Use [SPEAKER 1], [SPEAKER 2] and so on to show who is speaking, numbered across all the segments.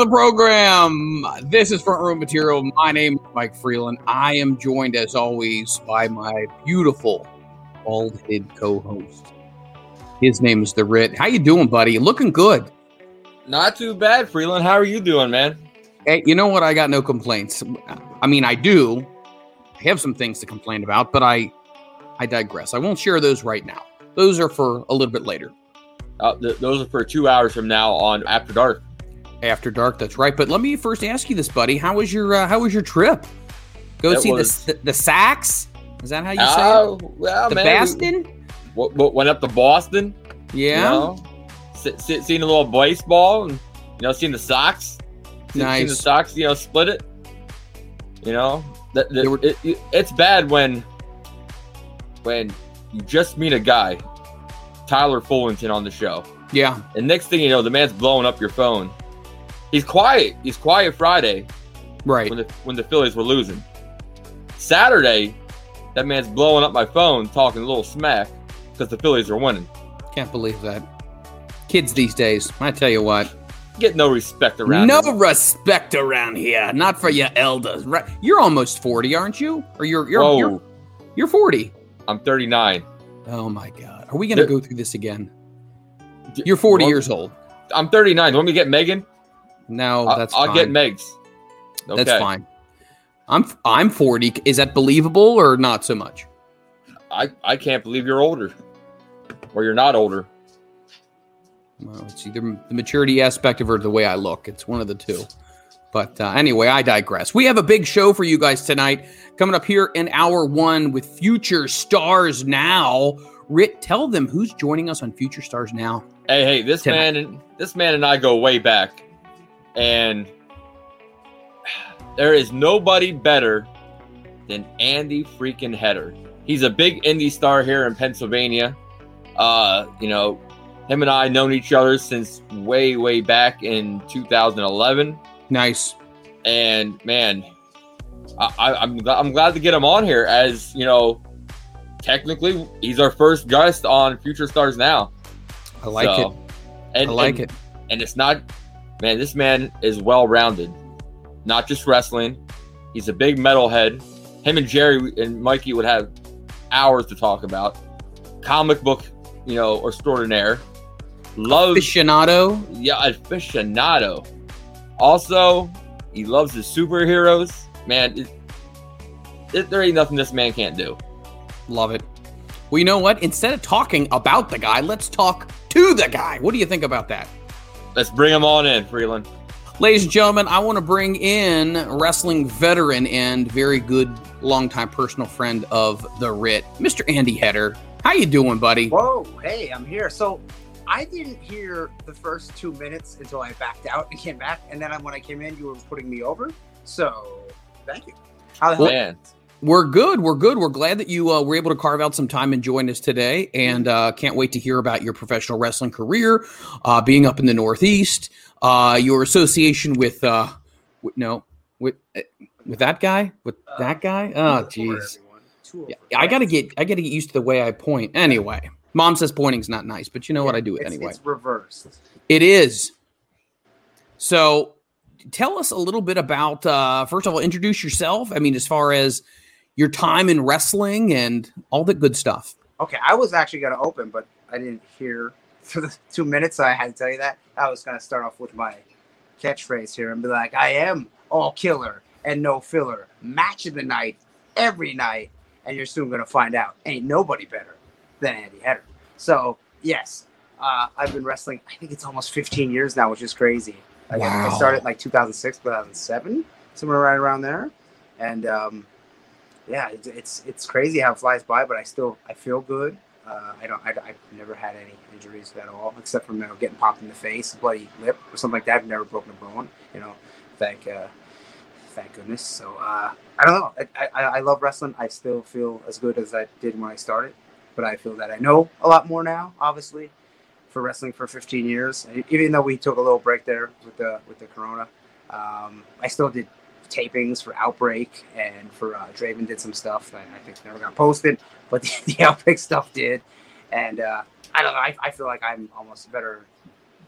[SPEAKER 1] The
[SPEAKER 2] program. This is Front Room Material. My name is Mike Freeland. I am joined, as always, by my beautiful bald head co-host. His name is the Rit. How you doing, buddy? Looking good.
[SPEAKER 3] Not too bad, Freeland. How are you doing, man?
[SPEAKER 2] Hey, you know what? I got no complaints. I mean, I do. I have some things to complain about, but I, I digress. I won't share those right now. Those are for a little bit later.
[SPEAKER 3] Uh, th- those are for two hours from now on After Dark.
[SPEAKER 2] After dark, that's right. But let me first ask you this, buddy. How was your uh, How was your trip? Go see
[SPEAKER 3] was-
[SPEAKER 2] the, the the Sacks. Is that how you say
[SPEAKER 3] Oh,
[SPEAKER 2] it?
[SPEAKER 3] well,
[SPEAKER 2] The
[SPEAKER 3] man.
[SPEAKER 2] Bastin?
[SPEAKER 3] We, w- went up to Boston.
[SPEAKER 2] Yeah.
[SPEAKER 3] You know, s- s- seen a little baseball and, you know, seen the Sox. Seen, seen the
[SPEAKER 2] Nice.
[SPEAKER 3] Sox, you know, split it. You know, that-
[SPEAKER 2] They were-
[SPEAKER 3] it, it- it's bad when, when you just meet a guy, Tyler Fullington on the show.
[SPEAKER 2] Yeah.
[SPEAKER 3] And next thing you know, the man's blowing up your phone. He's quiet. He's quiet Friday.
[SPEAKER 2] Right.
[SPEAKER 3] when the when the Phillies were losing. Saturday, that man's blowing up my phone, talking a little smack because the Phillies are winning.
[SPEAKER 2] Can't believe that. Kids these days, I tell you what.
[SPEAKER 3] Get no respect around.
[SPEAKER 2] no
[SPEAKER 3] him.
[SPEAKER 2] respect around here. Not for your elders. Right. You're almost 40, aren't you? Or you're you're
[SPEAKER 3] Whoa,
[SPEAKER 2] you're, you're 40.
[SPEAKER 3] I'm 39.
[SPEAKER 2] Oh my god. Are we going to go through this again? You're 40
[SPEAKER 3] Well,
[SPEAKER 2] years old.
[SPEAKER 3] I'm 39. You want me to get Megan?
[SPEAKER 2] No,
[SPEAKER 3] I'll,
[SPEAKER 2] that's
[SPEAKER 3] I'll
[SPEAKER 2] fine.
[SPEAKER 3] get Megs. Okay.
[SPEAKER 2] That's fine. I'm I'm 40. Is that believable or not so much?
[SPEAKER 3] I, I can't believe you're older. Or you're not older.
[SPEAKER 2] Well, it's either the maturity aspect of it or the way I look. It's one of the two. But uh, anyway, I digress. We have a big show for you guys tonight coming up here in hour one with Future Stars Now. Rit, tell them who's joining us on Future Stars Now.
[SPEAKER 3] Hey, hey, this
[SPEAKER 2] Tonight.
[SPEAKER 3] man and this man and I go way back. And there is nobody better than Andy freaking Header. He's a big indie star here in Pennsylvania. Uh, you know, him and I known each other since way, way back in 2011.
[SPEAKER 2] Nice.
[SPEAKER 3] And man, I, I, I'm I'm glad to get him on here as you know. Technically, he's our first guest on Future Stars Now.
[SPEAKER 2] I like
[SPEAKER 3] So,
[SPEAKER 2] it.
[SPEAKER 3] And,
[SPEAKER 2] I like
[SPEAKER 3] and-
[SPEAKER 2] it.
[SPEAKER 3] and it's not man this man is well rounded not just wrestling he's a big metalhead him and jerry and mikey would have hours to talk about comic book you know or extraordinaire loves
[SPEAKER 2] Aficionado.
[SPEAKER 3] yeah aficionado also he loves his superheroes man it, it, there ain't nothing this man can't do
[SPEAKER 2] Love it. Well, you know what? Instead of talking about the guy, let's talk to the guy. What do you think about that?
[SPEAKER 3] Let's bring them on in freeland
[SPEAKER 2] Ladies and gentlemen, I want to bring in wrestling veteran and very good longtime personal friend of the Rit, Mr. Andy Header. How you doing, buddy?
[SPEAKER 4] Whoa, hey, I'm here. So I didn't hear the first two minutes until I backed out and came back, and then when I came in, you were putting me over. So thank you. How the hell?
[SPEAKER 2] We're good. We're good. We're glad that you uh, were able to carve out some time and join us today, and uh, can't wait to hear about your professional wrestling career, uh, being up in the Northeast, uh, your association with, uh, with no, with uh, with that guy, with that guy. Oh,
[SPEAKER 4] Two over,
[SPEAKER 2] jeez. Yeah. I gotta get I gotta get used to the way I point. Anyway, mom says pointing's not nice, but you know what? I do it
[SPEAKER 4] It's-
[SPEAKER 2] anyway.
[SPEAKER 4] It's reversed.
[SPEAKER 2] It is. So, tell us a little bit about. Uh, first of all, introduce yourself. I mean, as far as your time in wrestling and all the good stuff.
[SPEAKER 4] Okay, I was actually going to open, but I didn't hear for the two minutes. I had to tell you that. I was going to start off with my catchphrase here and be like, I am all killer and no filler. Match of the night, every night. And you're soon going to find out. Ain't nobody better than Andy Header. So, yes, uh, I've been wrestling, I think it's almost 15 years now, which is crazy. Like, I- I started like 2006, 2007, somewhere right around there. And um, yeah, it's, it's it's crazy how it flies by, but I still I feel good. Uh, I don't. I, I've never had any injuries at all, except from you know, getting popped in the face, bloody lip, or something like that. I've never broken a bone. You know, thank uh, thank goodness. So uh, I don't know. I, I, I love wrestling. I still feel as good as I did when I started, but I feel that I know a lot more now. Obviously, for wrestling for 15 years, even though we took a little break there with the with the corona, um, I still did tapings for Outbreak and for uh, Draven did some stuff that I think never got posted, but the, the Outbreak stuff did. And uh, I don't know. I, I feel like I'm almost better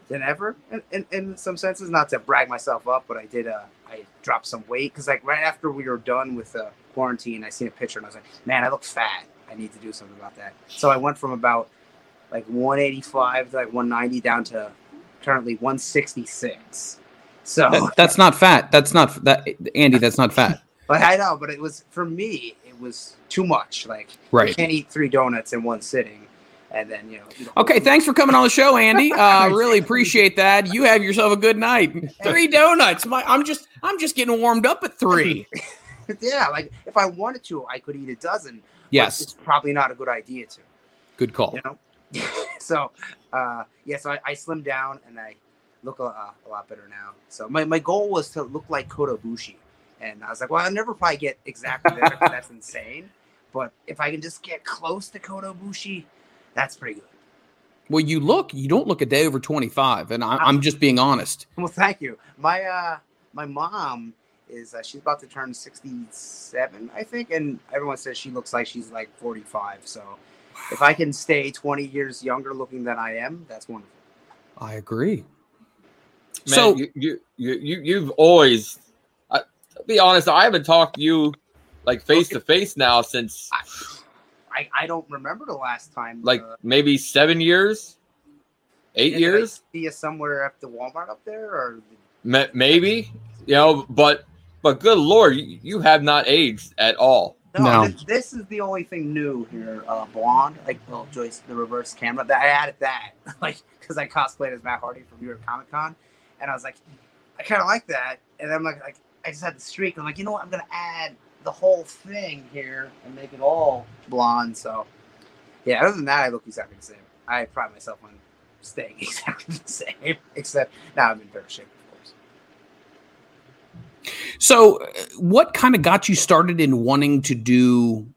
[SPEAKER 4] than ever in, in, in some senses. Not to brag myself up, but I did. Uh, I dropped some weight because like right after we were done with the quarantine, I seen a picture and I was like, man, I look fat. I need to do something about that. So I went from about like 185 to like 190 down to currently 166. So
[SPEAKER 2] That- that's not fat. That's not that Andy. That's not fat.
[SPEAKER 4] Like I know, but it was for me. It was too much. Like
[SPEAKER 2] right.
[SPEAKER 4] you can't eat three donuts in one sitting, and then you know. You
[SPEAKER 2] Okay, thanks for coming on the show, Andy. Uh, really appreciate that. You have yourself a good night. Three donuts. My, I'm just, I'm just getting warmed up at three.
[SPEAKER 4] Yeah, like if I wanted to, I could eat a dozen. but
[SPEAKER 2] Yes,
[SPEAKER 4] it's probably not a good idea to.
[SPEAKER 2] good call.
[SPEAKER 4] You know. so, uh, yeah. So I, I slimmed down and I look a, uh, a lot better now. So my, my goal was to look like Kota Ibushi, and I was like, well, I'll never probably get exactly there 'cause that's insane. But if I can just get close to Kota Ibushi, that's pretty good.
[SPEAKER 2] Well, you look, you don't look a day over 25, and I, I'm just being honest.
[SPEAKER 4] Well, thank you. My uh, my mom is uh, she's about to turn sixty seven, I think, and everyone says she looks like she's like forty five. So if I can stay twenty years younger looking than I am, that's wonderful.
[SPEAKER 2] I agree.
[SPEAKER 3] Man,
[SPEAKER 2] So-
[SPEAKER 3] you, you you you you've always. I, to be honest, I haven't talked to you like face to face now since
[SPEAKER 4] I, I don't remember the last time.
[SPEAKER 3] like
[SPEAKER 4] uh,
[SPEAKER 3] maybe seven years, eight
[SPEAKER 4] did I
[SPEAKER 3] years,
[SPEAKER 4] see you somewhere at the Walmart up there, or
[SPEAKER 3] Ma- maybe. You know, but but good lord, you, you have not aged at all.
[SPEAKER 4] no?
[SPEAKER 2] No.
[SPEAKER 4] This, this is the only thing new here. Uh, blonde, like well, Joyce, the reverse camera. That I added that, like because I cosplayed as Matt Hardy from New York Comic Con, and I was like, I kind of like that. And I'm like, like I just had the streak. I'm like, you know what? I'm gonna add the whole thing here and make it all blonde. So yeah, other than that, I look exactly the same. I pride myself on staying exactly the same, except now I'm in better shape, of course.
[SPEAKER 2] So, uh, what kind of got you started in wanting to do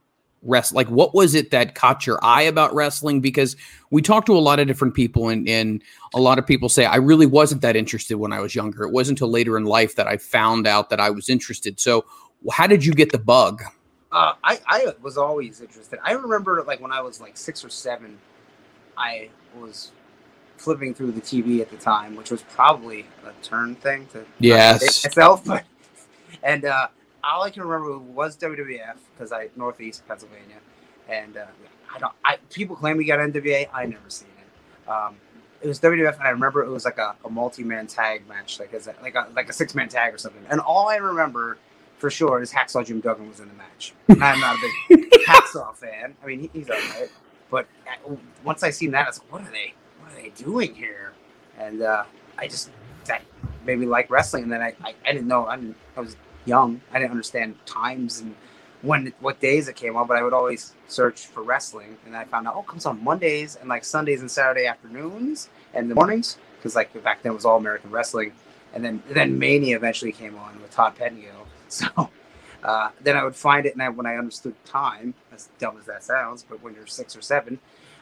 [SPEAKER 2] rest? Like, what was it that caught your eye about wrestling? Because we talked to a lot of different people, and, and a lot of people say, I really wasn't that interested when I was younger. It wasn't until later in life that I found out that I was interested. So, how did you get the bug?
[SPEAKER 4] Uh, I, I was always interested. I remember like when I was like six or seven, I was flipping through the TV at the time, which was probably a turn thing to
[SPEAKER 2] Yes.
[SPEAKER 4] myself. But and uh, all I can remember was WWF because I Northeast Pennsylvania, and uh, I don't. I people claim we got NWA. I never seen it. Um, it was WWF, and I remember it was like a, a multi-man tag match, like as a, like a like a six-man tag or something. And all I remember for sure is Hacksaw Jim Duggan was in the match. I'm not a big Hacksaw fan. I mean, he, he's alright, but uh, once I seen that, I was like, what are they? What are they doing here? And uh, I just that made me like wrestling. And then I, I, I didn't know. I, didn't, I was young. I didn't understand times and when what days it came on. But I would always search for wrestling, and I found out oh, it comes on Mondays and like Sundays and Saturday afternoons and the mornings because like back then it was all American wrestling. And then then Mania eventually came on with Todd Pettengill. So uh, then I would find it, and I, when I understood time, as dumb as that sounds, but when you're six or seven,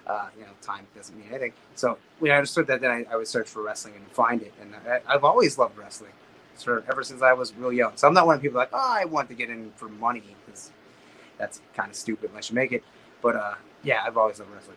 [SPEAKER 4] uh, you know, time doesn't mean anything. So when I understood that, then I, I would search for wrestling and find it. And I, I've always loved wrestling, sort of ever since I was real young. So I'm not one of the people like, oh, I want to get in for money because that's kind of stupid unless you make it. But uh, yeah, I've always loved wrestling.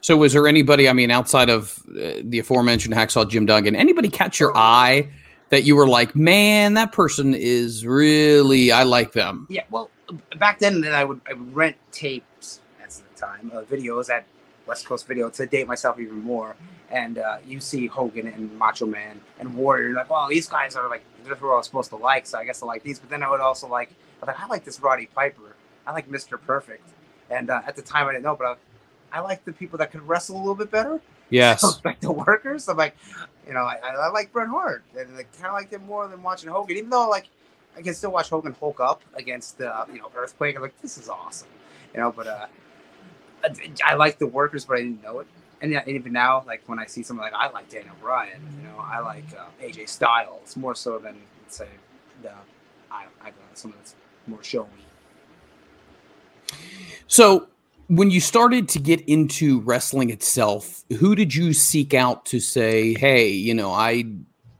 [SPEAKER 2] So, was there anybody, I mean, outside of uh, the aforementioned Hacksaw Jim Duggan, anybody catch your eye that you were like, man, that person is really, I like them?
[SPEAKER 4] Yeah, well, back then, then I would I would rent tapes at the time, uh, videos at West Coast Video to date myself even more. And uh, you see Hogan and Macho Man and Warrior, you're like, well, these guys are like this is what I was supposed to like, so I guess I like these. But then I would also like, I like, I like this Roddy Piper, I like Mister Perfect, and uh, at the time I didn't know, but I, I like the people that could wrestle a little bit better.
[SPEAKER 2] Yes.
[SPEAKER 4] So, like the workers. I'm like, you know, I, I like Bret Hart, and I kind of liked him more than watching Hogan, even though like I can still watch Hogan Hulk up against uh, you know Earthquake. I'm like, this is awesome, you know. But uh, I like the workers, but I didn't know it. And even now, like when I see someone like I like Daniel Bryan, you know, I like uh, AJ Styles more so than say the I I know someone that's more showy.
[SPEAKER 2] So, when you started to get into wrestling itself, who did you seek out to say, "Hey, you know, I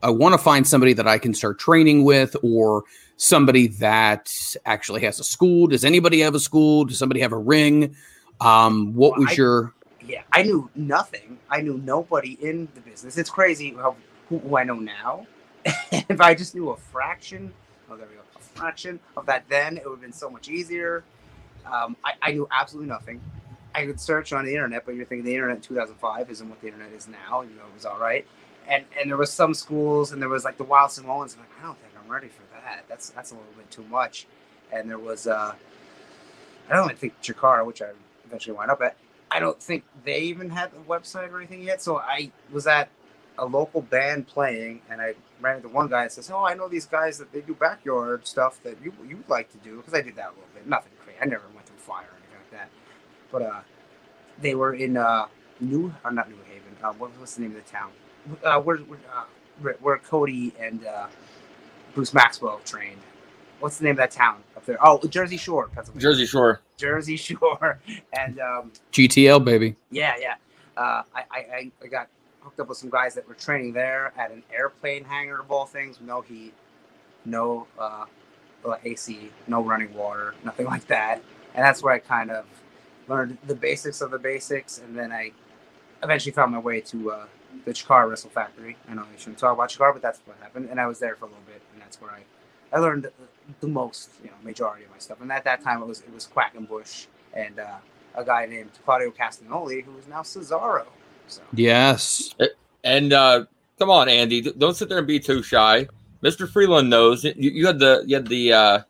[SPEAKER 2] I want to find somebody that I can start training with or somebody that actually has a school. Does anybody have a school? Does somebody have a ring? Um, what
[SPEAKER 4] Well,
[SPEAKER 2] was
[SPEAKER 4] I-
[SPEAKER 2] your
[SPEAKER 4] Yeah, I knew nothing. I knew nobody in the business. It's crazy how who, who I know now. if I just knew a fraction, oh there we go, a fraction of that then, it would have been so much easier. Um, I, I knew absolutely nothing. I could search on the internet, but you're thinking the internet in 2005 isn't what the internet is now. You know, it was all right. And and there was some schools, and there was like the Wild Samoans. I'm like, I don't think I'm ready for that. That's that's a little bit too much. And there was, uh, I don't even think Chikara, which I eventually wind up at. I don't think they even had a website or anything yet. So I was at a local band playing, and I ran into one guy and says, "Oh, I know these guys that they do backyard stuff that you you would like to do because I did that a little bit. Nothing crazy. I never went through fire or anything like that. But uh, they were in uh, New or not New Haven. Uh, what, what's the name of the town? Uh, where where, uh, where Cody and uh, Bruce Maxwell trained. What's the name of that town up there? Oh, Jersey Shore, Pennsylvania.
[SPEAKER 3] Jersey Shore.
[SPEAKER 4] Jersey Shore, and um,
[SPEAKER 2] GTL baby?
[SPEAKER 4] yeah, yeah. Uh, I, I, I- got hooked up with some guys that were training there at an airplane hangar of all things. No heat, no uh, uh, AC, no running water, nothing like that. And that's where I kind of learned the basics of the basics. And then I eventually found my way to uh, the Chikara Wrestle Factory. I know I shouldn't talk about Chikara, but that's what happened. And I was there for a little bit, and that's where I, I learned the, the most, you know, majority of my stuff. And at that time, it was it was Quackenbush and uh, a guy named Claudio Castagnoli, who is now Cesaro. So
[SPEAKER 2] Yes.
[SPEAKER 3] And uh, come on, Andy, don't sit there and be too shy. Mr. Freeland knows you, you had the you had the uh,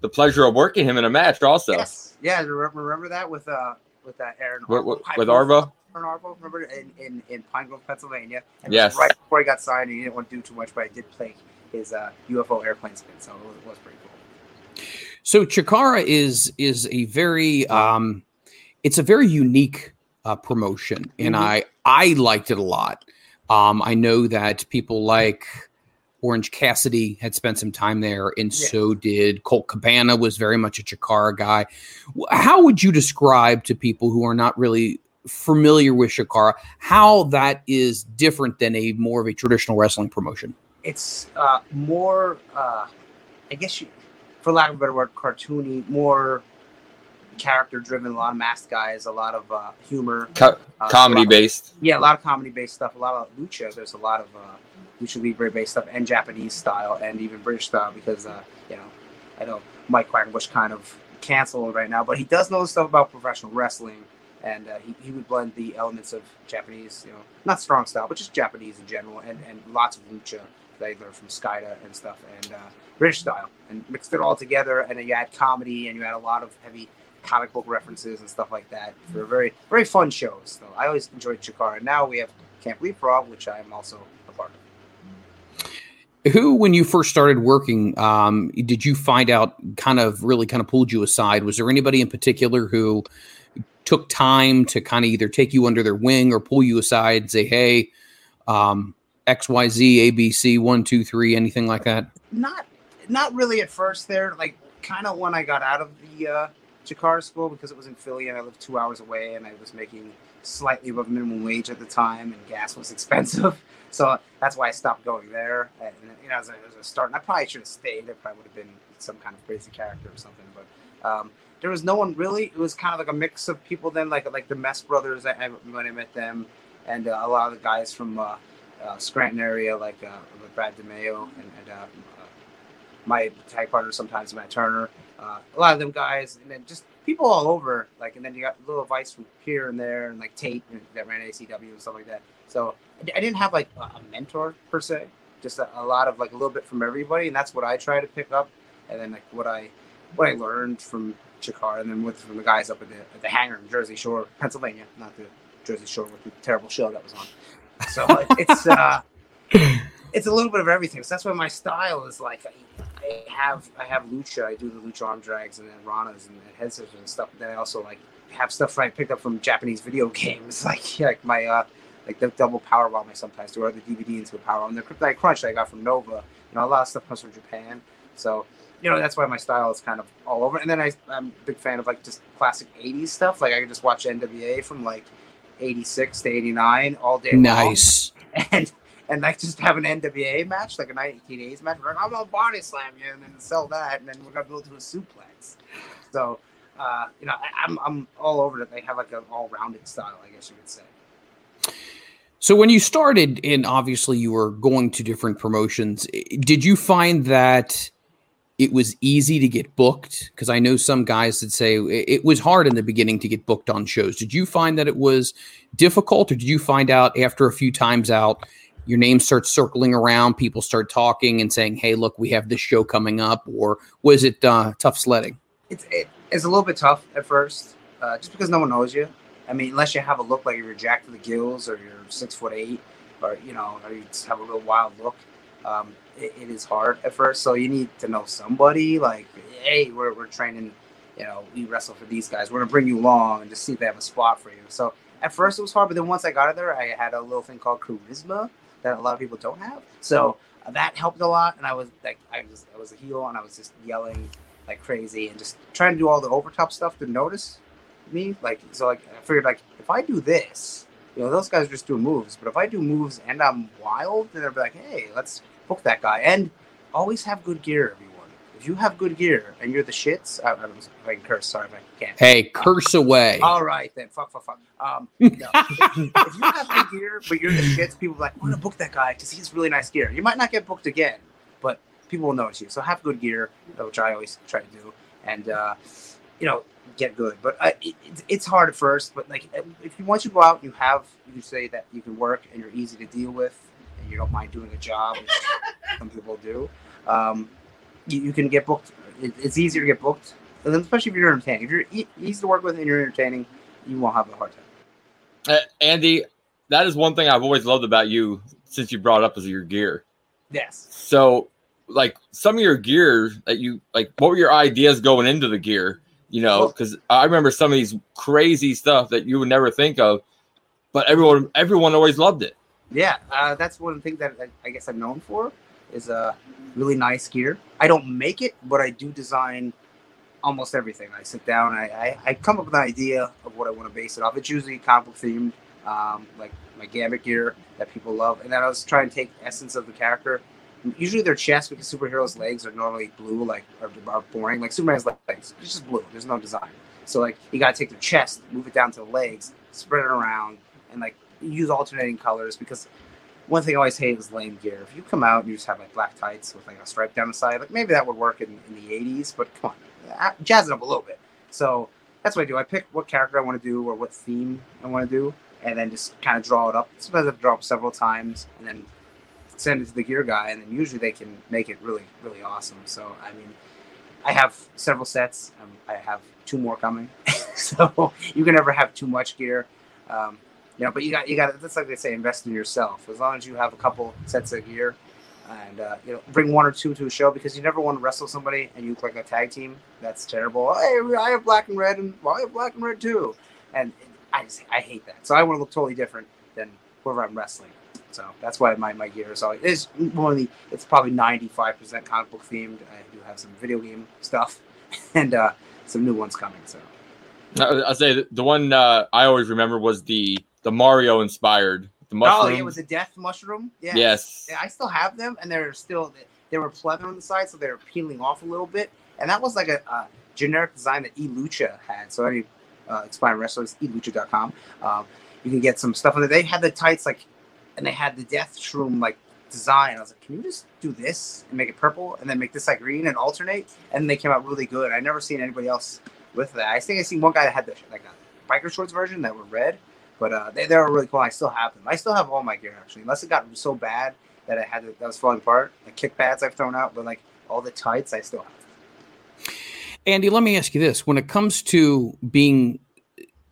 [SPEAKER 3] the pleasure of working him in a match also.
[SPEAKER 4] yes, yeah, remember, remember that with uh with that Aaron
[SPEAKER 3] With, with, with Arvo?
[SPEAKER 4] Aaron Arvo, remember in, in in Pine Grove, Pennsylvania. And
[SPEAKER 3] Yes.
[SPEAKER 4] right before he got signed, and he didn't want to do too much, but I did play his uh, UFO airplane spin, so it was, it was pretty cool.
[SPEAKER 2] So Chikara is is a very um it's a very unique uh, promotion and
[SPEAKER 4] Mhm.
[SPEAKER 2] I I liked it a lot. Um I know that people like Orange Cassidy had spent some time there and
[SPEAKER 4] Yeah.
[SPEAKER 2] so did Colt Cabana was very much a Chikara guy. How would you describe to people who are not really familiar with Chikara how that is different than a more of a traditional wrestling promotion?
[SPEAKER 4] It's uh, more, uh, I guess, you, for lack of a better word, cartoony, more character driven. A lot of masked guys, a lot of uh, humor,
[SPEAKER 3] Co-
[SPEAKER 4] uh,
[SPEAKER 3] comedy based.
[SPEAKER 4] Yeah, a lot of comedy based stuff, a lot of lucha. There's a lot of uh, lucha libre based stuff, and Japanese style, and even British style, because uh, you know, I know Mike Quackenbush kind of canceled right now, but he does know stuff about professional wrestling, and uh, he, he would blend the elements of Japanese, you know, not strong style, but just Japanese in general, and, and lots of lucha I learned from Skayde and stuff, and uh, British style, and mixed it all together, and then you add comedy, and you add a lot of heavy comic book references and stuff like that for a very very fun shows. So I always enjoyed Chikara. Now we have Can't Believe Frog, which I am also a part of.
[SPEAKER 2] who when you first started working um, did you find out kind of really kind of pulled you aside was there anybody in particular who took time to kind of either take you under their wing or pull you aside and say hey um, xyz abc one two three anything like that
[SPEAKER 4] Not not really at first there. Like kind of when I got out of the uh, Chikara school because it was in Philly and I lived two hours away and I was making slightly above minimum wage at the time and gas was expensive. So that's why I stopped going there. And you know, as a, as a start, and I probably should have stayed. It probably would have been some kind of crazy character or something. But um, there was no one really. It was kind of like a mix of people. Then like like the Mess brothers. I, I when I met them, and uh, a lot of the guys from uh, uh, Scranton area, like uh, like Brad DeMeo and, and uh, uh, my tag partner sometimes Matt Turner. Uh, a lot of them guys, and then just people all over. Like, and then you got little advice from here and there, and like Tate and- that ran ACW and stuff like that. So I, I didn't have like a, mentor per se, just a, a lot of like a little bit from everybody, and that's what I try to pick up. And then like what I what I learned from Chikara, and then with from the guys up at the at the hangar in Jersey Shore, Pennsylvania, not the Jersey Shore with the terrible show that was on. So it's uh, it's a little bit of everything. So that's why my style is like I, have I have lucha. I do the lucha arm drags and then ranas and, and head scissors and stuff. But then I also like have stuff I picked up from Japanese video games, like like my uh, like the double power bomb I sometimes do, or the DVD into a power bomb. The Kryptonite Crunch that I got from Nova. You know, a lot of stuff comes from Japan, so you know that's why my style is kind of all over. And then I, I'm a big fan of like just classic '80s stuff. Like I can just watch NWA from like '86 to '89 all day. long.
[SPEAKER 2] Nice.
[SPEAKER 4] and and like just have an NWA match, like a 1980s match. We're like, I'm gonna body slam you and then sell that, and then we're gonna build to a suplex. So, uh, you know, I, I'm I'm all over it. They have like an all-rounded style, I guess you could say.
[SPEAKER 2] So when you started, and obviously you were going to different promotions, did you find that it was easy to get booked? Because I know some guys that say it was hard in the beginning to get booked on shows. Did you find that it was difficult, or did you find out after a few times out, your name starts circling around, people start talking and saying, "Hey, look, we have this show coming up," or was it uh, tough sledding?
[SPEAKER 4] It's it, it's a little bit tough at first, uh, just because no one knows you. I mean, unless you have a look like you're jacked to the gills, or you're six foot eight, or you know, or you just have a real wild look. Um, it, it is hard at first, so you need to know somebody. Like, hey, we're we're training. You know, we wrestle for these guys. We're gonna bring you along and just see if they have a spot for you. So at first it was hard, but then once I got it there, I had a little thing called charisma that a lot of people don't have. So that helped a lot. And I was like, I was I was a heel, and I was just yelling like crazy and just trying to do all the overtop stuff to notice me. Like so, like I figured like if I do this, you know, those guys just doing moves. But if I do moves and I'm wild, then they'll be like, hey, let's book that guy. And always have good gear, everyone. If you have good gear and you're the shits, I, I don't know if I can curse. Sorry if I can't.
[SPEAKER 2] Hey, curse away.
[SPEAKER 4] All right then, fuck, fuck, fuck. Um, no. if you have good gear, but you're the shits, people are like, "I'm gonna book that guy because he has really nice gear." You might not get booked again, but people will notice you. So have good gear, which I always try to do, and uh, you know, get good. But uh, it, it's- hard at first. But like, if you once you go out, and you have you say that you can work and you're easy to deal with, you don't mind doing a job. Some people do. Um, you, you can get booked. It, it's easier to get booked, and then especially if you're entertaining. If you're e- easy to work with and you're entertaining, you won't have a hard time.
[SPEAKER 3] Uh, Andy, that is one thing I've always loved about you since you brought up is your gear.
[SPEAKER 4] Yes.
[SPEAKER 3] So, like some of your gear that you like, what were your ideas going into the gear? You know,
[SPEAKER 4] Well-
[SPEAKER 3] because I remember some of these crazy stuff that you would never think of, but everyone everyone always loved it.
[SPEAKER 4] Yeah, uh, that's one thing that I, guess I'm known for is uh, really nice gear. I don't make it, but I do design almost everything. I sit down, I, I, I come up with an idea of what I want to base it off. It's usually comic themed, um, like my Gambit gear that people love. And then I was trying to take essence of the character. Usually their chest, because superheroes' legs are normally blue, like are, are boring. Like Superman's legs, it's just blue. There's no design. So like you gotta take their chest, move it down to the legs, spread it around, and like use alternating colors because one thing I always hate is lame gear. If you come out and you just have like black tights with like a stripe down the side, like maybe that would work in, in the 80s, but come on, jazz it up a little bit. So that's what I do. I pick what character I want to do or what theme I want to do, and then just kind of draw it up. Sometimes I draw up several times and then send it to the gear guy, and then usually they can make it really, really awesome. So, I mean, I have several sets. Um, I have two more coming. so you can never have too much gear. Um, you know, but you got you got that's like they say, invest in yourself. As long as you have a couple sets of gear, and uh, you know, bring one or two to a show because you never want to wrestle somebody and you look like a tag team. That's terrible. Hey, I have black and red, and well, I have black and red too, and I just I hate that. So I want to look totally different than whoever I'm wrestling. So that's why my, my gear is always is one of the it's probably ninety five percent comic book themed. I do have some video game stuff and uh, some new ones coming. So
[SPEAKER 3] I'll say the- the one uh, I always remember was the the Mario inspired the
[SPEAKER 4] oh,
[SPEAKER 3] mushroom.
[SPEAKER 4] it was a death mushroom. Yeah.
[SPEAKER 3] yes.
[SPEAKER 4] I still have them, and they're still they were pleather on the side, so they're peeling off a little bit. And that was like a, a generic design that eLucha had. So any uh, expiring wrestlers, eLucha.com, um, you can get some stuff on there. They had the tights like, and they had the death shroom like design. I was like, can you just do this and make it purple, and then make this like green and alternate? And they came out really good. I never seen anybody else with that. I think I seen one guy that had the like a biker shorts version that were red. But uh, they, they were really cool. I still have them. I still have all my gear actually, unless it got so bad that I had to, that was falling apart. The kick pads I've thrown out, but like all the tights I still have.
[SPEAKER 2] Andy, let me ask you this: When it comes to being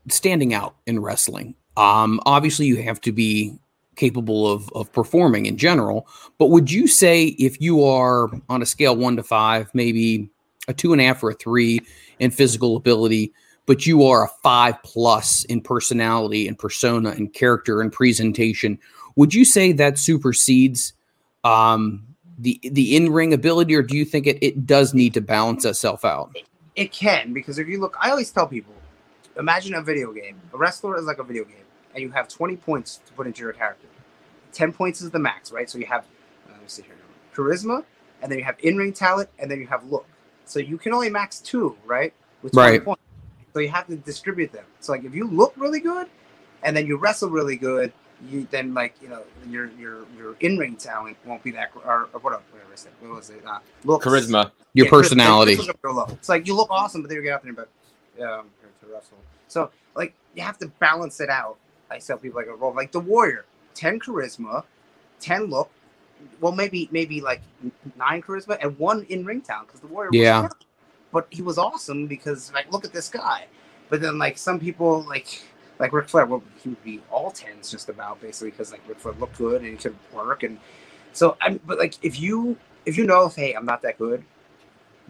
[SPEAKER 2] standing out in wrestling, um, obviously you have to be capable of of performing in general. But would you say if you are on a scale one to five, maybe a two and a half or a three in physical ability, but you are a five plus in personality and persona and character and presentation. Would you say that supersedes um, the the in ring ability, or do you think it, it does need to balance itself out?
[SPEAKER 4] It can because if you look, I always tell people, imagine a video game. A wrestler is like a video game, and you have 20 points to put into your character. 10 points is the max, right? So you have, uh, let me see here, charisma, and then you have in-ring talent, and then you have look. So you can only max two, right? With 20
[SPEAKER 2] Right.
[SPEAKER 4] points. So you have to distribute them. So like if you look really good, and then you wrestle really good, you then like you know your your your in-ring talent won't be that or, or what whatever I said. What was it? Uh, looks.
[SPEAKER 3] Charisma.
[SPEAKER 2] Your
[SPEAKER 4] Yeah,
[SPEAKER 2] personality.
[SPEAKER 4] Chris was real low. It's like you look awesome, but then you get out there, but um, to wrestle. So like you have to balance it out. I tell people like a role like the warrior, ten charisma, ten look. Well, maybe maybe like nine charisma and one in ring talent because the warrior. was
[SPEAKER 2] Yeah.
[SPEAKER 4] But he was awesome because like look at this guy. But then like some people like like Ric Flair, well, he would be all tens just about basically because like Ric Flair looked good and he could work and so I'm but like if you if you know if hey I'm not that good,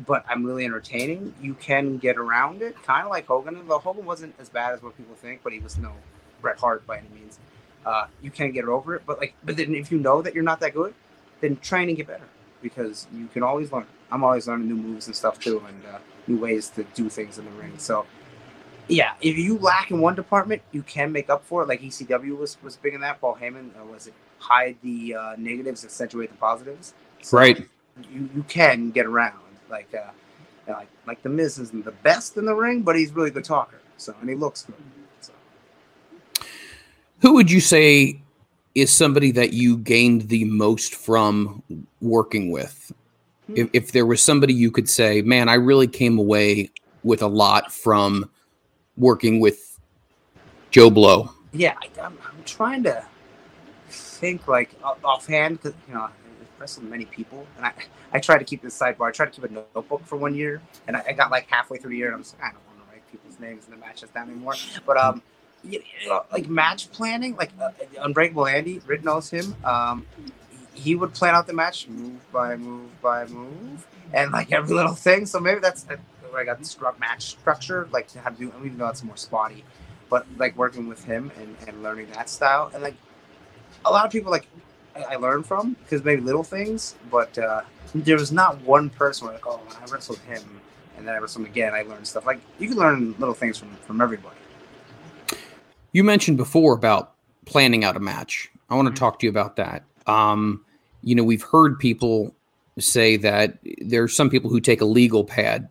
[SPEAKER 4] but I'm really entertaining, you can get around it. Kind of like Hogan. Though Hogan wasn't as bad as what people think, but he was no Bret Hart by any means. Uh, you can't get over it, but like but then if you know that you're not that good, then train and get better because you can always learn. I'm always learning new moves and stuff too, and uh, new ways to do things in the ring. So, yeah, if you lack in one department, you can make up for it. Like ECW was was big in that. Paul Heyman uh, was it hide the uh, negatives, accentuate the positives. So
[SPEAKER 2] Right.
[SPEAKER 4] You you can get around like uh, like like the Miz isn't the best in the ring, but he's really good talker. So and he looks good. So
[SPEAKER 2] Who would you say is somebody that you gained the most from working with? If, if there was somebody you could say, man, I really came away with a lot from working with Joe Blow.
[SPEAKER 4] yeah, I, I'm, I'm trying to think like offhand because you know I've wrestled many people, and I I try to keep this sidebar. I tried to keep a notebook for one year, and I, I got like halfway through the year, and I'm like, I don't want to write people's names in the matches down anymore. But um, you know, like match planning, like uh, Unbreakable Andy, Rit knows him. Um, he would plan out the match move by move by move, and like every little thing. So maybe that's uh, where I got the stru- match structure, like how to do. Even though it's more spotty, but like working with him and, and learning that style, and like a lot of people like I, I learned from because maybe little things, but uh, there was not one person where like, oh, when I wrestled him and then I wrestled him again, I learned stuff. Like you can learn little things from from everybody.
[SPEAKER 2] You mentioned before about planning out a match. I want to
[SPEAKER 4] Mhm.
[SPEAKER 2] talk to you about that. Um, you know, we've heard people say that there's some people who take a legal pad,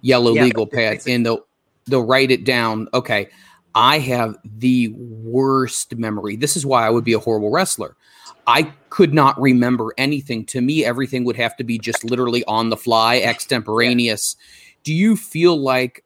[SPEAKER 2] yellow
[SPEAKER 4] Yeah,
[SPEAKER 2] legal pad, and they'll they'll write it down. Okay, I have the worst memory. This is why I would be a horrible wrestler. I could not remember anything. To me, everything would have to be just literally on the fly, extemporaneous. Do you feel like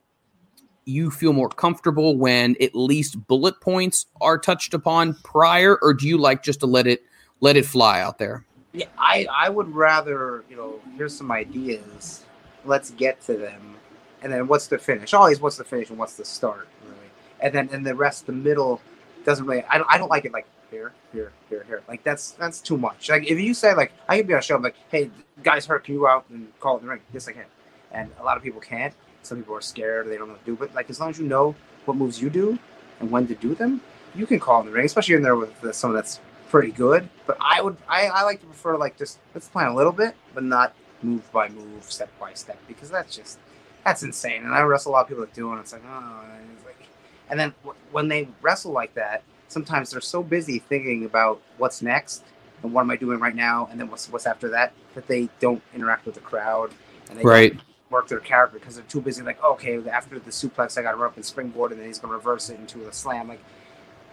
[SPEAKER 2] you feel more comfortable when at least bullet points are touched upon prior, or do you like just to let it let it fly out there?
[SPEAKER 4] Yeah, I I would rather you know here's some ideas, let's get to them, and then what's the finish? Always what's the finish and what's the start really, and then and the rest the middle doesn't really. I don't I don't like it like here here here here like that's that's too much. Like if you say like I could be on a show I'm like hey guys hurt can you go out and call it in the ring? Yes I can, and a lot of people can't. Some people are scared they don't know what to do. But like as long as you know what moves you do and when to do them, you can call in the ring, especially in there with uh, someone that's pretty good. But I would, I, I like to prefer like just let's plan a little bit, but not move by move, step by step, because that's just that's insane. And I wrestle a lot of people that do, it, and it's like, oh, and it's like, and then w- when they wrestle like that, sometimes they're so busy thinking about what's next and what am I doing right now, and then what's what's after that, that they don't interact with the crowd and they don't
[SPEAKER 2] Right.
[SPEAKER 4] work their character because they're too busy. Like, okay, after the suplex, I got to run up and springboard, and then he's gonna reverse it into a slam. Like,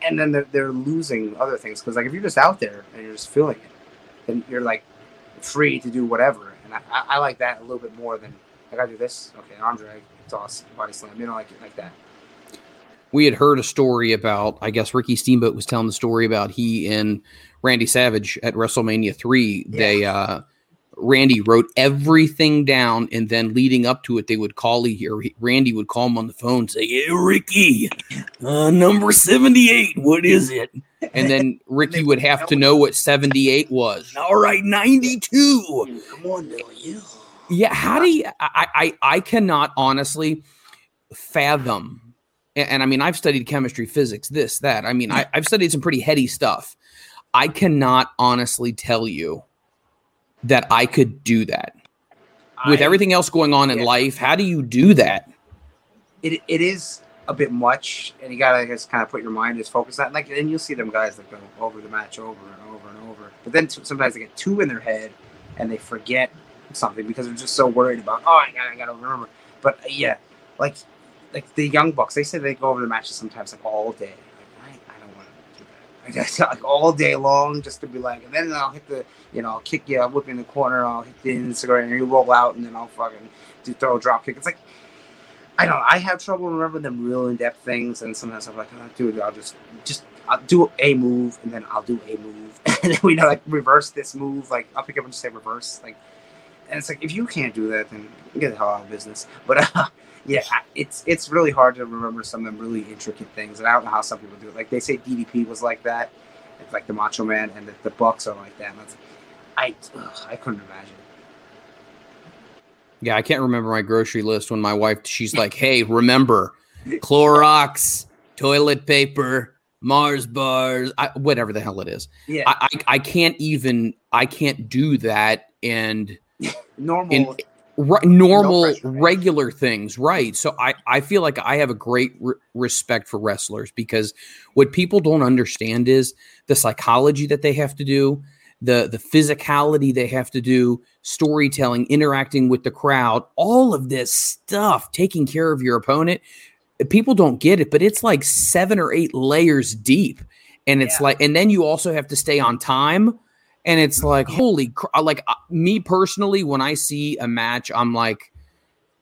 [SPEAKER 4] and then they're, they're losing other things because like if you're just out there and you're just feeling it, then you're like free to do whatever. And I, I, I like that a little bit more than like, I gotta do this. Okay, arm drag, toss, body slam. You know, like like that.
[SPEAKER 2] We had heard a story about, I guess Ricky Steamboat was telling the story about he and Randy Savage at WrestleMania three. They uh Randy wrote everything down, and then leading up to it, they would call he or he- Randy would call him on the phone, and say, "Hey, Ricky, uh, number seventy-eight, what is it?" And then Ricky would have to know what seventy-eight was. All right, ninety-two.
[SPEAKER 4] Come on, Bill, you.
[SPEAKER 2] Yeah, how do you? I, I I cannot honestly fathom and, and I mean, I've studied chemistry, physics, this, that. I mean, I, I've studied some pretty heady stuff. I cannot honestly tell you that I could do that with
[SPEAKER 4] I-
[SPEAKER 2] everything else going on in
[SPEAKER 4] yeah.
[SPEAKER 2] life. How do you do that?
[SPEAKER 4] it, it is a bit much, and you gotta just kind of put your mind just focus on. Like, and you'll see them guys that go over the match over and over and over. But then t- sometimes they get two in their head, and they forget something because they're just so worried about. Oh, I gotta, I gotta remember. But uh, yeah, like, like the young bucks, they say they go over the matches sometimes like all day. Like, I, I don't want to do that. I just like all day long just to be like, and then I'll hit the, you know, I'll kick you, I'll whip you in the corner, I'll hit the Instagram, and you roll out, and then I'll fucking do throw a drop kick. It's like I don't. I have trouble remembering them real in depth things, and sometimes I'm like, oh, dude, I'll just just I'll do a move, and then I'll do a move, and then we know like reverse this move. Like I'll pick up and just say reverse, like, and it's like if you can't do that, then get the hell out of business. But uh, yeah, it's it's really hard to remember some of them really intricate things, and I don't know how some people do it. Like they say DDP was like that, it's like the Macho Man, and the, the Bucks are like that. And that's, I ugh, I couldn't imagine.
[SPEAKER 2] Yeah, I can't remember my grocery list when my wife, she's like, hey, remember Clorox, toilet paper, Mars bars, I, whatever the hell it is.
[SPEAKER 4] Yeah,
[SPEAKER 2] I, I, I can't even, I can't do that. And
[SPEAKER 4] normal.
[SPEAKER 2] in- Ri- normal
[SPEAKER 4] pressure,
[SPEAKER 2] regular things right. So i i feel like i have a great re- respect for wrestlers because what people don't understand is the psychology that they have to do the the physicality they have to do storytelling interacting with the crowd all of this stuff taking care of your opponent. People don't get it but it's like seven or eight layers deep. And it's
[SPEAKER 4] Yeah.
[SPEAKER 2] like and then you also have to stay on time and it's like holy cr- like uh, me personally when i see a match i'm like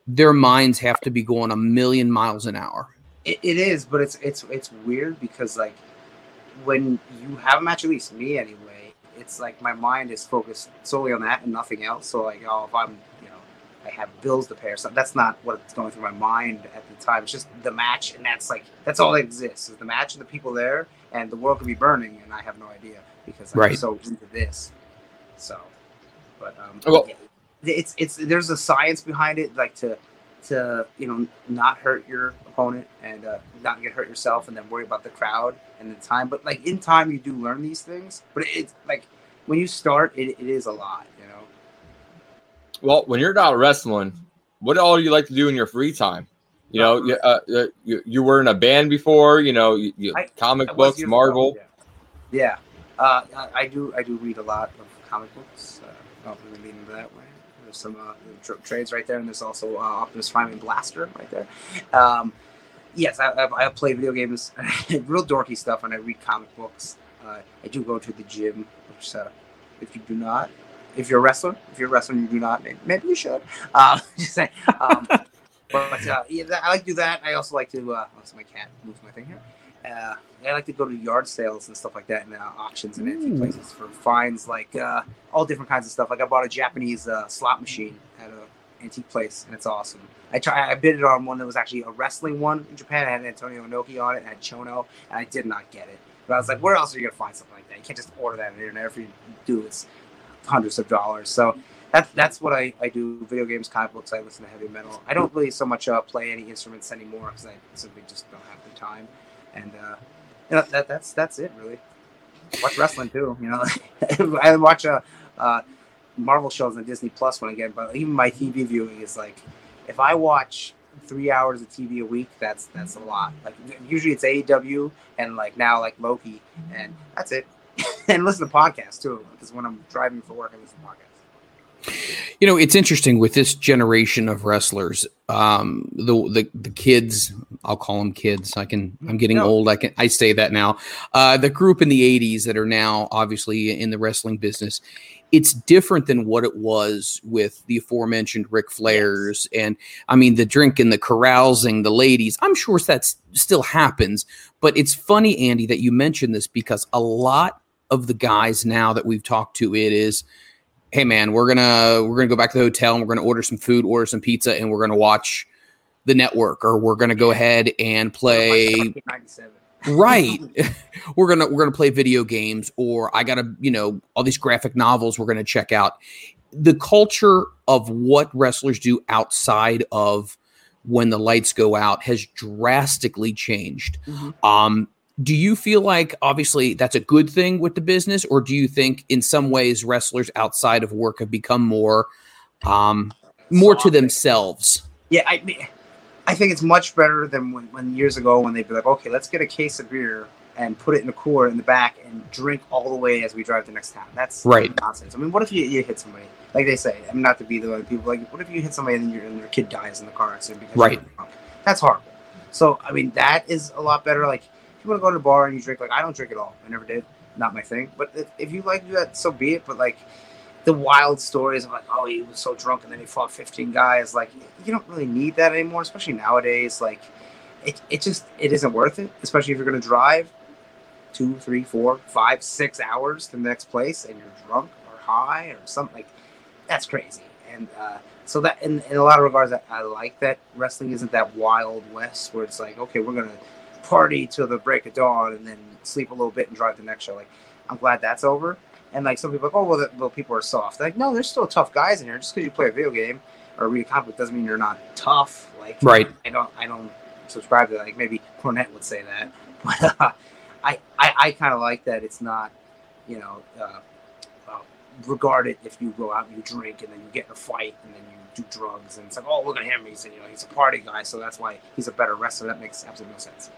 [SPEAKER 2] their minds have to be going a million miles an hour
[SPEAKER 4] It, it is, but it's it's it's weird because like when you have a match, at least me anyway, it's like my mind is focused solely on that and nothing else. So like, oh, if I'm you know I have bills to pay or something, that's not what's going through my mind at the time. It's just the match, and that's like that's all that exists is the match and the people there, and the world could be burning, and I have no idea because I'm
[SPEAKER 2] Right.
[SPEAKER 4] so into this. So, but um,
[SPEAKER 3] Well-
[SPEAKER 4] it's it's there's a science behind it, like to to you know not hurt your opponent and uh, not get hurt yourself, and then worry about the crowd and the time. But like in time, you do learn these things. But it's like when you start, it, it is a lot, you know.
[SPEAKER 3] Well, when you're not wrestling, what all do you like to do in your free time? You know, you, uh, uh, you, you were in a band before. You know, you, you,
[SPEAKER 4] I-
[SPEAKER 3] comic
[SPEAKER 4] I
[SPEAKER 3] books, Marvel.
[SPEAKER 4] Yeah, yeah. Uh, I, I do. I do read a lot of comic books. Uh, I'll be leaning that way. There's some uh, tr- trades right there, and there's also uh, Optimus Prime and Blaster right there. Um, yes, I, I, I play video games, real dorky stuff, and I read comic books. Uh, I do go to the gym, which uh, if you do not, if you're a wrestler, if you're a wrestler, and you do not, maybe, maybe you should. Uh, just saying. Um, but uh, yeah, I like to do that. I also like to. Uh, oh, so my cat moves my thing here. Uh, I like to go to yard sales and stuff like that, and uh, auctions and antique places for finds like uh, all different kinds of stuff. Like I bought a Japanese uh, slot machine at an antique place, and it's awesome. I try. I bid it on one that was actually a wrestling one in Japan. It had Antonio Inoki on it, and had Chono, and I did not get it. But I was like, where else are you gonna find something like that? You can't just order that on the internet. If you do, it's hundreds of dollars. So that's that's what I, I do. Video games, comic books. I listen to heavy metal. I don't really so much uh, play any instruments anymore because I simply just don't have the time. And uh, you know, that that's that's it really. Watch wrestling too. You know, I watch uh, uh, Marvel shows on Disney Plus when I get. But even my TV viewing is like, if I watch three hours of TV a week, that's that's a lot. Like usually it's AEW and like now like Loki, and that's it. and listen to podcasts too, because when I'm driving for work, I listen to podcasts.
[SPEAKER 2] You know, it's interesting with this generation of wrestlers. Um, the the the kids, I'll call them kids. I can. I'm getting
[SPEAKER 4] No.
[SPEAKER 2] old. I can. I say that now. Uh, the group in the '80s that are now obviously in the wrestling business. It's different than what it was with the aforementioned Ric Flairs, and I mean the drinking, the carousing, the ladies. I'm sure that still happens, but it's funny, Andy, that you mentioned this because a lot of the guys now that we've talked to, it is hey man, we're gonna we're gonna go back to the hotel and we're gonna order some food, order some pizza, and we're gonna watch the network, or we're gonna go ahead and play right. we're gonna we're gonna play video games, or I gotta you know all these graphic novels we're gonna check out. The culture of what wrestlers do outside of when the lights go out has drastically changed.
[SPEAKER 4] Mhm.
[SPEAKER 2] Um, do you feel like obviously that's a good thing with the business, or do you think in some ways wrestlers outside of work have become more um, more to themselves?
[SPEAKER 4] Yeah, I I think it's much better than when, when years ago when they'd be like, okay, let's get a case of beer and put it in a cooler in the back and drink all the way as we drive to the next town. That's
[SPEAKER 2] Right.
[SPEAKER 4] nonsense. I mean, what if you, you hit somebody? Like they say, I mean, not to be the other people, like, what if you hit somebody and your, and your kid dies in the car accident? Because
[SPEAKER 2] Right.
[SPEAKER 4] That's horrible. So, I mean, that is a lot better. Like, you want to go to the bar and you drink, like, I don't drink at all. I never did. Not my thing. But if, if you like to do that, so be it. But, like, the wild stories of like, oh, he was so drunk and then he fought 15 guys. Like, you don't really need that anymore, especially nowadays. Like, it, it just it isn't worth it, especially if you're going to drive two, three, four, five, six hours to the next place and you're drunk or high or something. Like, that's crazy. And uh, so that, in, in a lot of regards, I, I like that wrestling isn't that wild west where it's like, okay, we're going to party till the break of dawn and then sleep a little bit and drive the next show. Like, I'm glad that's over. And like some people, are like, oh well, the, well, people are soft. Like, no, there's still tough guys in here. Just because you play a video game or read a comic book doesn't mean you're not tough. Like,
[SPEAKER 2] Right.
[SPEAKER 4] I don't, I don't subscribe to that. Like maybe Cornette would say that, but uh, I, I, I kind of like that. It's not, you know, uh, uh, regard it if you go out and you drink and then you get in a fight and then you do drugs and it's like, oh, look at him. He's, you know, he's a party guy, so that's why he's a better wrestler. That makes absolutely no sense.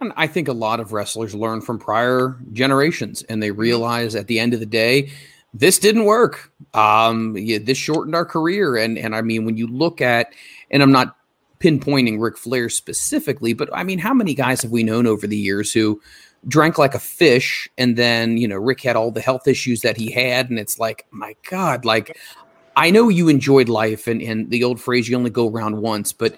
[SPEAKER 2] And I think a lot of wrestlers learn from prior generations and they realize at the end of the day, this didn't work. Um, yeah, this shortened our career. And and I mean, when you look at, and I'm not pinpointing Ric Flair specifically, but I mean, how many guys have we known over the years who drank like a fish and then, you know, Ric had all the health issues that he had, and it's like, my God, like I know you enjoyed life and, and the old phrase you only go around once, but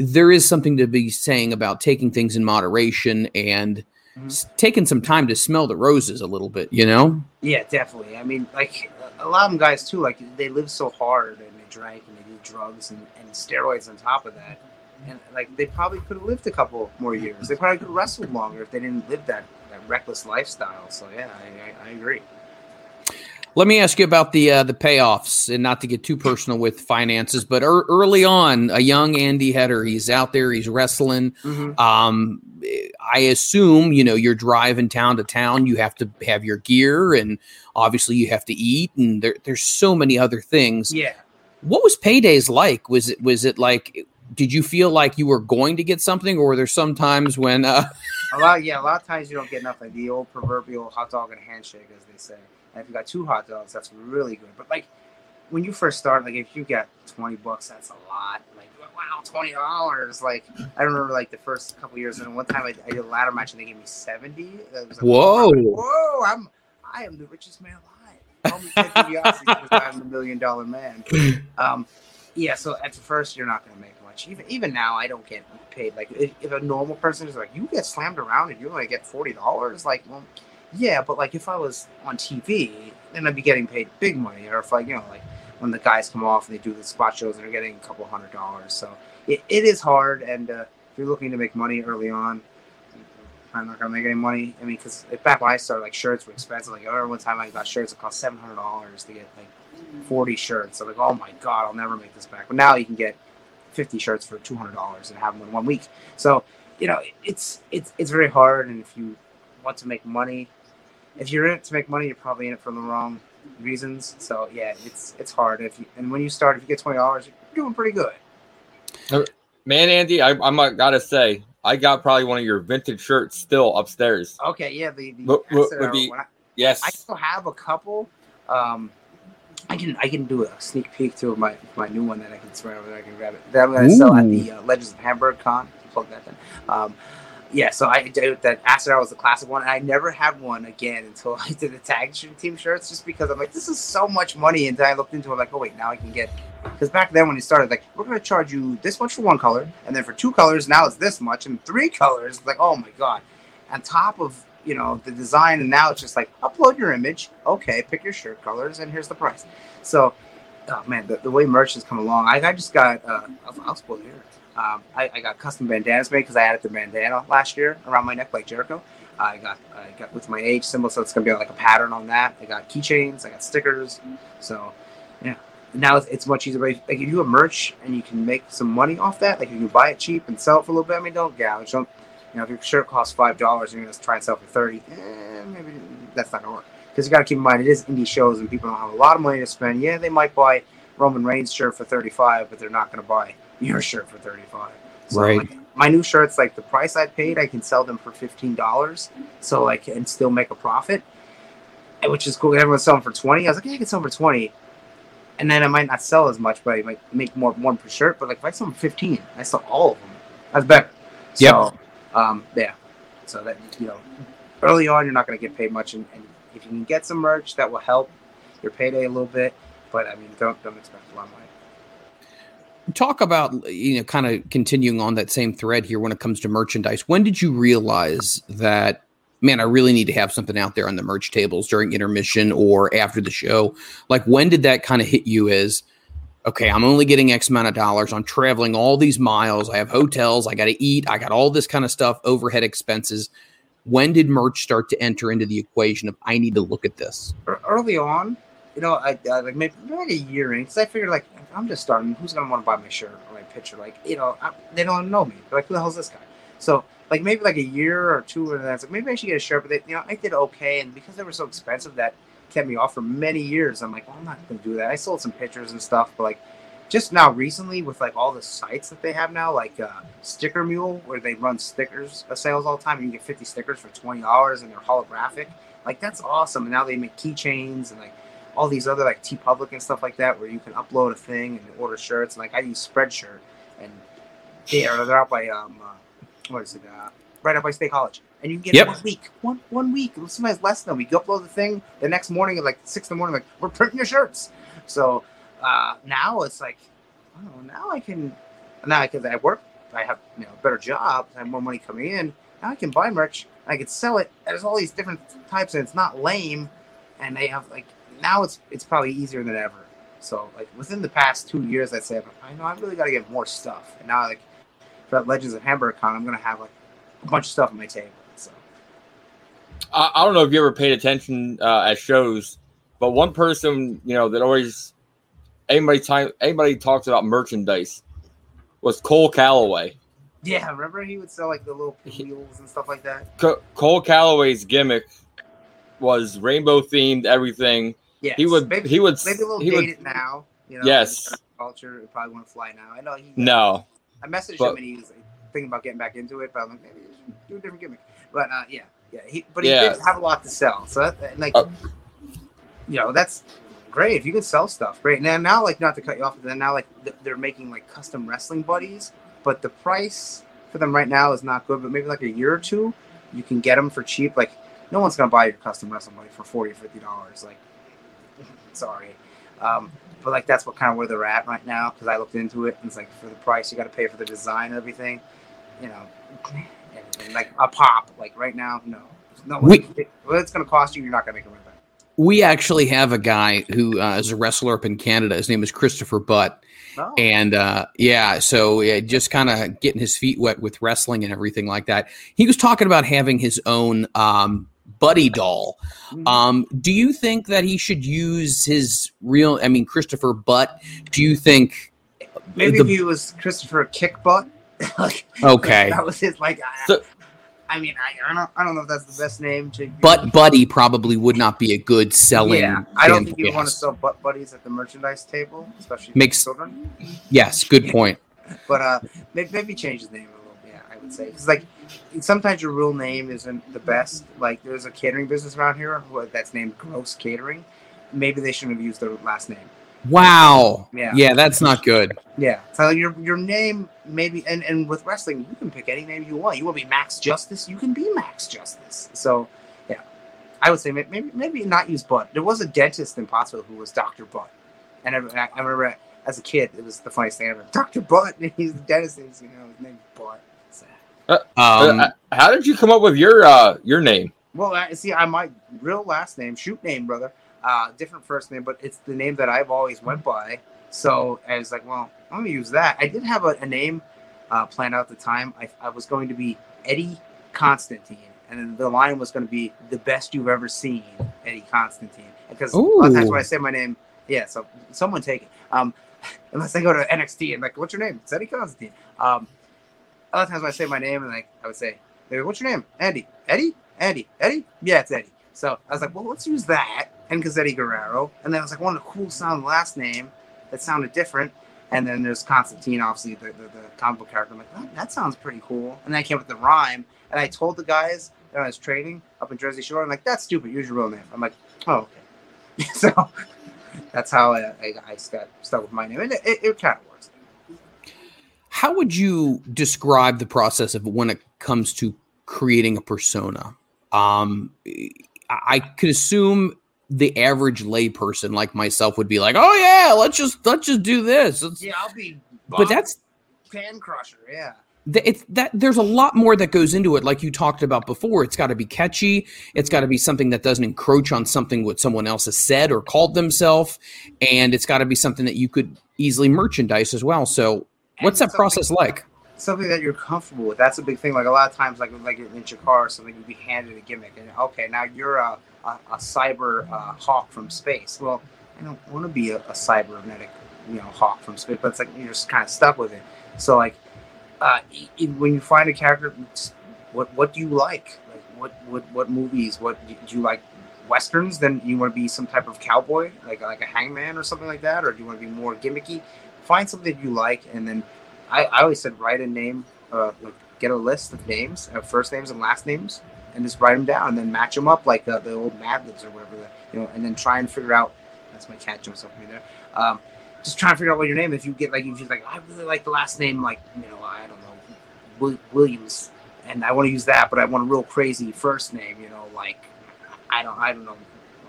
[SPEAKER 2] there is something to be saying about taking things in moderation and
[SPEAKER 4] Mhm.
[SPEAKER 2] s- taking some time to smell the roses a little bit, you know?
[SPEAKER 4] Yeah, definitely. I mean, like a lot of them guys too. Like they live so hard and they drank and they do drugs and, and steroids on top of that. And like they probably could have lived a couple more years. They probably could have wrestled longer if they didn't live that, that reckless lifestyle. So yeah, I, I, I agree.
[SPEAKER 2] Let me ask you about the uh, the payoffs, and not to get too personal with finances, but ear early on, a young Andy Header, he's out there, he's wrestling. Um, I assume you know you're driving town to town. You have to have your gear, and obviously you have to eat, and there, there's so many other things.
[SPEAKER 4] Yeah.
[SPEAKER 2] What was paydays like? Was it was it like? Did you feel like you were going to get something, or were there some times when? Uh,
[SPEAKER 4] A lot, yeah, a lot of times you don't get enough. Like the old proverbial hot dog and handshake, as they say. And if you got two hot dogs, that's really good. But like when you first start, like if you get twenty bucks, that's a lot. Like wow, twenty dollars. Like I remember like the first couple years, and one time I, I did a ladder match and they gave me seventy. Was like,
[SPEAKER 2] Whoa.
[SPEAKER 4] whoa! I'm I am the richest man alive. Call me Ted DiBiase because I'm the million dollar man. Um, yeah, so at first you're not going to make much. Even even now, I don't get paid. Like if, if a normal person is like, you get slammed around and you only get forty dollars, like, well, yeah, but like if I was on TV, then I'd be getting paid big money. Or if like you know, like when the guys come off and they do the spot shows they're getting a couple hundred dollars. So it, it is hard, and uh, if you're looking to make money early on. I'm not gonna make any money. I mean, because back when I started, like shirts were expensive. Like I remember one time I got shirts that cost seven hundred dollars to get like 40 shirts. I'm like, oh my god, I'll never make this back. But now you can get 50 shirts for 200 dollars and have them in one week. So you know, it's it's it's very hard. And if you want to make money, if you're in it to make money, you're probably in it for the wrong reasons. So yeah, it's it's hard. If you and when you start, if you get 20 dollars, you're doing pretty good.
[SPEAKER 3] Man, Andy, I, I'm uh, gotta say, I got probably one of your vintage shirts still upstairs.
[SPEAKER 4] Okay, yeah, the, the
[SPEAKER 3] What- what
[SPEAKER 4] asset
[SPEAKER 3] would be-
[SPEAKER 4] I-
[SPEAKER 3] Yes.
[SPEAKER 4] I still have a couple. Um, I can I can do a sneak peek to my my new one that I can right over there. I can grab it. That I'm going to sell at the uh, Legends of Hamburg Con. Plug that then. Um, yeah, so I did that. Acid Hour was the classic one, and I never had one again until I did the tag team shirts, just because I'm like, this is so much money. And then I looked into it, like, oh wait, now I can get. Because back then when you started, like, we're to charge you this much for one color, and then for two colors, now it's this much, and three colors, like, oh my god. On top of you know the design, and now it's just like upload your image, okay, pick your shirt colors, and here's the price. So, oh man, the, the way merch has come along, I, I just got uh, I'll, I'll spoil it here. Um, I, I got custom bandanas made because I added the bandana last year around my neck like Jericho. I got I got with my age symbol, so it's gonna be like a pattern on that. I got keychains, I got stickers, so yeah, now it's, it's much easier. Like if you have merch and you can make some money off that, like you can buy it cheap and sell it for a little bit. I mean, don't gouge. Don't you know if your shirt costs five dollars and you're gonna try and sell it for thirty? Eh, maybe that's not gonna work. Because you got to keep in mind it is indie shows and people don't have a lot of money to spend. Yeah, they might buy Roman Reigns shirt for thirty five, but they're not gonna buy your shirt for thirty five. So,
[SPEAKER 2] Right.
[SPEAKER 4] like, my new shirts, like the price I paid, I can sell them for fifteen dollars, so like and still make a profit, which is cool. Everyone's selling for twenty. I was like, yeah, I can sell them for twenty, and then I might not sell as much, but I might make more one per shirt. But like if I sell them for fifteen, I sell all of them. That's better. So, um, yeah. So that you know, early on, you're not going to get paid much, and, and if you can get some merch, that will help your payday a little bit. But I mean, don't don't expect a lot of money.
[SPEAKER 2] Talk about you know kind of continuing on that same thread here when it comes to merchandise. When did you realize that man i really need to have something out there on the merch tables during intermission or after the show? Like when did that kind of hit you as okay i'm only getting x amount of dollars. I'm traveling all these miles. I have hotels. I got to eat. I got all this kind of stuff overhead expenses. When did merch start to enter into the equation of i need to look at this?
[SPEAKER 4] Early on, you know, I, I like maybe maybe like a year in, because I figured like I'm just starting. Who's gonna want to buy my shirt or my picture? Like, you know, I, they don't know me. They're like, who the hell's this guy? So like maybe like a year or two, and then it's like maybe I should get a shirt. But they, you know, I did okay, and because they were so expensive, that kept me off for many years. I'm like, well, I'm not gonna do that. I sold some pictures and stuff, but like. Just now, recently, with like all the sites that they have now, like uh, Sticker Mule, where they run stickers uh, sales all the time, you can get 50 stickers for twenty dollars, and they're holographic. Like that's awesome. And now they make keychains and like all these other like TeePublic and stuff like that, where you can upload a thing and order shirts. And like I use Spreadshirt, and they are they're out by um uh, what is it uh, right up by State College, and you can get
[SPEAKER 2] Yep.
[SPEAKER 4] it one week, one one week. Sometimes less than a week. You upload the thing the next morning at like six in the morning, like we're printing your shirts. So uh, now it's like, oh, now I can now because I work, I have you know better job, I have more money coming in. Now I can buy merch, I can sell it. There's all these different types, and it's not lame. And they have like now it's it's probably easier than ever. So like within the past two years, I'd say I know I really got to get more stuff. And now like for that Legends of Hamburg Con, I'm gonna have like a bunch of stuff on my table. So
[SPEAKER 3] I, I don't know if you ever paid attention uh, at shows, but one person you know that always anybody time anybody talks about merchandise was Cole Calloway.
[SPEAKER 4] yeah, remember he would sell like the little wheels and stuff like that.
[SPEAKER 3] Co- Cole Calloway's gimmick was rainbow themed everything.
[SPEAKER 4] Yeah,
[SPEAKER 3] He would
[SPEAKER 4] maybe,
[SPEAKER 3] he would
[SPEAKER 4] maybe a little
[SPEAKER 3] he would
[SPEAKER 4] dated now. You know,
[SPEAKER 3] Yes.
[SPEAKER 4] culture probably wouldn't fly now. I know he.
[SPEAKER 3] no.
[SPEAKER 4] I messaged
[SPEAKER 3] But-
[SPEAKER 4] him and he was like, thinking about getting back into it, but I'm like, maybe you should do a different gimmick. But uh, yeah, yeah, he, but he
[SPEAKER 3] Yeah.
[SPEAKER 4] did have a lot to sell, so that, like,
[SPEAKER 3] Uh,
[SPEAKER 4] you know, that's great if you can sell stuff. Great. Now, now, like, not to cut you off, but then now, like, they're making like custom wrestling buddies, but the price for them right now is not good. But maybe like a year or two, you can get them for cheap. Like, no one's gonna buy your custom wrestling buddy for forty or fifty dollars. Like, sorry. Um, but like that's what kind of where they're at right now because I looked into it and it's like for the price you got to pay for the design and everything, you know, like a pop like right now no no
[SPEAKER 2] We-
[SPEAKER 4] what it's gonna cost you you're not gonna make it right back.
[SPEAKER 2] we actually have a guy who uh, is a wrestler up in canada his name is christopher butt
[SPEAKER 4] No.
[SPEAKER 2] And uh, yeah, so yeah, just kind of getting his feet wet with wrestling and everything like that. He was talking about having his own um, buddy doll.
[SPEAKER 4] Mhm.
[SPEAKER 2] Um, do you think that he should use his real? I mean, Christopher Butt. Do you think?
[SPEAKER 4] Maybe
[SPEAKER 2] the-
[SPEAKER 4] if he was Christopher Kickbutt. like,
[SPEAKER 2] Okay,
[SPEAKER 4] that was his like. I,
[SPEAKER 3] So-
[SPEAKER 4] I mean, I, I don't, I don't know if that's the best name to.
[SPEAKER 2] Butt Buddy probably would not be a good selling.
[SPEAKER 4] Yeah, I don't think you want to sell butt buddies at the merchandise table, especially
[SPEAKER 2] Makes-
[SPEAKER 4] for children.
[SPEAKER 2] Yes, good point.
[SPEAKER 4] But uh, maybe, maybe change his name a little. Yeah, I would say because like sometimes your real name isn't the best. Like there's a catering business around here who, that's named Gross Catering. Maybe they shouldn't have used their last name.
[SPEAKER 2] Wow.
[SPEAKER 4] Yeah.
[SPEAKER 2] Yeah, that's not good.
[SPEAKER 4] Yeah, so your your name maybe and and with wrestling you can pick any name you want. You want to be Max Justice, you can be Max Justice. So yeah, I would say maybe maybe not use Butt. There was a dentist in Pottsville who was Doctor Butt, and I, I remember as a kid it was the funniest thing ever. Doctor Butt, and he's the dentist. and he's, You know, his name's Butt. So,
[SPEAKER 2] Um,
[SPEAKER 3] Uh, how did you come up with your uh your name?
[SPEAKER 4] well, I, see, I my real last name, shoot name, brother. Uh, different first name, but it's the name that I've always went by. So I was like, well, I'm gonna use that. I did have a, a name uh, planned out at the time. I, I was going to be Eddie Constantine, and then the line was going to be the best you've ever seen, Eddie Constantine. Because a lot of times when I say my name, Yeah, so someone take it. Um, unless I go to NXT and like, what's your name? It's Eddie Constantine. Um, other times when I say my name and like I would say, what's your name? Andy. Eddie? Andy. Eddie? Yeah, it's Eddie. So I was like, well, let's use that. And because Eddie Guerrero. And then I was like, one of the cool sound last name that sounded different. And then there's Constantine, obviously the, the, the comic book character. I'm like, that sounds pretty cool. And then I came up with the rhyme, and I told the guys that I was training up in Jersey Shore, I'm like, that's stupid. Use your real name. I'm like, oh, okay. so that's how I, I, I got stuck with my name, and it, it, it kind of works.
[SPEAKER 2] How would you describe the process of when it comes to creating a persona? Um, I could assume the average layperson like myself would be like, "Oh yeah, let's just let's just do this." Let's-
[SPEAKER 4] Yeah, I'll be.
[SPEAKER 2] But that's
[SPEAKER 4] Pan Crusher. Yeah.
[SPEAKER 2] it's that there's a lot more that goes into it like you talked about before it's got to be catchy it's got to be something that doesn't encroach on something what someone else has said or called themselves and it's got to be something that you could easily merchandise as well so what's that process like
[SPEAKER 4] Something that you're comfortable with. That's a big thing. Like a lot of times, like like in Chikara or something, you'd be handed a gimmick, and okay, now you're a a, a cyber uh, hawk from space. Well, I don't want to be a, a cybernetic, you know, hawk from space, but it's like you're just kind of stuck with it. So like, uh, when you find a character, what what do you like? Like what what what movies? What do you like? Westerns? Then you want to be some type of cowboy, like like a hangman or something like that, or do you want to be more gimmicky? Find something you like, and then I, I always said write a name, uh, like get a list of names, uh, first names and last names, and just write them down, and then match them up like uh, the old Mad Libs or whatever, the, you know, and then try and figure out. That's my cat jumps up me there. Um, just try and figure out what your name. Is if you get like, if you're like, I really like the last name, like you know, I don't know, Williams, and I want to use that, but I want a real crazy first name, you know, like I don't, I don't know,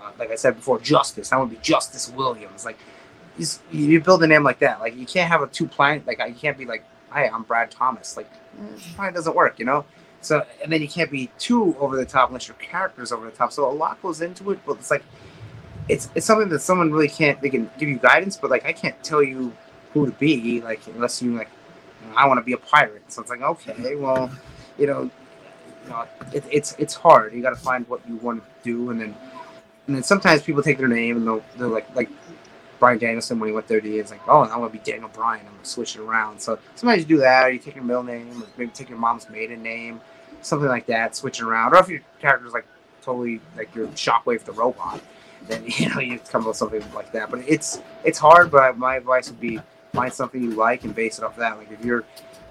[SPEAKER 4] uh, like I said before, Justice. I want to be Justice Williams, like you, you build a name like that. Like you can't have a two planet. Like you can't be like, "Hi, I'm Brad Thomas." Like it probably doesn't work, you know. So and then you can't be too over the top unless your character's over the top. So a lot goes into it, but it's like it's it's something that someone really can't. They can give you guidance, but like I can't tell you who to be. Like unless you like, I want to be a pirate. So it's like okay, well, you know, you know it, it's it's hard. You got to find what you want to do, and then and then sometimes people take their name and they'll they're like like Bryan Danielson when he went 30 it's like, oh, I want to be Daniel Bryan. I'm gonna switch it around. So sometimes you do that, or you take your middle name, or maybe take your mom's maiden name, something like that, switch it around. Or if your character's like totally like your Shockwave the robot, then you know you come up with something like that. But it's it's hard. But my advice would be find something you like and base it off that. Like if you're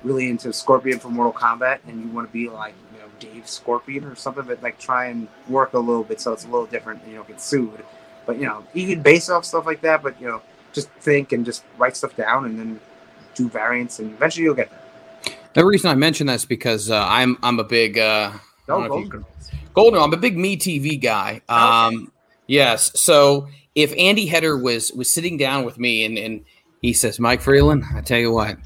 [SPEAKER 4] really into Scorpion from Mortal Kombat and you want to be like you know Dave Scorpion or something, but like try and work a little bit so it's a little different. and You don't get sued. But you know you can base it off stuff like that. But you know just think and just write stuff down and then do variants and eventually you'll get there.
[SPEAKER 2] the reason i mention that's because uh, i'm i'm a big uh I don't
[SPEAKER 4] Go
[SPEAKER 2] know if you-
[SPEAKER 4] Golden.
[SPEAKER 2] Golden, I'm a big Me TV guy. Um, yes. So if Andy Header was was sitting down with me and and he says, Mike Freeland, I tell you what,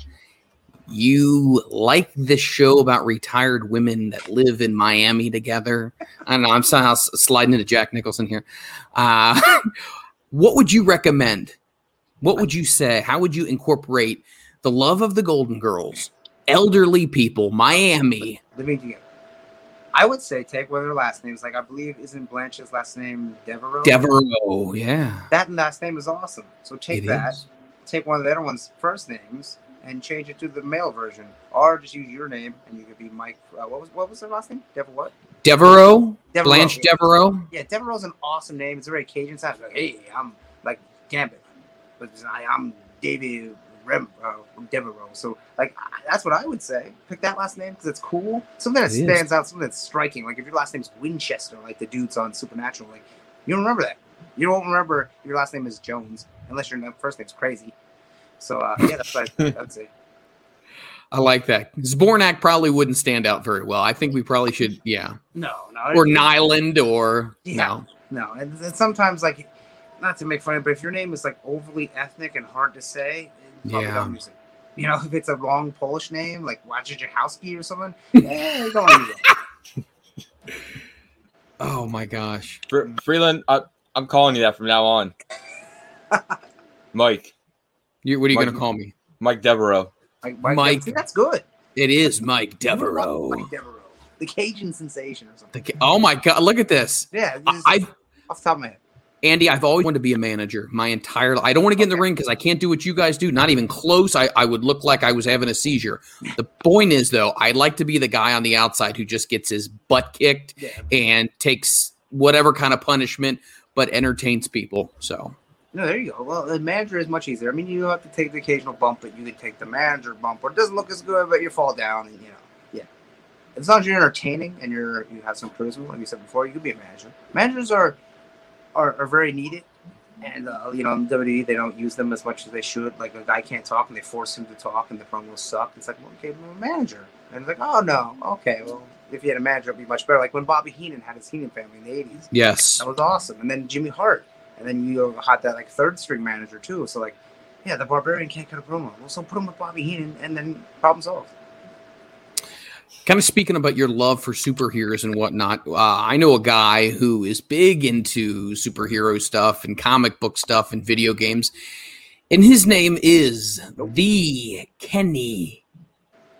[SPEAKER 2] you like this show about retired women that live in Miami together. I don't know. I'm somehow sliding into Jack Nicholson here. Uh, what would you recommend? What would you say? How would you incorporate the love of the Golden Girls, elderly people, Miami?
[SPEAKER 4] living together. I would say take one of their last names. Like I believe isn't Blanche's last name Devereaux?
[SPEAKER 2] Devereaux, yeah.
[SPEAKER 4] That last name is awesome. So take
[SPEAKER 2] It
[SPEAKER 4] that,
[SPEAKER 2] is.
[SPEAKER 4] take one of the other one's first names, and change it to the male version, or just use your name and you could be Mike. Uh, what was what was their last name? Dev what?
[SPEAKER 2] Devereaux,
[SPEAKER 4] Devereaux,
[SPEAKER 2] Blanche
[SPEAKER 4] yeah.
[SPEAKER 2] Devereaux.
[SPEAKER 4] Yeah, Devereaux's an awesome name. It's a very Cajun sound. Like, hey, I'm like Gambit, but I, I'm David Rem, uh, Devereaux. So, like, that's what I would say. Pick that last name because it's cool. Something that
[SPEAKER 2] It is.
[SPEAKER 4] stands out, something that's striking. Like, if your last name's Winchester, like the dudes on Supernatural, like, you don't remember that. You don't remember your last name is Jones unless your first name's Crazy. So, uh, yeah, that's what I- I'd say.
[SPEAKER 2] I like that. Zbornak probably wouldn't stand out very well. I think we probably should, yeah,
[SPEAKER 4] No, no.
[SPEAKER 2] or
[SPEAKER 4] it-
[SPEAKER 2] Nylund, or
[SPEAKER 4] Yeah.
[SPEAKER 2] no.
[SPEAKER 4] No, and, and sometimes like, not to make fun of, it, but if your name is like overly ethnic and hard to say, probably
[SPEAKER 2] Yeah.
[SPEAKER 4] don't use it. You know, if it's a long Polish name like Wojciechowski or something, eh, don't use it.
[SPEAKER 2] Oh my gosh.
[SPEAKER 3] Fre- Freeland, I, I'm calling you that from now on. Mike,
[SPEAKER 2] You, what are you going to call me?
[SPEAKER 3] Mike Devereaux.
[SPEAKER 4] Like, Mike,
[SPEAKER 2] Mike.
[SPEAKER 4] see, that's good.
[SPEAKER 2] It is Mike Devereaux.
[SPEAKER 4] Mike Devereaux, the Cajun sensation or something.
[SPEAKER 2] ca- oh my god! Look at this.
[SPEAKER 4] Yeah,
[SPEAKER 2] I,
[SPEAKER 4] just
[SPEAKER 2] I
[SPEAKER 4] off the top of my head.
[SPEAKER 2] Andy, I've always wanted to be a manager my entire life. I don't want to get in the ring because I can't do what you guys do, not even close. I, I would look like I was having a seizure. The point is, though, I'd like to be the guy on the outside who just gets his butt kicked
[SPEAKER 4] Yeah.
[SPEAKER 2] and takes whatever kind of punishment, but entertains people. So,
[SPEAKER 4] No, there you go. Well, the manager is much easier. I mean, you have to take the occasional bump, but you can take the manager bump, or it doesn't look as good, but you fall down, and you know, yeah. As long as you're entertaining and you're you have some charisma, like you said before, you could be a manager. Managers are are, are very needed, and uh, you know, in WWE they don't use them as much as they should. Like a guy can't talk, and they force him to talk, and the promos suck. It's like, well, okay, I'm a manager, and it's like, oh no, okay, well, if you had a manager, it'd be much better. Like when Bobby Heenan had his Heenan family in the '80s.
[SPEAKER 2] yes.
[SPEAKER 4] That was awesome. And then Jimmy Hart. And then you had that like third string manager too. So like, yeah, the Barbarian can't cut a promo. Well, so put him with Bobby Heenan, and then problem solved.
[SPEAKER 2] kind of speaking about your love for superheroes and whatnot, uh, I know a guy who is big into superhero stuff and comic book stuff and video games, and his name is the Kenny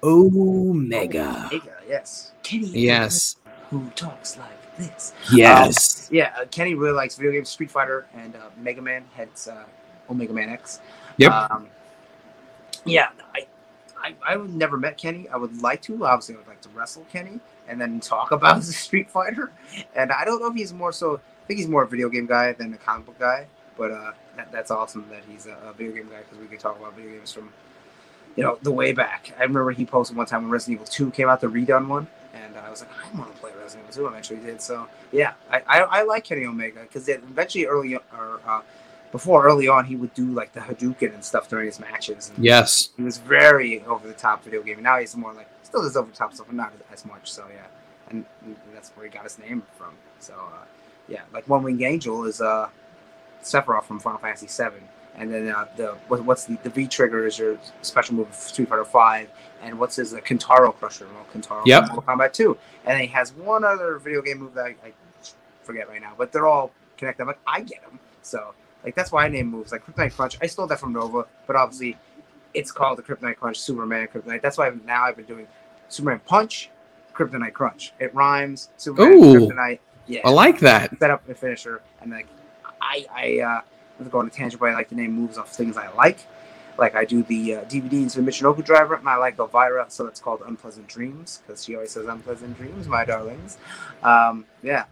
[SPEAKER 2] Omega.
[SPEAKER 4] Omega, yes. Kenny.
[SPEAKER 2] Yes,
[SPEAKER 4] Who talks like this?
[SPEAKER 2] yes,
[SPEAKER 4] Yeah, uh, Kenny really likes video games, Street Fighter, and uh, Mega Man. Hence uh, Omega Man X.
[SPEAKER 2] Yep.
[SPEAKER 4] Um, yeah, I, I, I never met Kenny. I would like to. Obviously, I would like to wrestle Kenny and then talk about the Street Fighter. And I don't know if he's more so. I think he's more a video game guy than a comic book guy. But uh, that, that's awesome that he's a, a video game guy because we can talk about video games from, you know, the way back. I remember he posted one time when Resident Evil 2 came out, the redone one, and I was like, I want to play Resident Evil 2. Eventually did. So yeah, I, I, I like Kenny Omega because eventually early or uh, before early on he would do like the Hadouken and stuff during his matches. And
[SPEAKER 2] yes.
[SPEAKER 4] he was very over the top video game. Now he's more like still does over the top stuff, but not as, much. So yeah, and, and that's where he got his name from. So uh, yeah, like One Winged Angel is uh, Sephiroth from Final Fantasy VII, and then uh, the what, what's the the V trigger is your special move of Street Fighter Five, and what's his uh, Kentaro Crusher? Well, Kentaro
[SPEAKER 2] Yep.
[SPEAKER 4] Mortal Kombat Two, and then he has one other video game move that I, I forget right now, but they're all connected. I'm like, I get them. So like that's why I name moves like Kryptonite Crunch. I stole that from Nova, but obviously it's called the Kryptonite Crunch, Superman Kryptonite. That's why now I've been doing Superman Punch, Kryptonite Crunch. It rhymes. Superman
[SPEAKER 2] Ooh.
[SPEAKER 4] Kryptonite. Yeah.
[SPEAKER 2] I like that.
[SPEAKER 4] set up and finisher, and like I I uh, I'm going to tangent, but I like to name moves off things I like. Like I do the uh, DVDs for Michinoku Driver, and I like Elvira, so it's called Unpleasant Dreams because she always says Unpleasant Dreams, my darlings. Um, yeah,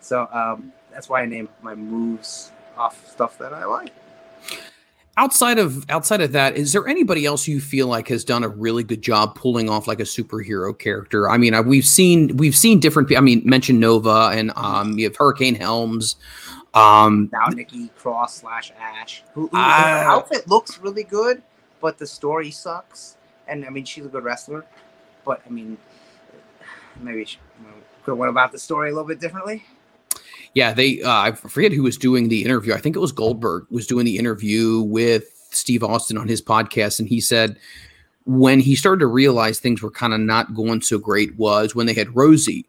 [SPEAKER 4] so um, that's why I name my moves off stuff that I like.
[SPEAKER 2] Outside of outside of that, is there anybody else you feel like has done a really good job pulling off like a superhero character? I mean, I, we've seen we've seen different. I mean, mention Nova and um, you have Hurricane Helms. Um,
[SPEAKER 4] now Nikki Cross slash Ash, who, who her outfit looks really good, but the story sucks. And I mean, she's a good wrestler, but I mean, maybe she you know, could have went about the story a little bit differently.
[SPEAKER 2] Yeah, they uh, I forget who was doing the interview. I think it was Goldberg was doing the interview with Steve Austin on his podcast, and he said when he started to realize things were kind of not going so great was when they had Rosey,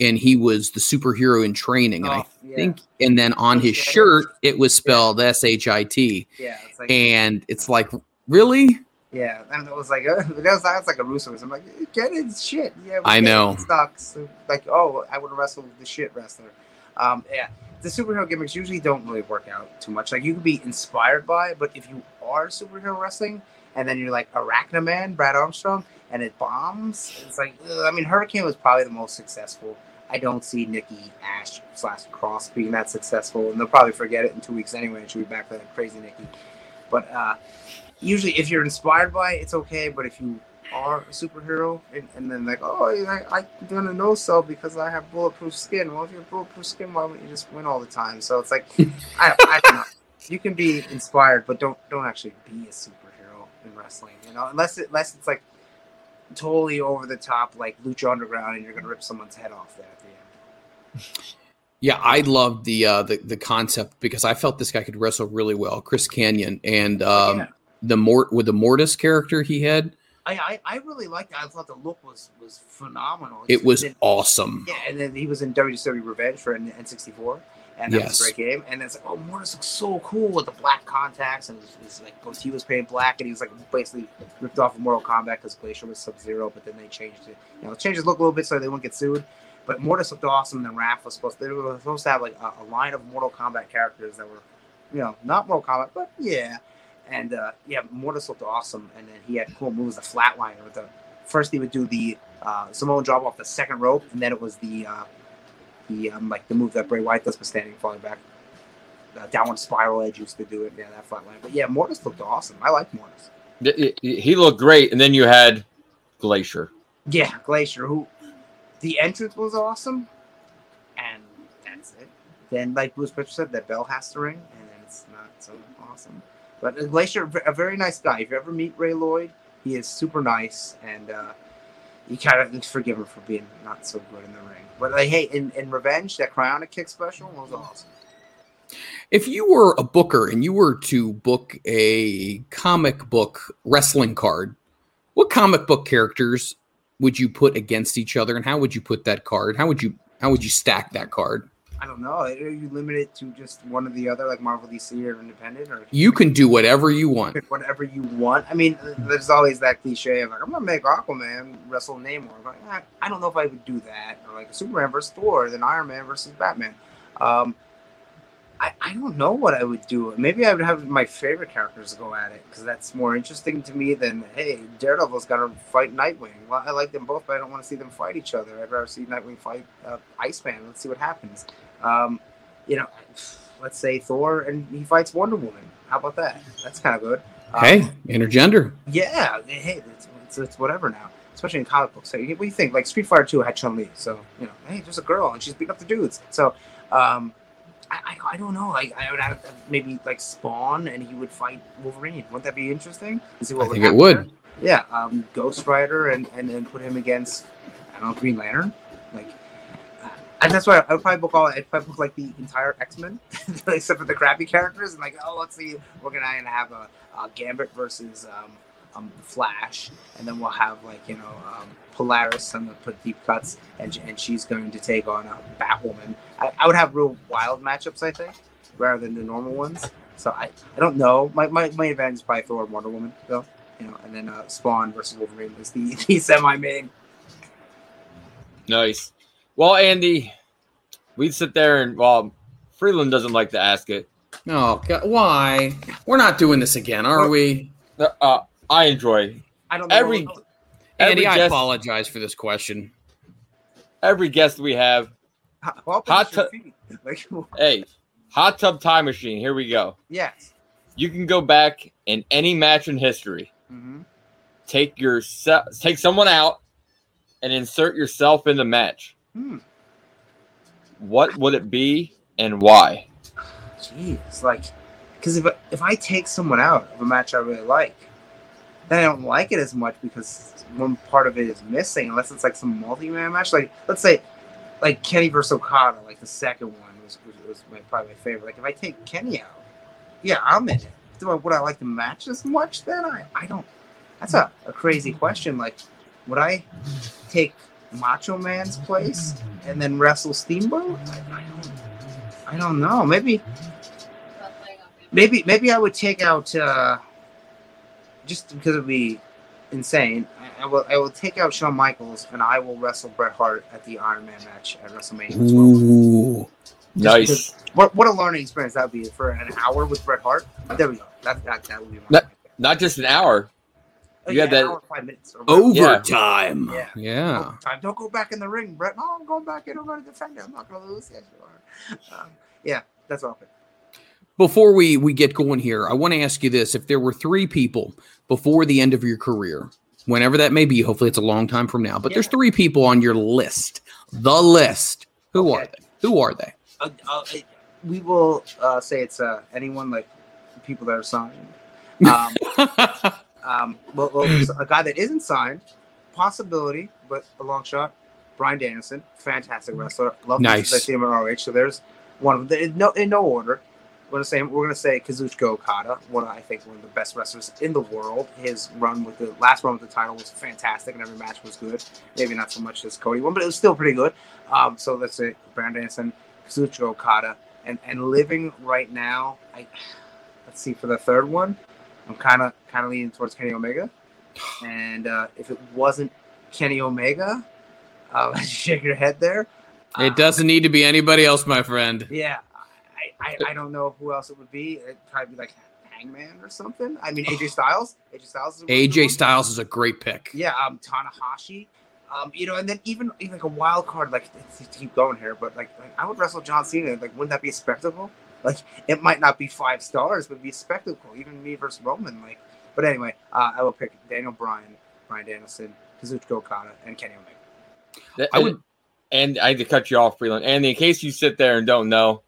[SPEAKER 2] and he was the superhero in training, and I
[SPEAKER 4] Oh, yeah.
[SPEAKER 2] think, and then on his shirt it was spelled S H I T,
[SPEAKER 4] Yeah, it's like
[SPEAKER 2] and it's like really,
[SPEAKER 4] yeah, and it was like uh, that was that's like a Russo. I'm like, get it, shit. Yeah,
[SPEAKER 2] I know.
[SPEAKER 4] it sucks. Like, oh, I would wrestle the shit wrestler. Um, yeah, the superhero gimmicks usually don't really work out too much. Like, you can be inspired by, it, but if you are superhero wrestling and then you're like Arachnaman, Brad Armstrong, and it bombs, it's like, ugh. I mean, Hurricane was probably the most successful. I don't see Nikki Ash slash Cross being that successful, and they'll probably forget it in two weeks anyway, and she'll be back for that crazy Nikki. But uh, usually if you're inspired by it, it's okay. But if you are a superhero and, and then like, oh, I, I'm doing a no sell because I have bulletproof skin. Well, if you have bulletproof skin, why wouldn't you just win all the time? So it's like, I, I don't know. You can be inspired, but don't don't actually be a superhero in wrestling. You know, unless it, unless it's like totally over the top, like Lucha Underground, and you're gonna rip someone's head off there at the end.
[SPEAKER 2] Yeah, I loved the uh, the the concept because I felt this guy could wrestle really well, Chris Kanyon, and um,
[SPEAKER 4] Yeah.
[SPEAKER 2] the mort with the Mortis character he had,
[SPEAKER 4] I, I I really liked it. I thought the look was was phenomenal.
[SPEAKER 2] it was
[SPEAKER 4] And-
[SPEAKER 2] awesome.
[SPEAKER 4] Yeah, and then he was in WCW Revenge for N- N64, and that
[SPEAKER 2] Yes.
[SPEAKER 4] was a great game. And it's like, oh, Mortis looks so cool with the black contacts, and his like goatee was painted black, and he was like basically ripped off of Mortal Kombat because Glacier was Sub Zero, but then they changed it. You know, changed his look a little bit so they wouldn't get sued. but Mortis looked awesome. And then Wrath was supposed. They were supposed to have like a, a line of Mortal Kombat characters that were, you know, not Mortal Kombat, but yeah. And uh, yeah, Mortis looked awesome, and then he had cool moves. The flatliner with the first he would do the uh, Samoan drop off the second rope, and then it was the uh, the um, like the move that Bray Wyatt does for standing falling back. Uh, downward spiral edge used to do it. Yeah, that flatline. But yeah, Mortis looked awesome. I like Mortis.
[SPEAKER 3] He looked great, and then you had Glacier.
[SPEAKER 4] Yeah, Glacier, who the entrance was awesome, and that's it. Then, like Bruce Pritchard said, that bell has to ring, and then it's not so awesome. But uh, Glacier, a very nice guy. If you ever meet Ray Lloyd, he is super nice, and uh, you kind of forgive him for being not so good in the ring. But like, hey, in, in Revenge, that cryonic kick special was awesome.
[SPEAKER 2] If you were a booker and you were to book a comic book wrestling card, what comic book characters would you put against each other, and how would you put that card? How would you how would you stack that card?
[SPEAKER 4] I don't know. Are you limited to just one or the other, like Marvel, DC, or Independent, or
[SPEAKER 2] You can do whatever you want.
[SPEAKER 4] whatever you want. I mean, there's always that cliche of like, I'm gonna make Aquaman wrestle Namor. But I, I don't know if I would do that. Or like Superman versus Thor, then Iron Man versus Batman. Um, I, I don't know what I would do. Maybe I would have my favorite characters go at it because that's more interesting to me than hey, Daredevil's got to fight Nightwing. Well, I like them both, but I don't want to see them fight each other. I'd rather see Nightwing fight uh, Iceman. Let's see what happens. Um, you know, let's say Thor and he fights Wonder Woman. How about that? That's kind of good. Um,
[SPEAKER 2] Hey, intergender.
[SPEAKER 4] yeah, hey, it's, it's, it's whatever now, especially in comic books. So, what do you think? Like Street Fighter Two had Chun Li, so you know, hey, there's a girl and she's beating up the dudes. So, um, I, I, I don't know. Like I would have maybe like Spawn and he would fight Wolverine. Wouldn't that be interesting? See what
[SPEAKER 2] I think it would.
[SPEAKER 4] there? Yeah, um, Ghost Rider and and then put him against I don't know Green Lantern, And that's why I would probably book all. I'd probably book like the entire X Men, except for the crappy characters. And like, oh, let's see, we're gonna have a, a Gambit versus um, um, Flash, and then we'll have like you know um, Polaris. Gonna put deep cuts, and and she's going to take on uh, Batwoman. I, I would have real wild matchups, I think, rather than the normal ones. So I, I don't know. My my my advantage is probably Thor and Wonder Woman though, you know, and then uh, Spawn versus Wolverine is the the semi main.
[SPEAKER 3] Nice. Well, Andy, we'd sit there and well, Freeland doesn't like to ask it.
[SPEAKER 2] Oh, why? We're not doing this again, are we?
[SPEAKER 3] Uh, I enjoy
[SPEAKER 4] I don't know.
[SPEAKER 3] Every-
[SPEAKER 2] Andy,
[SPEAKER 3] Every
[SPEAKER 2] I
[SPEAKER 3] guest-
[SPEAKER 2] apologize for this question.
[SPEAKER 3] every guest we have.
[SPEAKER 4] Well,
[SPEAKER 3] Hot
[SPEAKER 4] position
[SPEAKER 3] tu-
[SPEAKER 4] feet. Like,
[SPEAKER 3] Hey, hot tub time machine. Here we go.
[SPEAKER 4] yes.
[SPEAKER 3] You can go back in any match in history.
[SPEAKER 4] hmm
[SPEAKER 3] Take your se- take someone out and insert yourself in the match.
[SPEAKER 4] Hmm.
[SPEAKER 3] What would it be and why?
[SPEAKER 4] Jeez, like, because if if I take someone out of a match I really like, then I don't like it as much because one part of it is missing. Unless it's like some multi-man match, like let's say, like Kenny versus Okada, like the second one was was, was my, probably my favorite. Like if I take Kenny out, yeah, I'm in it. Do I would I like the match as much? Then I I don't. That's a, a crazy question. Like, would I take Macho Man's place and then wrestle Steamboat? I, don't. I don't know. Maybe maybe maybe I would take out uh, just because it'd be insane. I, I will I will take out Shawn Michaels and I will wrestle Bret Hart at the Iron Man match at WrestleMania. as well.
[SPEAKER 2] Ooh.
[SPEAKER 4] Just
[SPEAKER 3] Nice.
[SPEAKER 4] What what a learning experience that would be for an hour with Bret Hart. There we go. That that, that would be my
[SPEAKER 3] That- Not just an hour.
[SPEAKER 4] Oh,
[SPEAKER 3] you
[SPEAKER 4] yeah,
[SPEAKER 3] had that-
[SPEAKER 4] an hour, five minutes.
[SPEAKER 2] Overtime.
[SPEAKER 4] Yeah.
[SPEAKER 2] Yeah.
[SPEAKER 4] Time. Don't go back in the ring, Bret. No, I'm going back in. I'm going to defend it. I'm not going to lose. Yes, you are. Um, yeah, that's all.
[SPEAKER 2] Before we we get going here, I want to ask you this: If there were three people before the end of your career, whenever that may be, hopefully it's a long time from now, but there's three people on your list, the list. Who are they? Who are they?
[SPEAKER 4] Uh, uh, we will uh, say it's uh, anyone like people that are signed. Um, um, well, well, a guy that isn't signed, possibility, but a long shot. Bryan Danielson, fantastic wrestler. Love
[SPEAKER 2] Nice.
[SPEAKER 4] I see him at ROH. So there's one of them. In no, in no order. We're gonna say we're gonna say Kazuchika Okada, one of, I think one of the best wrestlers in the world. His run with the last run with the title was fantastic, and every match was good. Maybe not so much as Cody one, but it was still pretty good. Um, so let's say Bryan Danielson, Kazuchika Okada, and and living right now. I let's see for the third one. I'm kind of kind of leaning towards Kenny Omega, and uh, if it wasn't Kenny Omega, Um, shake your head there.
[SPEAKER 2] It doesn't need to be anybody else, my friend.
[SPEAKER 4] Yeah, I, I, I don't know who else it would be. It'd probably be like Hangman or something. I mean, AJ Styles. AJ Styles. Is a
[SPEAKER 2] AJ. Styles is a great pick.
[SPEAKER 4] Yeah, um, Tanahashi. Um, you know, and then even, even like a wild card, like to keep going here, but like, like I would wrestle John Cena. Like, wouldn't that be a spectacle? Like, it might not be five stars, but it'd be a spectacle. Even me versus Roman. Like, but anyway, uh, I will pick Daniel Bryan, Brian Danielson, Kazuchika Okada, and Kenny Omega.
[SPEAKER 3] That-
[SPEAKER 2] I would-
[SPEAKER 3] And I had to cut you off, Freeland. And in case you sit there and don't know,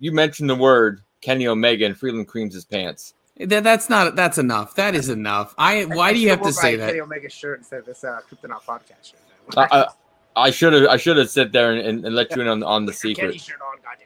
[SPEAKER 3] you mentioned the word Kenny Omega, and Freeland creams his pants.
[SPEAKER 2] That, that's not. That's enough. That is enough. I. Why do you have to say that? Kenny?
[SPEAKER 4] Omega shirt instead of this uh, Kryptonite podcast shirt.
[SPEAKER 3] I, I, I should have. I should have sit there and, and, and let you in on, on the
[SPEAKER 4] Kenny
[SPEAKER 3] secret.
[SPEAKER 4] shirt on, goddamn it.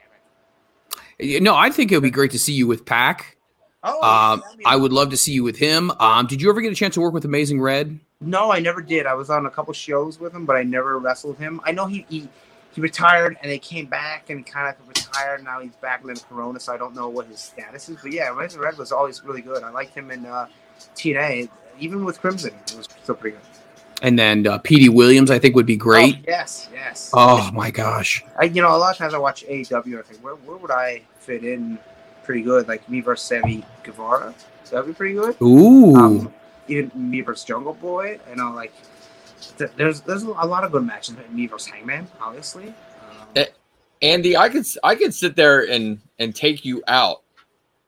[SPEAKER 2] No, I think it would be great to see you with PAC.
[SPEAKER 4] Oh,
[SPEAKER 2] Um, I would love to see you with him. Um, did you ever get a chance to work with Amazing Red?
[SPEAKER 4] No, I never did. I was on a couple shows with him, but I never wrestled him. I know he he, he retired and they came back and kind of retired. Now he's back in Corona, so I don't know what his status is. But yeah, Amazing Red was always really good. I liked him in uh, TNA, even with Crimson. It was still pretty good.
[SPEAKER 2] And then uh, Petey Williams, I think, would be great.
[SPEAKER 4] Oh, yes, yes.
[SPEAKER 2] Oh my gosh.
[SPEAKER 4] I, you know, a lot of times I watch AEW. I think where where would I fit in pretty good? Like me versus Sammy Guevara. So that'd be pretty good.
[SPEAKER 2] Ooh.
[SPEAKER 4] Um, even me versus Jungle Boy. You know, like th- there's there's a lot of good matches. In me versus Hangman, obviously. Um,
[SPEAKER 3] Andy, I could I could sit there and and take you out,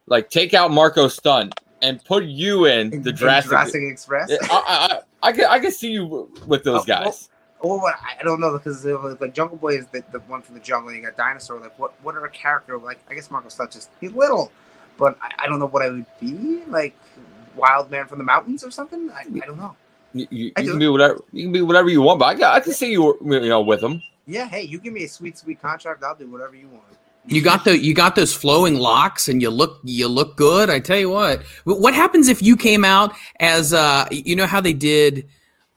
[SPEAKER 3] like take out Marko Stunt and put you in
[SPEAKER 4] in-
[SPEAKER 3] the
[SPEAKER 4] in
[SPEAKER 3] Jurassic.
[SPEAKER 4] Jurassic Express.
[SPEAKER 3] I, I, I, could I could see you with those
[SPEAKER 4] uh, well,
[SPEAKER 3] guys.
[SPEAKER 4] Or what? I don't know because like Jungle Boy is the, the one from the jungle. You got Dinosaur. Like what? What are a character? Like I guess Marko Stunt just he's little, but I, I don't know what I would be like. Wild Man from the mountains or something. I, I don't know.
[SPEAKER 3] You, you, you
[SPEAKER 4] do.
[SPEAKER 3] can be whatever you can be whatever you want, but I, I can see you you know with them.
[SPEAKER 4] Yeah. Hey, you give me a sweet, sweet contract. I'll do whatever you want.
[SPEAKER 2] You got the you got those flowing locks and you look you look good. I tell you what. What happens if you came out as uh you know how they did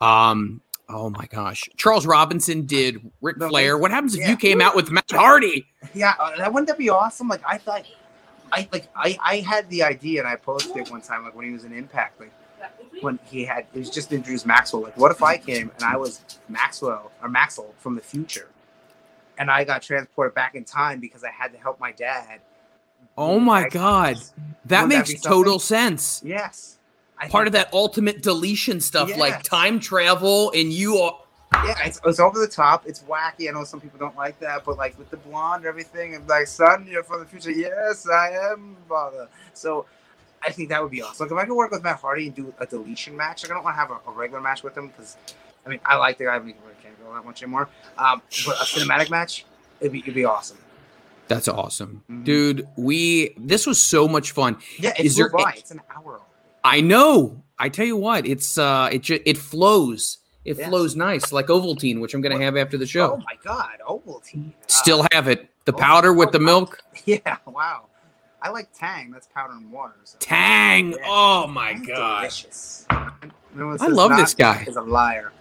[SPEAKER 2] um oh my gosh. Charles Robinson did Ric Flair. What happens if
[SPEAKER 4] yeah.
[SPEAKER 2] you came out with Matt Hardy?
[SPEAKER 4] Yeah, uh, that wouldn't that be awesome? Like I thought, I like I I had the idea and I posted it one time like when he was in Impact, like when he had it was just introduced Maxwell. Like, what if I came and I was Maxwell or Maxwell from the future, and I got transported back in time because I had to help my dad.
[SPEAKER 2] Oh my god. That makes
[SPEAKER 4] something?
[SPEAKER 2] total sense.
[SPEAKER 4] Yes. I
[SPEAKER 2] Part of
[SPEAKER 4] think-
[SPEAKER 2] that ultimate deletion stuff like time travel and you are
[SPEAKER 4] Yeah, it's, it's over the top. It's wacky. I know some people don't like that, but like with the blonde and everything, and like, son, you're from the future. Yes, I am, father. So I think that would be awesome. Like if I could work with Matt Hardy and do a deletion match, like I don't want to have a, a regular match with him because, I mean, I like the guy, but he really can't go that much anymore. Um, but a cinematic match, it'd be, it'd be awesome.
[SPEAKER 2] That's awesome.
[SPEAKER 4] Mhm.
[SPEAKER 2] Dude, we this was so much fun.
[SPEAKER 4] Yeah, it's
[SPEAKER 2] there
[SPEAKER 4] by. It's an hour.
[SPEAKER 2] I know. I tell you what, it's uh it ju- it flows. It
[SPEAKER 4] Yeah.
[SPEAKER 2] flows nice like Ovaltine, which I'm going to have after the show.
[SPEAKER 4] Oh my God, Ovaltine. Uh,
[SPEAKER 2] Still have it. The
[SPEAKER 4] oh,
[SPEAKER 2] powder with
[SPEAKER 4] oh,
[SPEAKER 2] the milk.
[SPEAKER 4] yeah, wow. I like Tang. That's powder and water. So.
[SPEAKER 2] Tang.
[SPEAKER 4] Yeah.
[SPEAKER 2] Oh my god.
[SPEAKER 4] Delicious.
[SPEAKER 2] I love this guy.
[SPEAKER 4] Is a liar.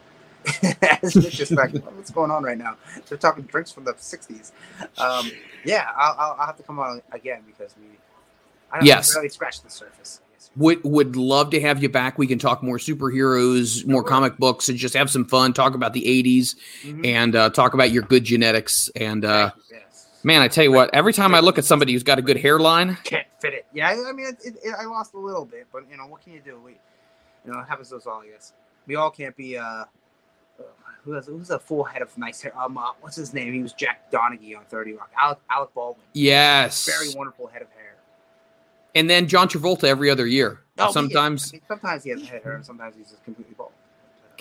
[SPEAKER 4] It's disrespectful. What's going on right now? They're talking drinks from the '60s. Um, yeah, I'll, I'll, I'll have to come on again because we. I don't
[SPEAKER 2] Yes.
[SPEAKER 4] really scratched the surface.
[SPEAKER 2] Would would love to have you back. We can talk more superheroes, more comic books, and just have some fun. Talk about the '80s
[SPEAKER 4] Mhm.
[SPEAKER 2] and uh, talk about your good genetics. And uh,
[SPEAKER 4] Yes.
[SPEAKER 2] man, I tell you what, every time I look at somebody who's got a good hairline,
[SPEAKER 4] can't fit it. Yeah, I I mean, it, it, it, I lost a little bit, but you know, what can you do? We, you know, it happens to us all. I guess we all can't be. uh, who has, who's a full head of nice hair? Um, uh, what's his name? He was Jack Donaghy on Thirty Rock. Alec, Alec Baldwin.
[SPEAKER 2] yes,
[SPEAKER 4] Very wonderful head of hair.
[SPEAKER 2] and then John Travolta every other year.
[SPEAKER 4] Oh, yeah,
[SPEAKER 2] sometimes,
[SPEAKER 4] I mean, sometimes he has a head hair, and sometimes he's just completely bald.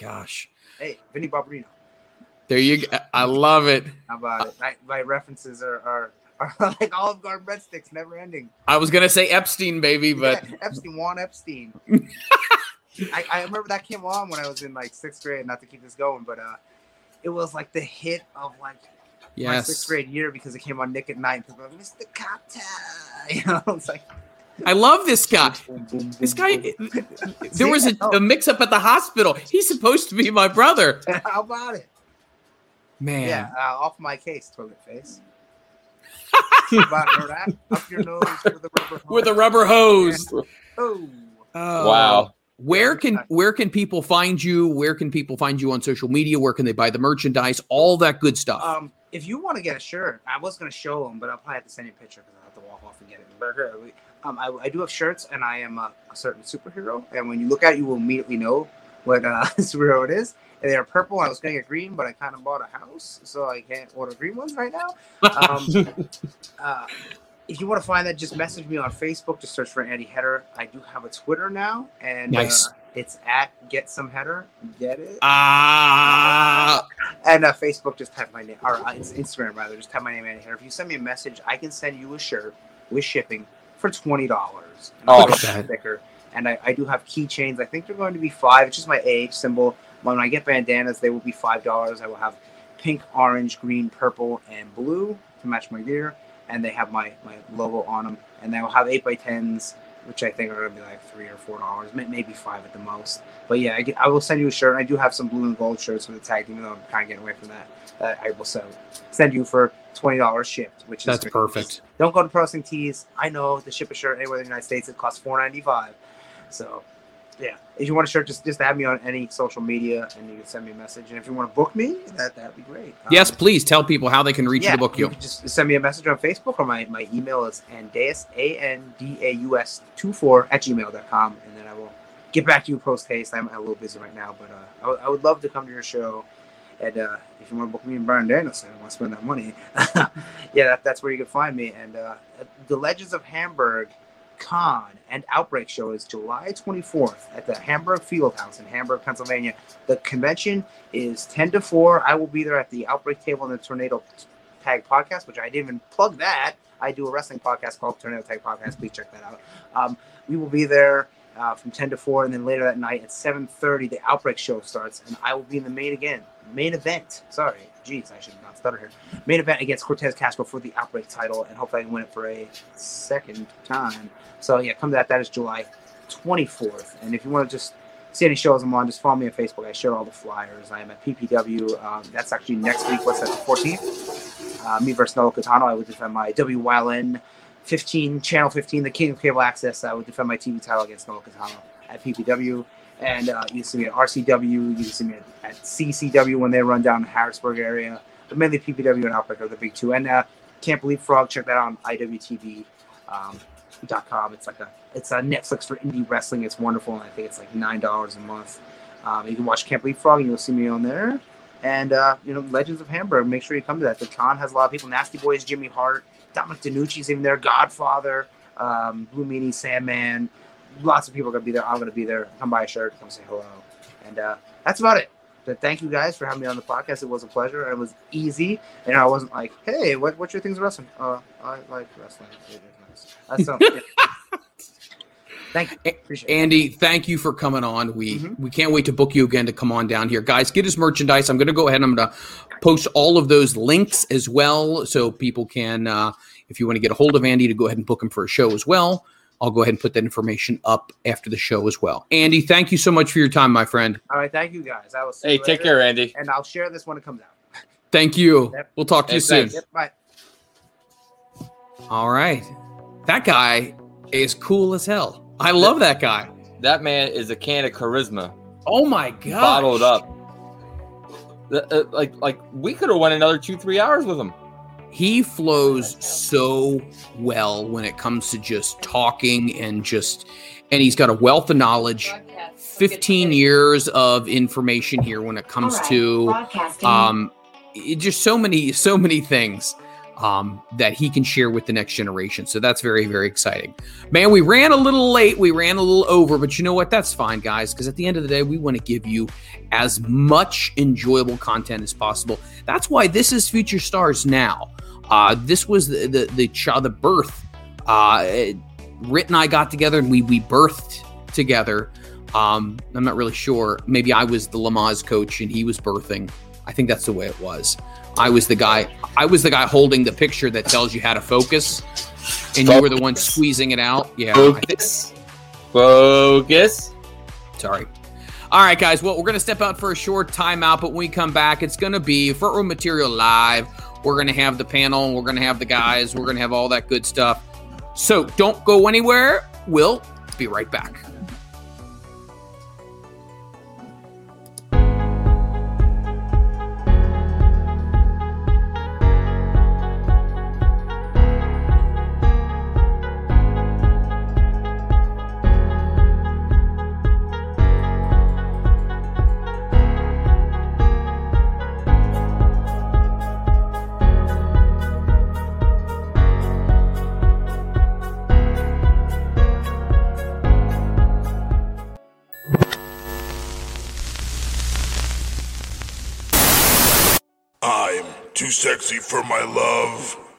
[SPEAKER 2] gosh,
[SPEAKER 4] Hey, Vinnie Barbarino.
[SPEAKER 2] there you go. I love it.
[SPEAKER 4] How about it? My, my references are, are, are like Olive Garden breadsticks, never ending.
[SPEAKER 2] I was gonna say Epstein, baby, but
[SPEAKER 4] Yeah, Epstein, Juan Epstein. I, I remember that came on when I was in like sixth grade. Not to keep this going, but uh, it was like the hit of like my sixth grade year because it came on Nick at Night. People were like, Mr. Cocktail, you know, it's like
[SPEAKER 2] I love this guy. This guy, there was a, a mix-up at the hospital. He's supposed to be my brother,
[SPEAKER 4] How about it?
[SPEAKER 2] man.
[SPEAKER 4] Yeah, uh, off my case, toilet face. How about that? Up your nose with a rubber
[SPEAKER 2] With a
[SPEAKER 4] hose.
[SPEAKER 2] rubber hose.
[SPEAKER 4] Oh,
[SPEAKER 2] Oh,
[SPEAKER 3] Wow.
[SPEAKER 2] Where can where can people find you? Where can people find you on social media? Where can they buy the merchandise? All that good stuff.
[SPEAKER 4] Um, if you want to get a shirt, I was gonna show them, but I'll probably have to send you a picture because I have to walk off and get it. But uh, um, I, I do have shirts, and I am a, a certain superhero. And when you look at it, you will immediately know what uh, superhero it is. And they are purple. I was gonna get green, but I kind of bought a house, so I can't order green ones right now. Um, uh, if you want to find that, just message me on Facebook. Just search for Andy Header. I do have a Twitter now, and
[SPEAKER 2] Nice.
[SPEAKER 4] uh, it's at Get Some Header. Get it?
[SPEAKER 2] Ah,
[SPEAKER 4] And uh, Facebook, just type my name, or uh, it's Instagram rather, just type my name in here. If you send me a message, I can send you a shirt with shipping for twenty dollars.
[SPEAKER 3] Oh,
[SPEAKER 2] God.
[SPEAKER 4] sticker. And I, I do have keychains. I think they're going to be five. It's just my age symbol. When I get bandanas, they will be five dollars. I will have pink, orange, green, purple, and blue to match my gear. And they have my, my logo on them. And they will have eight by tens, which I think are going to be like three or four dollars, maybe five at the most. But yeah, I, get- I will send you a shirt. I do have some blue and gold shirts with a tag, even though I'm kind of getting away from that. Uh, I will send send you for twenty dollars shipped, which is
[SPEAKER 2] that's
[SPEAKER 4] great.
[SPEAKER 2] perfect.
[SPEAKER 4] Don't go to Pro Wrestling Tees. I know to ship a shirt anywhere in the United States it costs four ninety five. So yeah, if you want to shirt, just just add me on any social media and you can send me a message. And if you want to book me, that that'd be great. Um,
[SPEAKER 2] Yes, please tell people how they can reach you to book you.
[SPEAKER 4] can just send me a message on Facebook or my, my email is andaus, A N D A U S 24 at gmail.com. And then I will get back to you post haste. I'm a little busy right now, but uh, I, would- would love to come to your show. And uh, if you want to book me and Bryan Danielson, I want to spend that money. yeah, that, that's where you can find me. And uh, the Legends of Hamburg Con and Outbreak Show is July 24th at the Hamburg Fieldhouse in Hamburg, Pennsylvania. The convention is 10 to 4. I will be there at the Outbreak Table and the Tornado Tag Podcast, which I didn't even plug that. I do a wrestling podcast called Tornado Tag Podcast. Please check that out. Um, we will be there uh, from 10 to 4, and then later that night at 7.30, the Outbreak Show starts, and I will be in the main again. Main event. Sorry. Jeez, I should not stutter here. Main event against Cortez Castro for the Outbreak title, and hopefully I can win it for a second time. So yeah, come to that. That is July 24th. And if you want to just see any shows I'm on, just follow me on Facebook. I share all the flyers. I am at PPW. Um, that's actually next week. What's that? The 14th. Uh, me versus Noah Catano. I would defend my WYLN 15, Channel 15, the King of Cable Access. I would defend my TV title against Noah Catano at PPW. And uh, you can see me at RCW. You can see me at, at CCW when they run down the Harrisburg area. But mainly PPW and Outbreak are the big two. And uh, Can't Believe Frog. Check that out on IWTV. Um, dot com. It's like a it's a Netflix for indie wrestling. It's wonderful, and I think it's like nine dollars a month. Um, you can watch Can't Believe Frog, and you'll see me on there. And uh, you know, Legends of Hamburg. Make sure you come to that. The con has a lot of people. Nasty Boys, Jimmy Hart, Dominic DeNucci's even there. Godfather, um, Blue Meanie, Sandman. Lots of people are gonna be there. I'm gonna be there. Come buy a shirt. Come say hello. And uh, that's about it. But thank you guys for having me on the podcast. It was a pleasure. It was easy, and I wasn't like, "Hey, what, what's your things of wrestling?" Uh, I like wrestling. It is nice. That's so. Thank you. Appreciate it.
[SPEAKER 2] Andy, thank you for coming on. We
[SPEAKER 4] Mhm.
[SPEAKER 2] we can't wait to book you again to come on down here, guys. Get his merchandise. I'm going to go ahead. and I'm going to post all of those links as well, so people can, uh, if you want to get a hold of Andy, to go ahead and book him for a show as well. I'll go ahead and put that information up after the show as well. Andy, thank you so much for your time, my friend.
[SPEAKER 4] All right, thank you guys. I will see
[SPEAKER 3] Hey,
[SPEAKER 4] you
[SPEAKER 3] take
[SPEAKER 4] later,
[SPEAKER 3] care, Andy.
[SPEAKER 4] And I'll share this when it comes out.
[SPEAKER 2] Thank you.
[SPEAKER 4] Yep.
[SPEAKER 2] We'll talk to
[SPEAKER 3] Hey,
[SPEAKER 2] you soon.
[SPEAKER 4] Yep, bye.
[SPEAKER 2] All right. That guy is cool as hell. I love that guy.
[SPEAKER 3] That man is a can of charisma,
[SPEAKER 2] Oh my god.
[SPEAKER 3] bottled up. Uh, like, like we could have went another two, three hours with him.
[SPEAKER 2] He flows so well when it comes to just talking and just and he's got a wealth of knowledge. 15 years of information here when it comes to um it- just so many so many things um that he can share with the next generation. So that's very very exciting. Man we ran a little late. We ran a little over but you know what? That's fine guys because at the end of the day we want to give you as much enjoyable content as possible. That's why this is future stars now uh this was the the the child the birth uh Rit and I got together and we we birthed together um, I'm not really sure. Maybe I was the Lamaze coach and he was birthing. I think that's the way it was. I was the guy. I was the guy holding the picture that tells you how to focus, and you were the one squeezing it out. Yeah. I think,
[SPEAKER 3] Focus. Focus.
[SPEAKER 2] sorry. All right, guys. Well, we're gonna step out for a short timeout, but when we come back, it's gonna be front row material live. We're gonna have the panel. We're gonna have the guys. We're gonna have all that good stuff. So don't go anywhere. We'll be right back.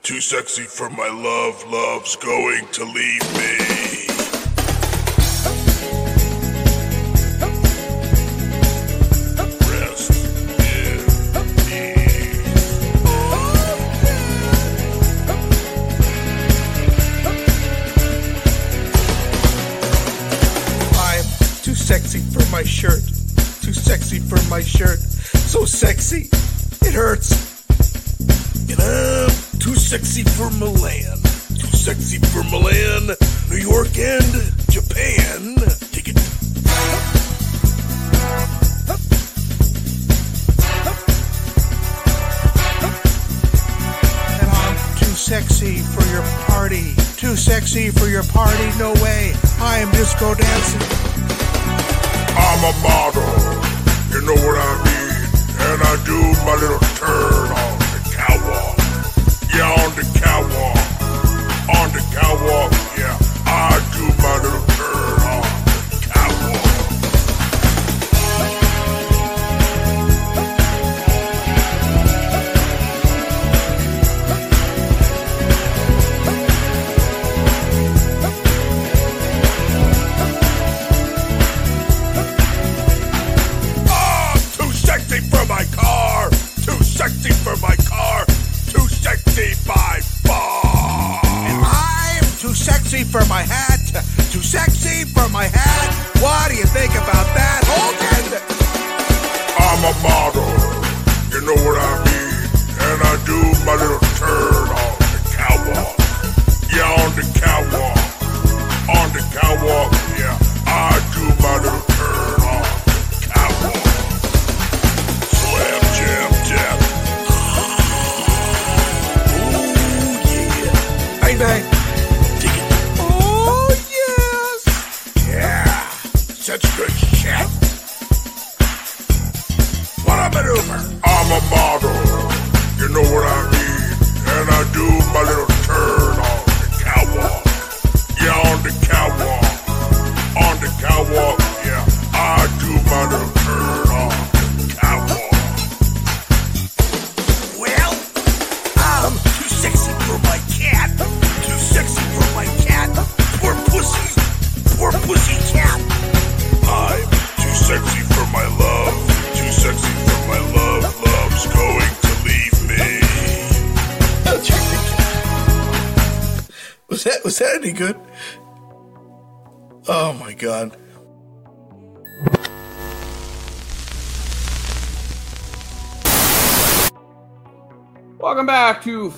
[SPEAKER 1] Too sexy for my love. Love's going to leave me.
[SPEAKER 5] Sexy for my shirt. Too sexy for my shirt. So sexy, it hurts.
[SPEAKER 1] And I'm too sexy for Milan. Too sexy for Milan, New York, and Japan. Dig it.
[SPEAKER 5] And I'm too sexy for your party. Too sexy for your party. No way. I am disco dancing.
[SPEAKER 1] I'm a model. You know what I mean. And I do my little turn on the catwalk. On the catwalk. On the catwalk.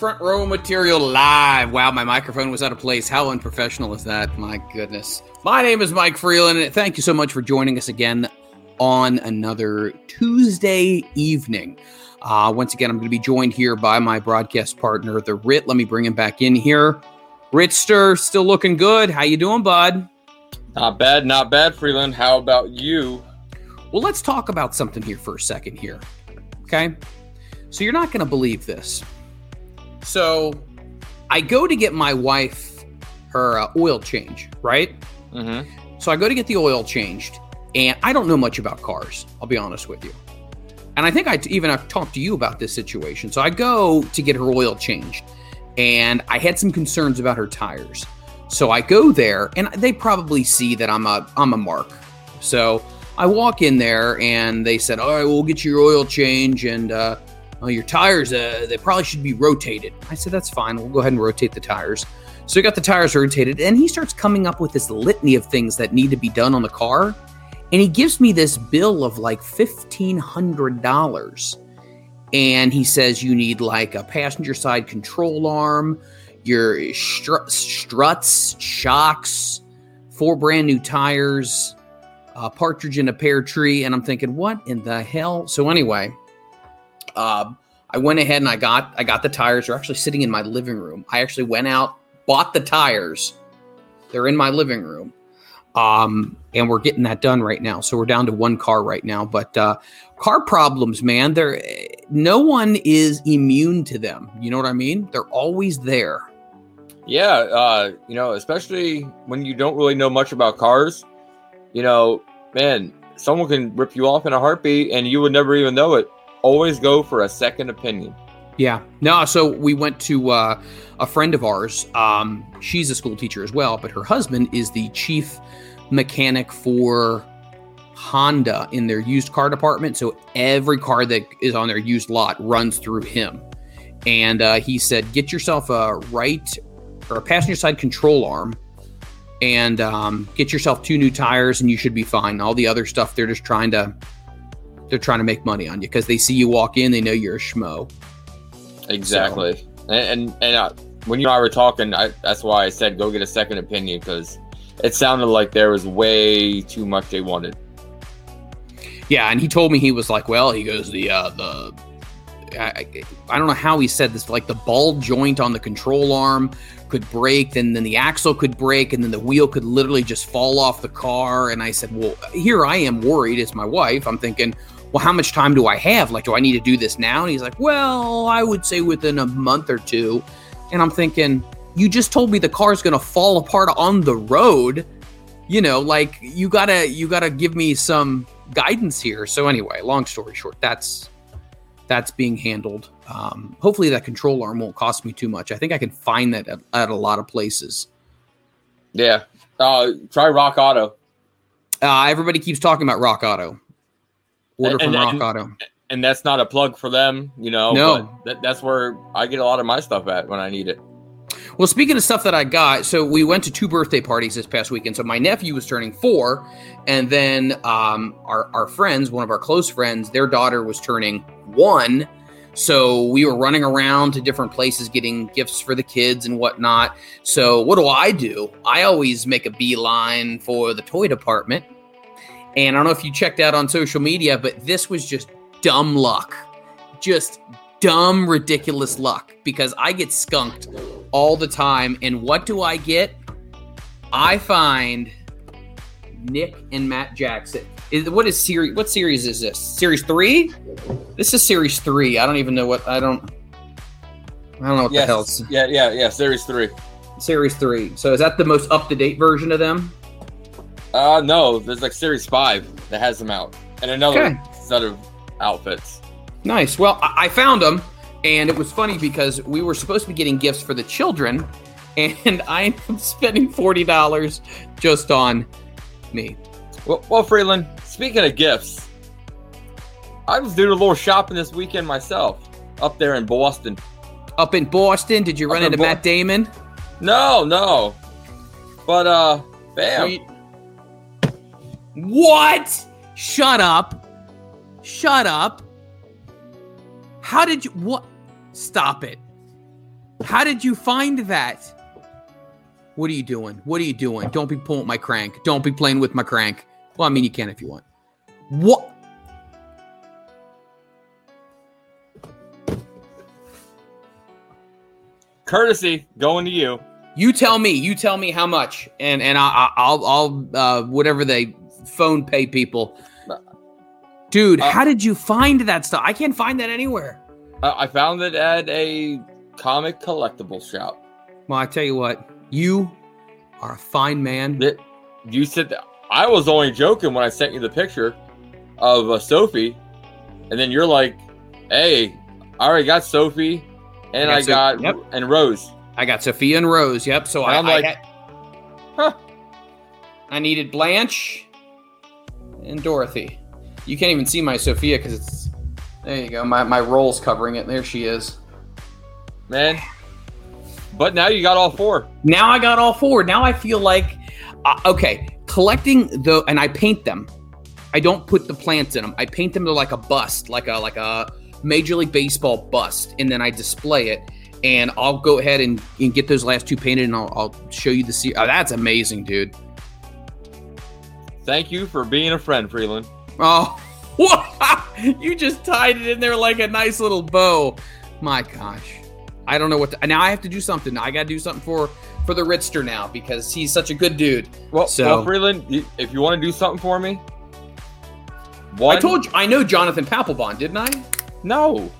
[SPEAKER 2] Front Row Material Live. Wow, my microphone was out of place. How unprofessional is that? My goodness. My name is Mike Freeland, and thank you so much for joining us again on another Tuesday evening. Uh, once again, I'm going to be joined here by my broadcast partner, the Rit. Let me bring him back in here. Ritster, still looking good. How you doing, bud?
[SPEAKER 3] Not bad, not bad, Freeland. How about you?
[SPEAKER 2] Well, let's talk about something here for a second here. Okay? So you're not going to believe this. So I go to get my wife her uh, oil change, right?
[SPEAKER 3] Mm-hmm.
[SPEAKER 2] So I go to get the oil changed, and I don't know much about cars. I'll be honest with you. And I think I even I've talked to you about this situation. So I go to get her oil changed, and I had some concerns about her tires. So I go there, and they probably see that I'm a I'm a mark. So I walk in there, and they said, "All right, we'll get your oil change, and uh, well, your tires uh, they probably should be rotated." I said, "That's fine. We'll go ahead and rotate the tires." So we got the tires rotated, and he starts coming up with this litany of things that need to be done on the car. And he gives me this bill of like $1,500. And he says you need like a passenger side control arm, your stru- struts, shocks, four brand new tires, a partridge in a pear tree. And I'm thinking, what in the hell? So, anyway, uh, I went ahead and I got I got the tires. They're actually sitting in my living room. I actually went out, bought the tires. They're in my living room. Um, and we're getting that done right now. So we're down to one car right now. But uh, car problems, man, they're no one is immune to them. You know what I mean? They're always there.
[SPEAKER 3] Yeah, uh, you know, especially when you don't really know much about cars, you know, man, someone can rip you off in a heartbeat and you would never even know it. Always go for a second opinion.
[SPEAKER 2] Yeah. No, so we went to uh, a friend of ours. Um, she's a school teacher as well, but her husband is the chief mechanic for Honda in their used car department. So every car that is on their used lot runs through him. And uh, he said, get yourself a right or a passenger side control arm and um, get yourself two new tires and you should be fine. All the other stuff, they're just trying to. They're trying to make money on you because they see you walk in, they know you're a schmo.
[SPEAKER 3] Exactly. And and, and uh, when you and I were talking, I, that's why I said go get a second opinion because it sounded like there was way too much they wanted.
[SPEAKER 2] Yeah, and he told me he was like, well, he goes the uh, the I, I don't know how he said this, like the ball joint on the control arm could break, then then the axle could break, and then the wheel could literally just fall off the car. And I said, well, here I am worried. It's my wife. I'm thinking, well, how much time do I have? Like, do I need to do this now? And he's like, well, I would say within a month or two. And I'm thinking, you just told me the car's gonna fall apart on the road. You know, like you gotta you gotta give me some guidance here. So anyway, long story short, that's that's being handled. Um, hopefully, that control arm won't cost me too much. I think I can find that at, at a lot of places.
[SPEAKER 3] Yeah. Uh, try Rock Auto.
[SPEAKER 2] Uh, everybody keeps talking about Rock Auto. Order
[SPEAKER 3] And-
[SPEAKER 2] from
[SPEAKER 3] and-
[SPEAKER 2] Rock Auto.
[SPEAKER 3] And that's not a plug for them, you know.
[SPEAKER 2] No.
[SPEAKER 3] but That, that's where I get a lot of my stuff at when I need it.
[SPEAKER 2] Well, speaking of stuff that I got, so we went to two birthday parties this past weekend. So my nephew was turning four, and then um, our our friends, one of our close friends, their daughter was turning one. So we were running around to different places getting gifts for the kids and whatnot. So what do I do? I always make a beeline for the toy department. And I don't know if you checked out on social media, but this was just dumb luck. Just dumb, ridiculous luck because I get skunked all the time. And what do I get? I find Nick and Matt Jackson. Is, what is series? What series is this? Series three? This is series three. I don't even know what. I don't. I don't know what the hell.
[SPEAKER 3] Yeah, yeah, yeah. Series three.
[SPEAKER 2] series three. So is that the most up to date version of them?
[SPEAKER 3] Uh, no, there's like Series five that has them out, and another
[SPEAKER 2] Okay.
[SPEAKER 3] set of outfits.
[SPEAKER 2] Nice. Well, I, I found them, and it was funny because we were supposed to be getting gifts for the children, and I am spending forty dollars just on me.
[SPEAKER 3] Well, well, Freeland. Speaking of gifts, I was doing a little shopping this weekend myself up there in Boston.
[SPEAKER 2] Up in Boston, did you
[SPEAKER 3] Up
[SPEAKER 2] run
[SPEAKER 3] in
[SPEAKER 2] into
[SPEAKER 3] Bo-
[SPEAKER 2] Matt Damon?
[SPEAKER 3] No, no, but uh, bam.
[SPEAKER 2] What? Shut up. Shut up. How did you what? Stop it. How did you find that? What are you doing? What are you doing? Don't be pulling my crank. Don't be playing with my crank. Well, I mean, you can if you want. What?
[SPEAKER 3] Courtesy going to you.
[SPEAKER 2] You tell me. You tell me how much, and and I, I, I'll I'll uh, whatever they phone pay people. Dude,
[SPEAKER 3] Uh,
[SPEAKER 2] how did you find that stuff? I can't find that anywhere.
[SPEAKER 3] Uh, I found it at a comic collectible shop.
[SPEAKER 2] Well, I tell you what, you are a fine man.
[SPEAKER 3] That you said that I was only joking when I sent you the picture of uh, Sophie, and then you're like, "Hey, I already got Sophie, and
[SPEAKER 2] I
[SPEAKER 3] I
[SPEAKER 2] got
[SPEAKER 3] got,
[SPEAKER 2] yep.
[SPEAKER 3] and Rose."
[SPEAKER 2] I got Sophia and Rose. Yep. So
[SPEAKER 3] And
[SPEAKER 2] I,
[SPEAKER 3] I'm
[SPEAKER 2] I
[SPEAKER 3] like,
[SPEAKER 2] had-
[SPEAKER 3] Huh.
[SPEAKER 2] I needed Blanche and Dorothy. You can't even see my Sophia because it's there. You go. My my roll's covering it. There she is.
[SPEAKER 3] Man, but now you got all four.
[SPEAKER 2] Now I got all four. Now I feel like uh, okay, collecting the and I paint them. I don't put the plants in them. I paint them to like a bust, like a like a Major League Baseball bust, and then I display it. And I'll go ahead and, and get those last two painted, and I'll, I'll show you the. Se- oh, that's amazing, dude.
[SPEAKER 3] Thank you for being a friend, Freeland.
[SPEAKER 2] Oh, you just tied it in there like a nice little bow. My gosh, I don't know what. To, now I have to do something. I got to do something for for the Ritster now because he's such a good dude.
[SPEAKER 3] Well,
[SPEAKER 2] So-
[SPEAKER 3] well Freeland, if you want to do something for me, one,
[SPEAKER 2] I told you I know Jonathan Papelbon, didn't I?
[SPEAKER 3] no.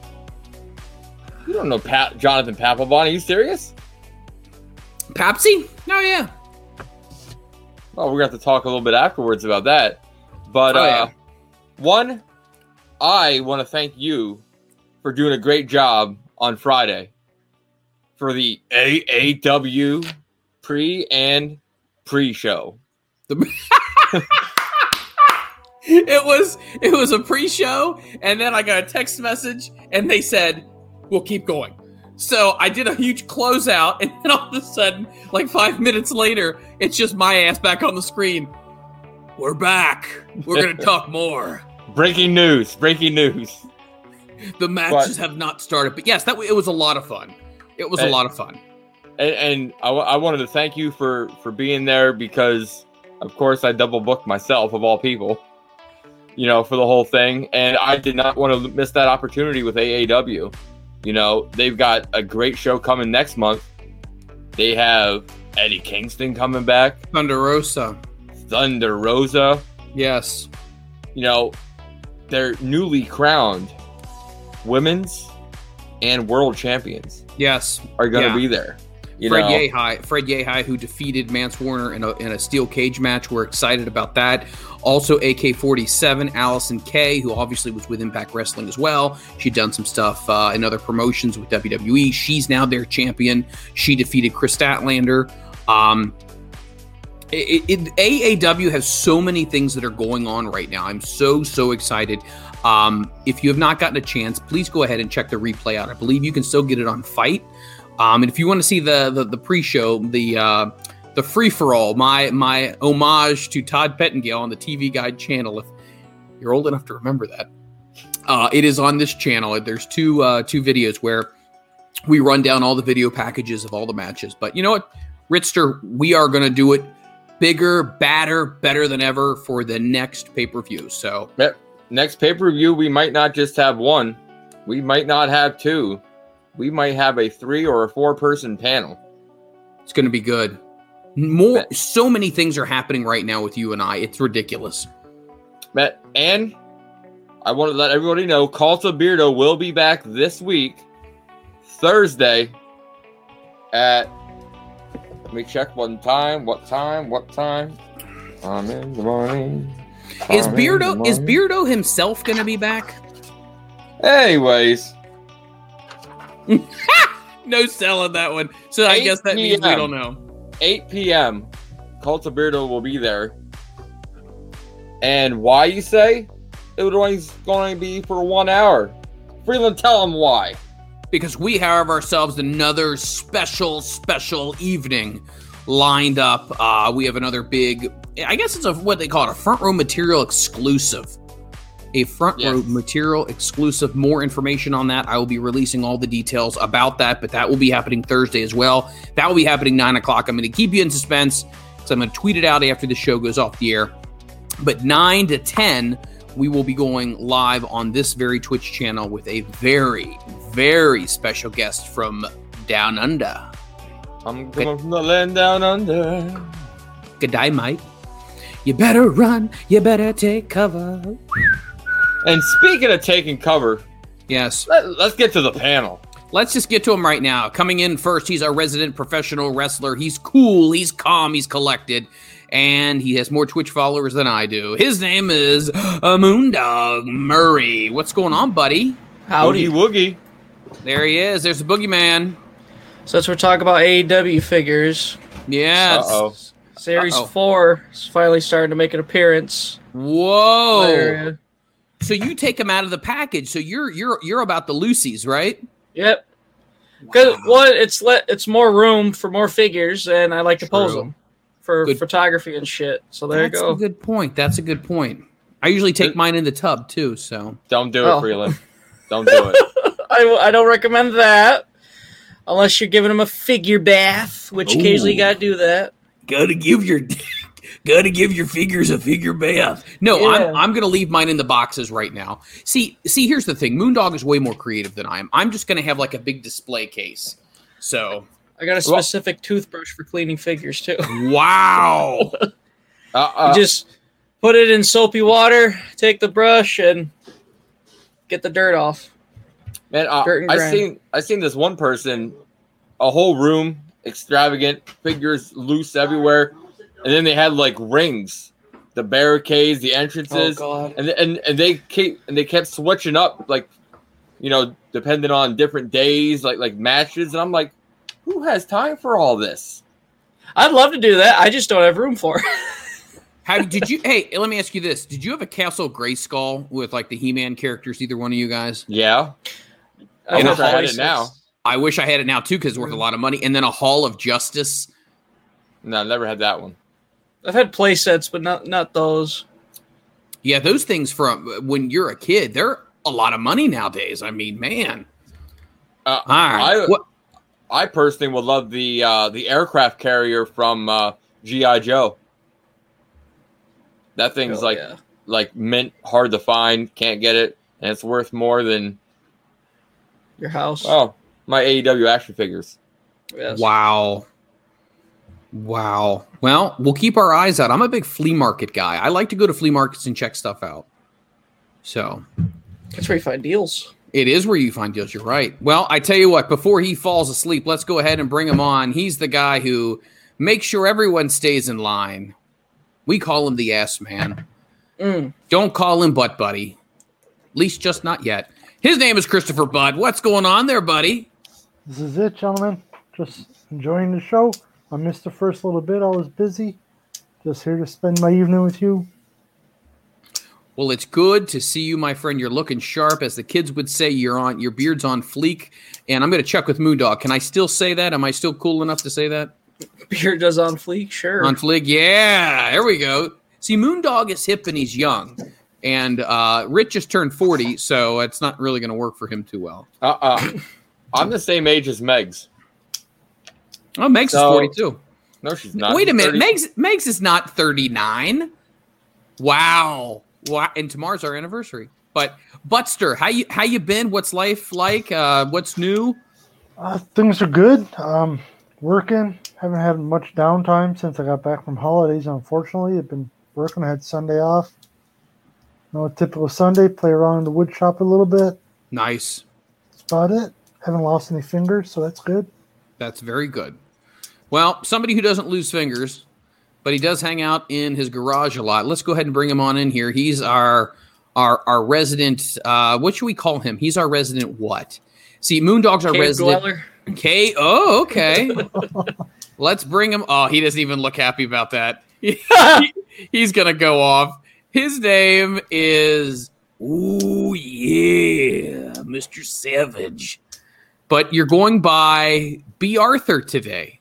[SPEAKER 3] You don't know Pat Jonathan Papelbon. Are you serious?
[SPEAKER 2] Papsy? Oh yeah.
[SPEAKER 3] Well, we're going to have to talk a little bit afterwards about that. But
[SPEAKER 2] Oh,
[SPEAKER 3] uh, one, I want to thank you for doing a great job on Friday for the AAW pre and pre show.
[SPEAKER 2] it was it was a pre-show and then i got a text message and they said we'll keep going so i did a huge closeout and then all of a sudden like five minutes later it's just my ass back on the screen we're back we're gonna talk more
[SPEAKER 3] Breaking news! Breaking news!
[SPEAKER 2] the matches have not started but yes that it was a lot of fun it was a lot of fun
[SPEAKER 3] And, and I, I wanted to thank you for for being there because, of course, I double booked myself of all people. You know, for the whole thing, and I did not want to miss that opportunity with AAW. You know, they've got a great show coming next month. They have Eddie Kingston coming back,
[SPEAKER 2] thunder rosa
[SPEAKER 3] Thunder Rosa.
[SPEAKER 2] yes
[SPEAKER 3] You know, they're newly crowned women's and world champions
[SPEAKER 2] yes
[SPEAKER 3] are going to
[SPEAKER 2] Yeah.
[SPEAKER 3] be there. You
[SPEAKER 2] Fred
[SPEAKER 3] know,
[SPEAKER 2] Yehi, Fred Yehi, who defeated Mance Warner in a, in a steel cage match. We're excited about that. Also, AK 47, Allysin Kay, who obviously was with Impact Wrestling as well. She'd done some stuff uh, in other promotions with WWE. She's now their champion. She defeated Kris Statlander. Um, it, it, AAW has so many things that are going on right now. I'm so, so excited. Um, if you have not gotten a chance, please go ahead and check the replay out. I believe you can still get it on FITE. Um, and if you want to see the the, the pre-show, the uh, the free for all, my my homage to Todd Pettengill on the TV Guide channel, if you're old enough to remember that, uh, it is on this channel. There's two uh, two videos where we run down all the video packages of all the matches. But you know what, Ritster, we are going to do it bigger, badder, better than ever for the next pay per view. So
[SPEAKER 3] next pay per view, we might not just have one, we might not have two, we might have a three or a four person panel.
[SPEAKER 2] it's going to be good. More, so many things are happening right now with you and I. It's ridiculous.
[SPEAKER 3] Matt, and I want to let everybody know Cult of Beardo will be back this week, Thursday, at let me check one time, what time, what time. I'm in the morning.
[SPEAKER 2] Is
[SPEAKER 3] I'm the
[SPEAKER 2] Beardo is. Beardo himself going to be back?
[SPEAKER 3] Anyways,
[SPEAKER 2] No selling that one. So I guess that means we don't know.
[SPEAKER 3] 8 p.m. Cult of Beardo will be there. And why you say it would only going to be for one hour? Freeland, tell them why.
[SPEAKER 2] Because we have ourselves another special, special evening lined up. Uh, we have another big, I guess it's a what they call it, a front row material exclusive. A front row material exclusive. More information on that. I will be releasing all the details about that, but that will be happening Thursday as well. That will be happening nine o'clock. I'm going to keep you in suspense. So I'm going to tweet it out after the show goes off the air. But 9 to 10, we will be going live on this very Twitch channel with a very, very special guest from Down Under.
[SPEAKER 3] I'm coming from the land down under.
[SPEAKER 2] Good day, mate. You better run. You better take cover.
[SPEAKER 3] And speaking of taking cover,
[SPEAKER 2] Yes.
[SPEAKER 3] let, us get to the panel.
[SPEAKER 2] Let's just get to him right now. Coming in first, he's our resident professional wrestler. He's cool, he's calm, he's collected, and he has more Twitch followers than I do. His name is Moondog Murray. What's going on, buddy?
[SPEAKER 3] Howdy Woogie.
[SPEAKER 2] There he is. There's the boogeyman.
[SPEAKER 6] So as we're talking about AEW figures,
[SPEAKER 2] Yes.
[SPEAKER 3] Uh-oh.
[SPEAKER 6] Series
[SPEAKER 2] Uh-oh.
[SPEAKER 6] Four is finally starting to make an appearance.
[SPEAKER 2] Whoa.
[SPEAKER 6] There-
[SPEAKER 2] So you take them out of the package. So you're you're you're about the Lucy's, right?
[SPEAKER 6] Yep. Because one, it's let it's more room for more figures, and I like to pose them for
[SPEAKER 2] Good.
[SPEAKER 6] photography and shit. So there
[SPEAKER 2] That's
[SPEAKER 6] you go.
[SPEAKER 2] a good point. That's a good point. I usually take
[SPEAKER 3] It-
[SPEAKER 2] mine in the tub too. So
[SPEAKER 3] Don't do
[SPEAKER 6] Oh.
[SPEAKER 3] it, Freeland. Don't do it.
[SPEAKER 6] I, I don't recommend that unless you're giving them a figure bath, which occasionally you gotta do that.
[SPEAKER 2] gotta give your gotta give your figures a figure bath. No,
[SPEAKER 6] Yeah.
[SPEAKER 2] I'm I'm gonna leave mine in the boxes right now. See, see, here's the thing. Moondog is way more creative than I am. I'm just gonna have like a big display case. So
[SPEAKER 6] I got a
[SPEAKER 3] Well-
[SPEAKER 6] specific toothbrush for cleaning figures too.
[SPEAKER 2] wow.
[SPEAKER 3] Uh, uh,
[SPEAKER 6] just put it in soapy water, take the brush, and get the dirt off.
[SPEAKER 3] man, uh,
[SPEAKER 6] dirt
[SPEAKER 3] I seen I seen this one person, a whole room extravagant figures loose everywhere, and then they had like rings, the barricades, the
[SPEAKER 6] Oh
[SPEAKER 3] entrances,
[SPEAKER 6] god.
[SPEAKER 3] and and and they keep and they kept switching up like you know, depending on different days, like like matches, and I'm like, who has time for all this?
[SPEAKER 6] I'd love to do that. I just don't have room for it.
[SPEAKER 2] How did you? Hey, let me ask you this: Did you have a Castle Grayskull with like the He-Man characters? Either one of you guys?
[SPEAKER 3] Yeah,
[SPEAKER 6] I
[SPEAKER 3] wish I had it now.
[SPEAKER 2] I wish I had it now too because it's worth a lot of money. And then a Hall of Justice.
[SPEAKER 3] no, I never had that one.
[SPEAKER 6] I've had play sets, but not not those.
[SPEAKER 2] Yeah, those things from when you're a kid, they're a lot of money nowadays. I mean, man.
[SPEAKER 3] Uh,
[SPEAKER 2] All right.
[SPEAKER 3] I,
[SPEAKER 2] What-
[SPEAKER 3] I personally would love the uh, the aircraft carrier from uh, GI Joe. That thing's
[SPEAKER 6] Oh,
[SPEAKER 3] like
[SPEAKER 6] yeah.
[SPEAKER 3] like mint, hard to find, can't get it, and it's worth more than
[SPEAKER 6] your house.
[SPEAKER 3] oh my AEW action figures.
[SPEAKER 6] Yes.
[SPEAKER 2] Wow. Wow. Well, we'll keep our eyes out. I'm a big flea market guy. I like to go to flea markets and check stuff out. So
[SPEAKER 6] That's where you find deals.
[SPEAKER 2] it is where you find deals. You're right. Well, I tell you what, before he falls asleep, let's go ahead and bring him on. He's the guy who makes sure everyone stays in line. We call him the ass man.
[SPEAKER 6] Mm.
[SPEAKER 2] Don't call him butt buddy. At least just not yet. His name is Christopher Budd. What's going on there, buddy?
[SPEAKER 7] This is it, gentlemen. Just enjoying the show. I missed the first little bit. I was busy. Just here to spend my evening with you.
[SPEAKER 2] Well, it's good to see you, my friend. You're looking sharp, as the kids would say. You're on your beard's on fleek, and I'm going to check with Moondog. Can I still say that? Am I still cool enough to say that?
[SPEAKER 6] Beard does on fleek, sure.
[SPEAKER 2] On fleek, yeah. There we go. See, Moondog is hip and he's young, and uh, Rich just turned 40, so it's not really going to work for him too well.
[SPEAKER 3] Uh uh I'm the same age as Megs.
[SPEAKER 2] Oh, Megs
[SPEAKER 3] So-
[SPEAKER 2] is 42.
[SPEAKER 3] No, she's not.
[SPEAKER 2] Wait a minute,
[SPEAKER 3] 30
[SPEAKER 2] Megs Megs is not 39. Wow. Wow. And tomorrow's our anniversary. But Butster, how you how you been? What's life like? Uh, what's new?
[SPEAKER 7] Uh, things are good. Um, working. Haven't had much downtime since I got back from holidays. Unfortunately, I've been working. I had Sunday off. No typical Sunday. Play around in the wood shop a little bit.
[SPEAKER 2] Nice.
[SPEAKER 7] That's about it. Haven't lost any fingers, so that's good.
[SPEAKER 2] That's very good. Well, somebody who doesn't lose fingers, but he does hang out in his garage a lot. Let's go ahead and bring him on in here. He's our our our resident. Uh, what should we call him? He's our resident. What? See, Moondog's our
[SPEAKER 6] Cave
[SPEAKER 2] resident.
[SPEAKER 6] dweller.
[SPEAKER 2] K. Oh, okay. Let's bring him. Oh, he doesn't even look happy about that. He- he's gonna go off. His name is. Ooh yeah, Mr. Savage. But you're going by Bea Arthur today.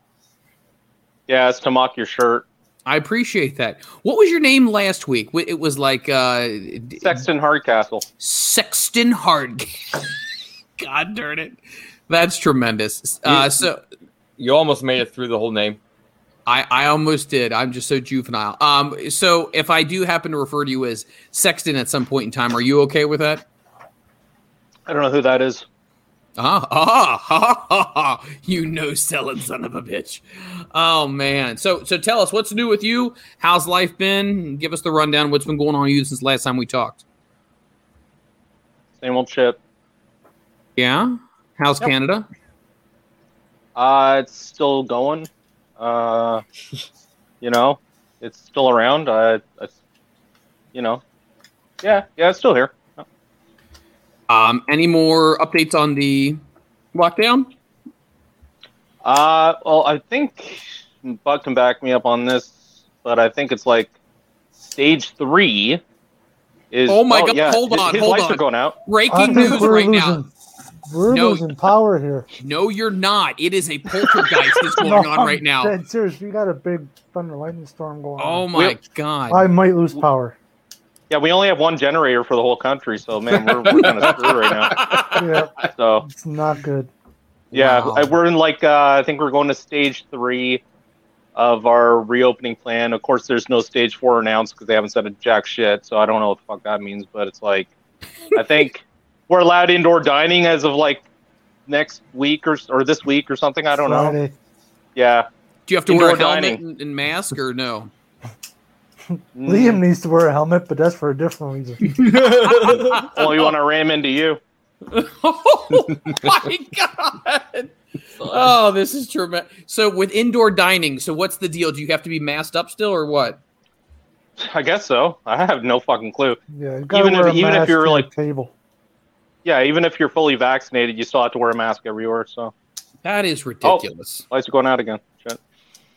[SPEAKER 8] Yeah, it's to mock your shirt.
[SPEAKER 2] I appreciate that. What was your name last week? It was like uh,
[SPEAKER 8] Sexton Hardcastle.
[SPEAKER 2] Sexton Hard. God darn it. That's tremendous. Uh,
[SPEAKER 3] You-
[SPEAKER 2] so
[SPEAKER 3] You almost made it through the whole name.
[SPEAKER 2] I, I almost did. I'm just so juvenile. Um, so if I do happen to refer to you as Sexton at some point in time, are you okay with that?
[SPEAKER 8] I don't know who that is.
[SPEAKER 2] Ah, ah, ha, ha, ha. you know, selling son of a bitch. Oh man. So so tell us what's new with you. How's life been? Give us the rundown. What's been going on with you since last time we talked?
[SPEAKER 8] Same old shit.
[SPEAKER 2] Yeah. How's
[SPEAKER 8] Yep.
[SPEAKER 2] Canada?
[SPEAKER 8] Uh, it's still going. Uh, you know, it's still around. I, I, you know, yeah, yeah, it's still here.
[SPEAKER 2] Um, any more updates on the lockdown?
[SPEAKER 8] Uh, well, I think Buck can back me up on this, but I think it's like stage three. Is
[SPEAKER 2] Oh my God,
[SPEAKER 8] yeah,
[SPEAKER 2] hold on,
[SPEAKER 8] his
[SPEAKER 2] hold
[SPEAKER 8] lights
[SPEAKER 2] on.
[SPEAKER 8] are going out.
[SPEAKER 7] I
[SPEAKER 2] Breaking
[SPEAKER 7] think
[SPEAKER 2] news right
[SPEAKER 7] losing.
[SPEAKER 2] now.
[SPEAKER 7] We're
[SPEAKER 2] No.
[SPEAKER 7] losing power here.
[SPEAKER 2] No, you're not. It is a poltergeist that's going
[SPEAKER 7] No,
[SPEAKER 2] on right now.
[SPEAKER 7] Dead serious. We got a big thunder lightning storm going on.
[SPEAKER 2] Oh
[SPEAKER 7] on.
[SPEAKER 2] my
[SPEAKER 8] We're-
[SPEAKER 2] god.
[SPEAKER 7] I might lose power.
[SPEAKER 8] Yeah, we only have one generator for the whole country, so man, we're, we're kind of screwed right now.
[SPEAKER 7] Yeah,
[SPEAKER 8] So
[SPEAKER 7] it's not good.
[SPEAKER 8] Yeah,
[SPEAKER 2] Wow.
[SPEAKER 8] I- we're in like uh, I think we're going to stage three of our reopening plan. Of course, there's no stage four announced because they haven't said a jack shit. So I don't know what the fuck that means, but it's like I think we're allowed indoor dining as of like next week or or this week or something. I don't know. Yeah,
[SPEAKER 2] Do you have to wear a helmet
[SPEAKER 8] dining.
[SPEAKER 2] and, and mask or no?
[SPEAKER 8] Mm.
[SPEAKER 7] Liam needs to wear a helmet, but that's for a different reason.
[SPEAKER 8] Well, we want to ram into you.
[SPEAKER 2] oh my god! Oh, this is tremendous. So with indoor dining, so what's the deal? Do you have to be masked up still, or what?
[SPEAKER 8] I guess so. I have no fucking clue.
[SPEAKER 7] Yeah, you gotta
[SPEAKER 8] Even if-
[SPEAKER 7] a
[SPEAKER 8] even if you're like-
[SPEAKER 7] table.
[SPEAKER 8] Yeah, even if you're fully vaccinated, you still have to wear a mask everywhere. So
[SPEAKER 2] That is ridiculous.
[SPEAKER 8] lights are going out again.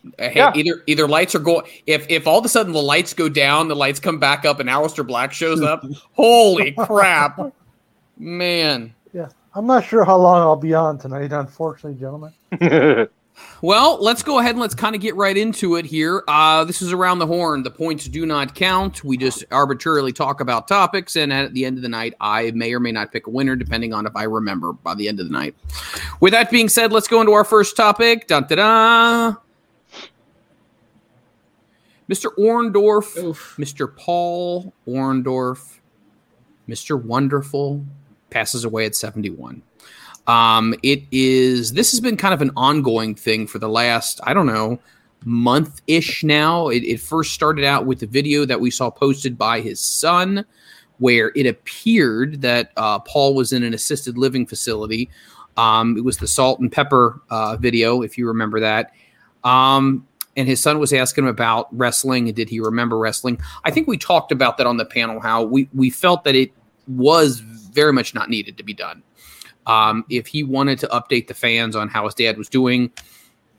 [SPEAKER 8] Shit.
[SPEAKER 2] Hey,
[SPEAKER 8] Yeah.
[SPEAKER 2] either either lights are going. If if all of a sudden the lights go down, the lights come back up, and Aleister Black shows up. holy crap, man!
[SPEAKER 7] Yeah, I'm not sure how long I'll be on tonight. Unfortunately, gentlemen.
[SPEAKER 2] Well, let's go ahead and let's kind of get right into it here. Uh, this is around the horn. The points do not count. We just arbitrarily talk about topics, and at the end of the night, I may or may not pick a winner depending on if I remember by the end of the night. With that being said, let's go into our first topic. Dun, da, da. Mr. Orndorff,
[SPEAKER 6] Oof.
[SPEAKER 2] Mr. Paul Orndorff, Mr. Wonderful passes away at 71. Um, it is this has been kind of an ongoing thing for the last, I don't know, month ish now. It, it first started out with the video that we saw posted by his son, where it appeared that uh, Paul was in an assisted living facility. Um, it was the salt and pepper uh, video, if you remember that. Um, and his son was asking him about wrestling and did he remember wrestling? I think we talked about that on the panel. How we we felt that it was very much not needed to be done. Um, if he wanted to update the fans on how his dad was doing,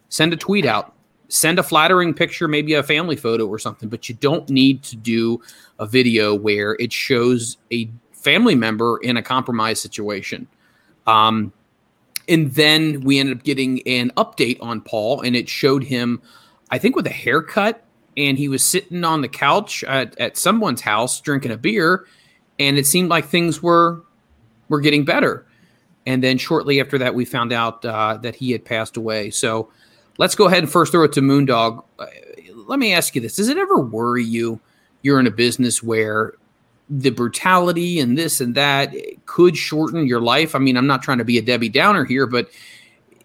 [SPEAKER 2] send a tweet out, send a flattering picture, maybe a family photo or something. But you don't need to do a video where it shows a family member in a compromised situation. Um, and then we ended up getting an update on Paul, and it showed him, I think, with a haircut, and he was sitting on the couch at, at someone's house drinking a beer, and it seemed like things were were getting better. And then shortly after that, we found out uh, that he had passed away. So let's go ahead and first throw it to Moondog. Uh, let me ask you this: Does it ever worry you? You're in a business where the brutality and this and that could shorten your life. I mean, I'm not trying to be a Debbie Downer here, but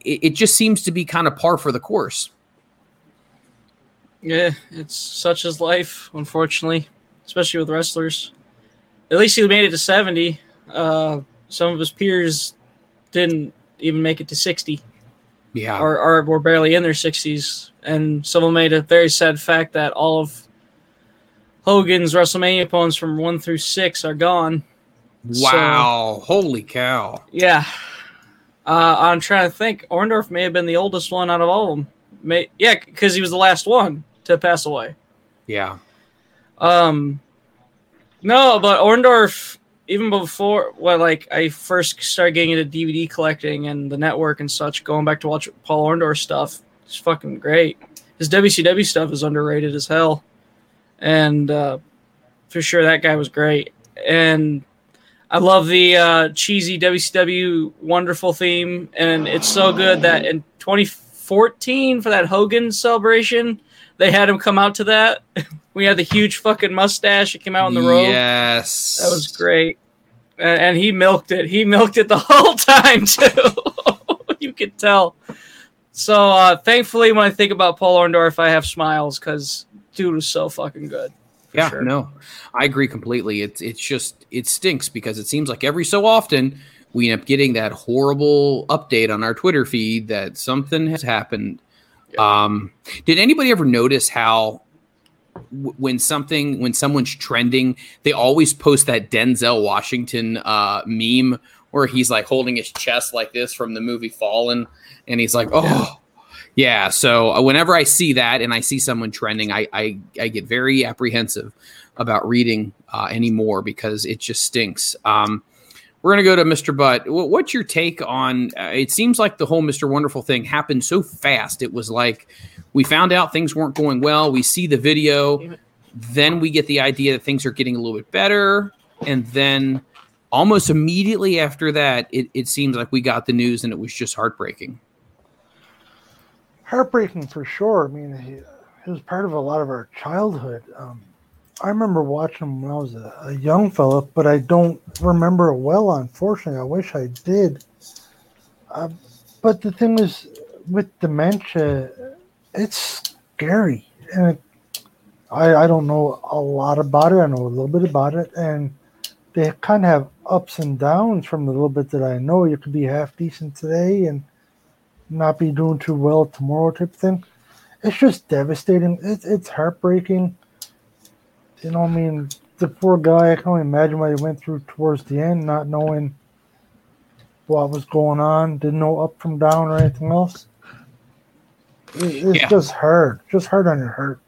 [SPEAKER 2] it, it just seems to be kind of par for the course.
[SPEAKER 6] Yeah, it's such as life, unfortunately, especially with wrestlers. At least he made it to 70. Uh, some of his peers didn't even make it to 60
[SPEAKER 2] Yeah.
[SPEAKER 6] or, or were barely in their 60s. And someone made a very sad fact that all of Hogan's WrestleMania opponents from 1 through 6 are gone.
[SPEAKER 2] wow. Holy cow.
[SPEAKER 6] Yeah. Uh, I'm trying to think. Orndorff may have been the oldest one out of all of them. May, yeah, because he was the last one to pass away.
[SPEAKER 2] Yeah.
[SPEAKER 6] Um, no, but Orndorff, even before, well, like I first started getting into DVD collecting and the network and such, going back to watch Paul Orndorff stuff, it's fucking great. His WCW stuff is underrated as hell, and uh, for sure that guy was great. And I love the uh, cheesy WCW wonderful theme, and it's so good that in 2014 for that Hogan celebration, they had him come out to that. we had the huge fucking mustache. He came out on the road.
[SPEAKER 2] Yes.
[SPEAKER 6] That was great. And, and he milked it. He milked it the whole time too. you could tell. So uh, thankfully, when I think about Paul Orndorff, I have smiles because dude was so fucking good.
[SPEAKER 2] Yeah,
[SPEAKER 6] sure.
[SPEAKER 2] no, I agree completely. It's it's just it stinks because it seems like every so often we end up getting that horrible update on our Twitter feed that something has happened. Um, did anybody ever notice how w- when something when someone's trending, they always post that Denzel Washington uh, meme where he's like holding his chest like this from the movie Fallen, and he's like, oh. Yeah, so uh, whenever I see that and I see someone trending, I I, I get very apprehensive about reading uh, anymore because it just stinks. Um, we're gonna go to Mr. Butt. What's your take on? Uh, it seems like the whole Mr. Wonderful thing happened so fast. It was like we found out things weren't going well. We see the video, then we get the idea that things are getting a little bit better, and then almost immediately after that, it, it seems like we got the news and it was just heartbreaking.
[SPEAKER 7] heartbreaking for sure. I mean, he was part of a lot of our childhood. Um, I remember watching when I was a, a young fella, but I don't remember it well. Unfortunately, I wish I did. Uh, but the thing is, with dementia, it's scary, and it, I I don't know a lot about it. I know a little bit about it, and they kind of have ups and downs. From the little bit that I know, you could be half decent today and not be doing too well tomorrow type thing. It's just devastating. It's it's heartbreaking. You know, I mean, the poor guy. I can only imagine what he went through towards the end, not knowing what was going on. Didn't know up from down or anything else. It- It's
[SPEAKER 2] Yeah.
[SPEAKER 7] just hard, just hard on your heart.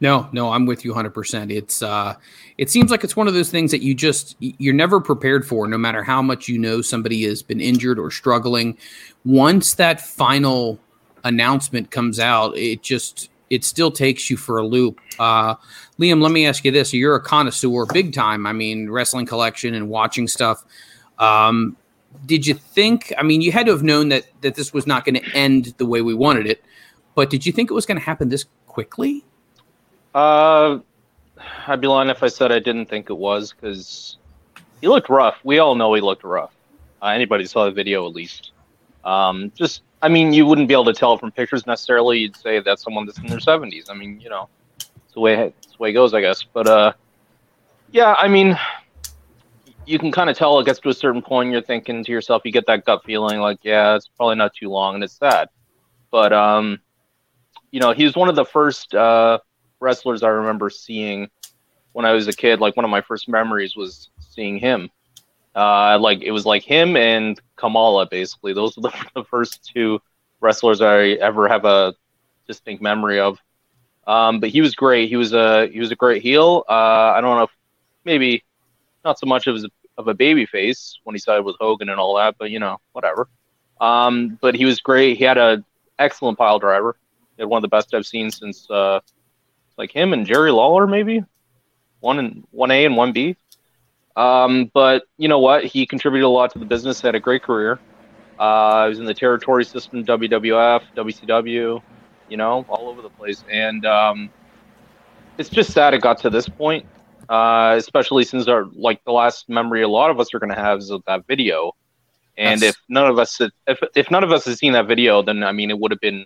[SPEAKER 2] No, no, I'm with you 100%. It's uh it seems like it's one of those things that you just you're never prepared for no matter how much you know somebody has been injured or struggling. Once that final announcement comes out, it just it still takes you for a loop. Uh Liam, let me ask you this. You're a connoisseur big time. I mean, wrestling collection and watching stuff. Um did you think I mean, you had to have known that that this was not going to end the way we wanted it, but did you think it was going to happen this quickly?
[SPEAKER 8] Uh, I'd be lying if I said I didn't think it was because he looked rough. We all know he looked rough. Uh, anybody saw the video at least. Um, just, I mean, you wouldn't be able to tell from pictures necessarily. You'd say that's someone that's in their seventies. I mean, you know, the way it's the way it goes, I guess. But uh, yeah, I mean, you can kind of tell it gets to a certain point. You're thinking to yourself, you get that gut feeling like, yeah, it's probably not too long, and it's sad. But um, you know, he was one of the first uh wrestlers I remember seeing when I was a kid. Like one of my first memories was seeing him. Uh, like it was like him and Kamala, basically. Those were the, the first two wrestlers I ever have a distinct memory of. Um, but he was great. He was a he was a great heel. Uh, I don't know if maybe not so much of a, of a baby face when he started with Hogan and all that, but you know whatever. Um, but he was great. He had a excellent pile driver. He had one of the best I've seen since uh, like him and Jerry Lawler, maybe one and one A and one B. Um, but you know what? He contributed a lot to the business. Had a great career. Uh, he was in the territory system, WWF, WCW, you know, all over the place. And um, it's just sad it got to this point, uh, especially since our like the last memory a lot of us are going to have is of that video. And
[SPEAKER 2] That's-
[SPEAKER 8] if none of us, had, if if none of us has seen that video, then I mean, it would have been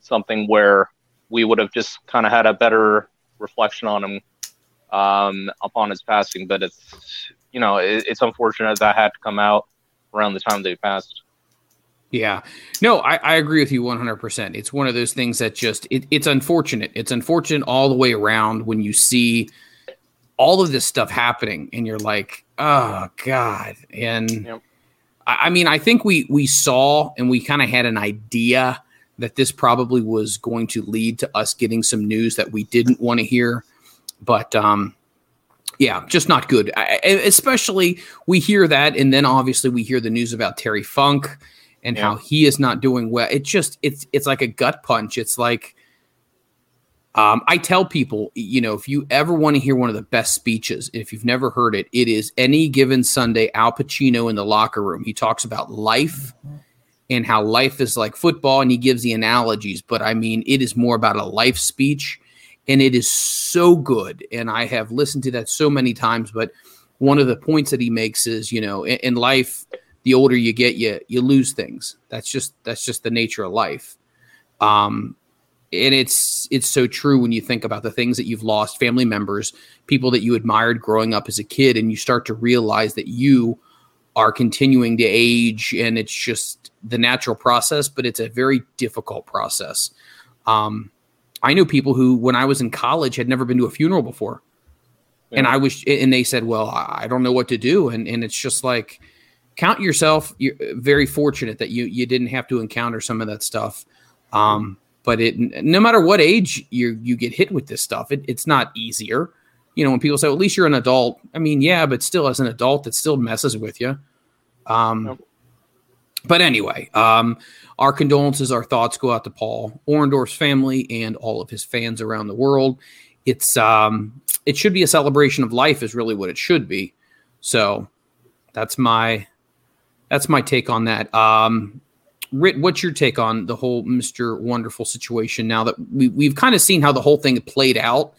[SPEAKER 8] something where we would have just kind of had a better reflection on him um, upon his passing. But it's you know it, it's unfortunate that had to come out around the time that he passed.
[SPEAKER 2] Yeah. No, I, I agree with you 100%. It's one of those things that just, it, it's unfortunate. It's unfortunate all the way around when you see all of this stuff happening and you're like, oh, God. And
[SPEAKER 8] Yep.
[SPEAKER 2] I, I mean, I think we, we saw and we kind of had an idea that this probably was going to lead to us getting some news that we didn't want to hear. But, um, yeah, just not good. I, especially we hear that, and then obviously we hear the news about Terry Funk and how he is not doing well. It just it's it's like a gut punch. It's like um, I tell people, you know, if you ever want to hear one of the best speeches, if you've never heard it, it is any given Sunday. Al Pacino in the locker room. He talks about life and how life is like football, and he gives the analogies. But I mean, it is more about a life speech, and it is so good. And I have listened to that so many times. But one of the points that he makes is, you know, in, in life, the older you get, you you lose things. That's just that's just the nature of life. Um, and it's it's so true when you think about the things that you've lost, family members, people that you admired growing up as a kid, and you start to realize that you are continuing to age, and it's just the natural process, but it's a very difficult process. Um, I knew people who, when I was in college, had never been to a funeral before, and I was, and they said, "Well, I I don't know what to do," and and it's just like count yourself you're very fortunate that you you didn't have to encounter some of that stuff. Um but it no matter what age you you get hit with this stuff it, it's not easier. You know when people say well, at least you're an adult i mean yeah but still as an adult it still messes with you. Um
[SPEAKER 8] Yep.
[SPEAKER 2] but anyway um our condolences our thoughts go out to paul orndorff's family and all of his fans around the world. It's um it should be a celebration of life is really what it should be. So that's my that's my take on that. Um, Rit, what's your take on the whole Mister Wonderful situation? Now that we we've kind of seen how the whole thing played out,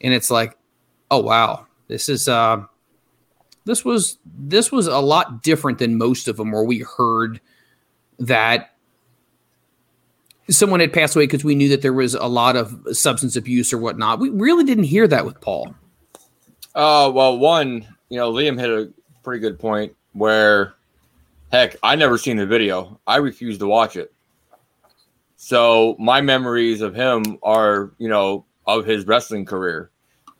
[SPEAKER 2] and it's like, oh wow, this is uh, this was this was a lot different than most of them, where we heard that someone had passed away because we knew that there was a lot of substance abuse or whatnot. We really didn't hear that with Paul.
[SPEAKER 3] Uh, well, one, you know, Liam hit a pretty good point where, heck, I never seen the video. I refused to watch it. So my memories of him are, you know, of his wrestling career.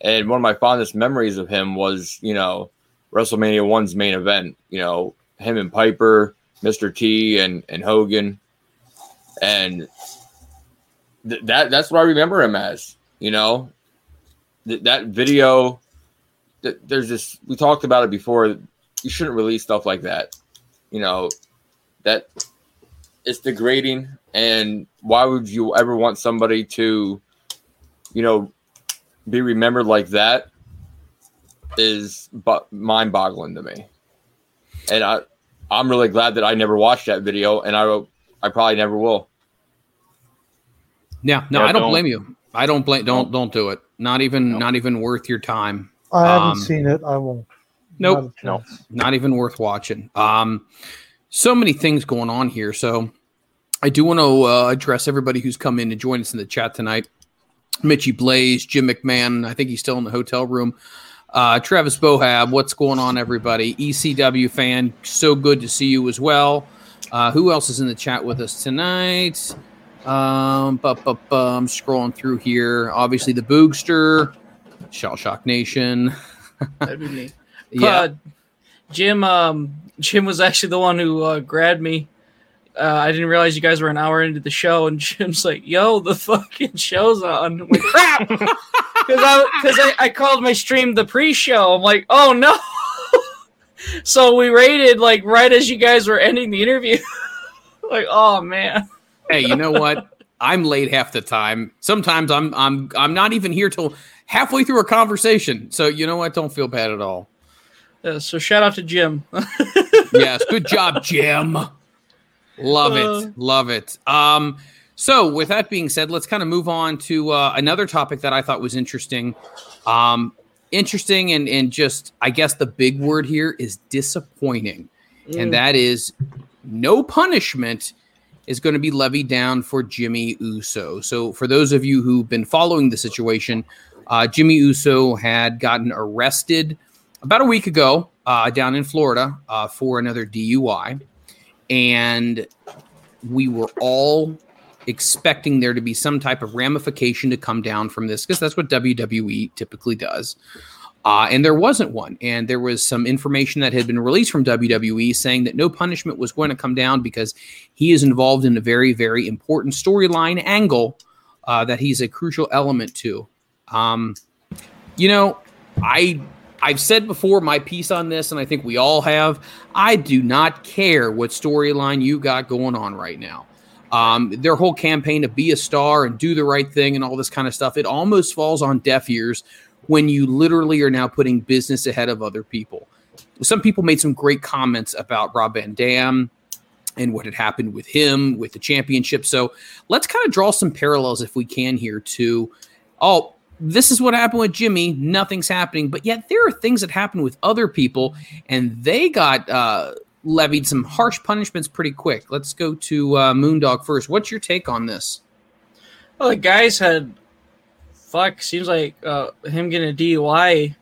[SPEAKER 3] And one of my fondest memories of him was, you know, WrestleMania 1's main event, you know, him and Piper, Mr. T and and Hogan, and th- that that's what I remember him as. You know, Th- that video. th- There's this. We talked about it before. You shouldn't release stuff like that. You know, that it's degrading. And why would you ever want somebody to, you know, be remembered like that? Is but mind-boggling to me. And I, I'm really glad that I never watched that video, and I, I probably never will.
[SPEAKER 2] Yeah, no,
[SPEAKER 8] Yeah,
[SPEAKER 2] I don't,
[SPEAKER 8] don't-
[SPEAKER 2] blame you. I don't blame. Don't don't do it. Not even not even worth your time.
[SPEAKER 7] I haven't
[SPEAKER 2] Um,
[SPEAKER 7] seen it. I won't.
[SPEAKER 2] Nope.
[SPEAKER 7] Not a chance.
[SPEAKER 2] not even worth watching. Um, so many things going on here. So I do want to uh, address everybody who's come in to join us in the chat tonight. Mitchy Blaze, Jim McMahon. I think he's still in the hotel room. Uh, Travis Bohab, what's going on, everybody? ECW fan, so good to see you as well. Uh, who else is in the chat with us tonight? Um, bu- bu- bu- I'm scrolling through here. Obviously, the Boogster, Shell Shock Nation.
[SPEAKER 6] That'd be me.
[SPEAKER 2] Yeah,
[SPEAKER 6] Uh, Jim, um, Jim was actually the one who uh, grabbed me. Uh, I didn't realize you guys were an hour into the show, and Jim's like, "Yo, the fucking show's on." I'm like, "Crap!" Because I because I, I called my stream the pre-show. I'm like, "Oh no!" so we rated like right as you guys were ending the interview. like, oh man.
[SPEAKER 2] hey, you know what? I'm late half the time. Sometimes I'm I'm I'm not even here till halfway through a conversation. So you know what? Don't feel bad at all.
[SPEAKER 6] Uh, so shout out to Jim.
[SPEAKER 2] Yes, good job, Jim. Love
[SPEAKER 6] Uh.
[SPEAKER 2] it, love it. Um, so with that being said, let's kind of move on to uh, another topic that I thought was interesting. Um, interesting and and just I guess the big word here is disappointing,
[SPEAKER 6] Mm.
[SPEAKER 2] and that is no punishment is going to be levied down for Jimmy Uso. So, for those of you who've been following the situation, uh, Jimmy Uso had gotten arrested about a week ago uh, down in Florida uh, for another DUI. And we were all expecting there to be some type of ramification to come down from this because that's what WWE typically does. Uh, and there wasn't one. And there was some information that had been released from WWE saying that no punishment was going to come down because he is involved in a very, very important storyline angle uh, that he's a crucial element to. Um, you know, I I've said before my piece on this, and I think we all have. I do not care what storyline you got going on right now. Um, their whole campaign to be a star and do the right thing and all this kind of stuff, it almost falls on deaf ears when you literally are now putting business ahead of other people. Some people made some great comments about Rob Van Dam and what had happened with him with the championship. So let's kind of draw some parallels if we can here to, oh, this is what happened with Jimmy. Nothing's happening, but yet there are things that happen with other people, and they got uh, levied some harsh punishments pretty quick. Let's go to uh, Moondog first. What's your take on this?
[SPEAKER 6] Well, the guys had fuck. Seems like uh, him getting a DUI.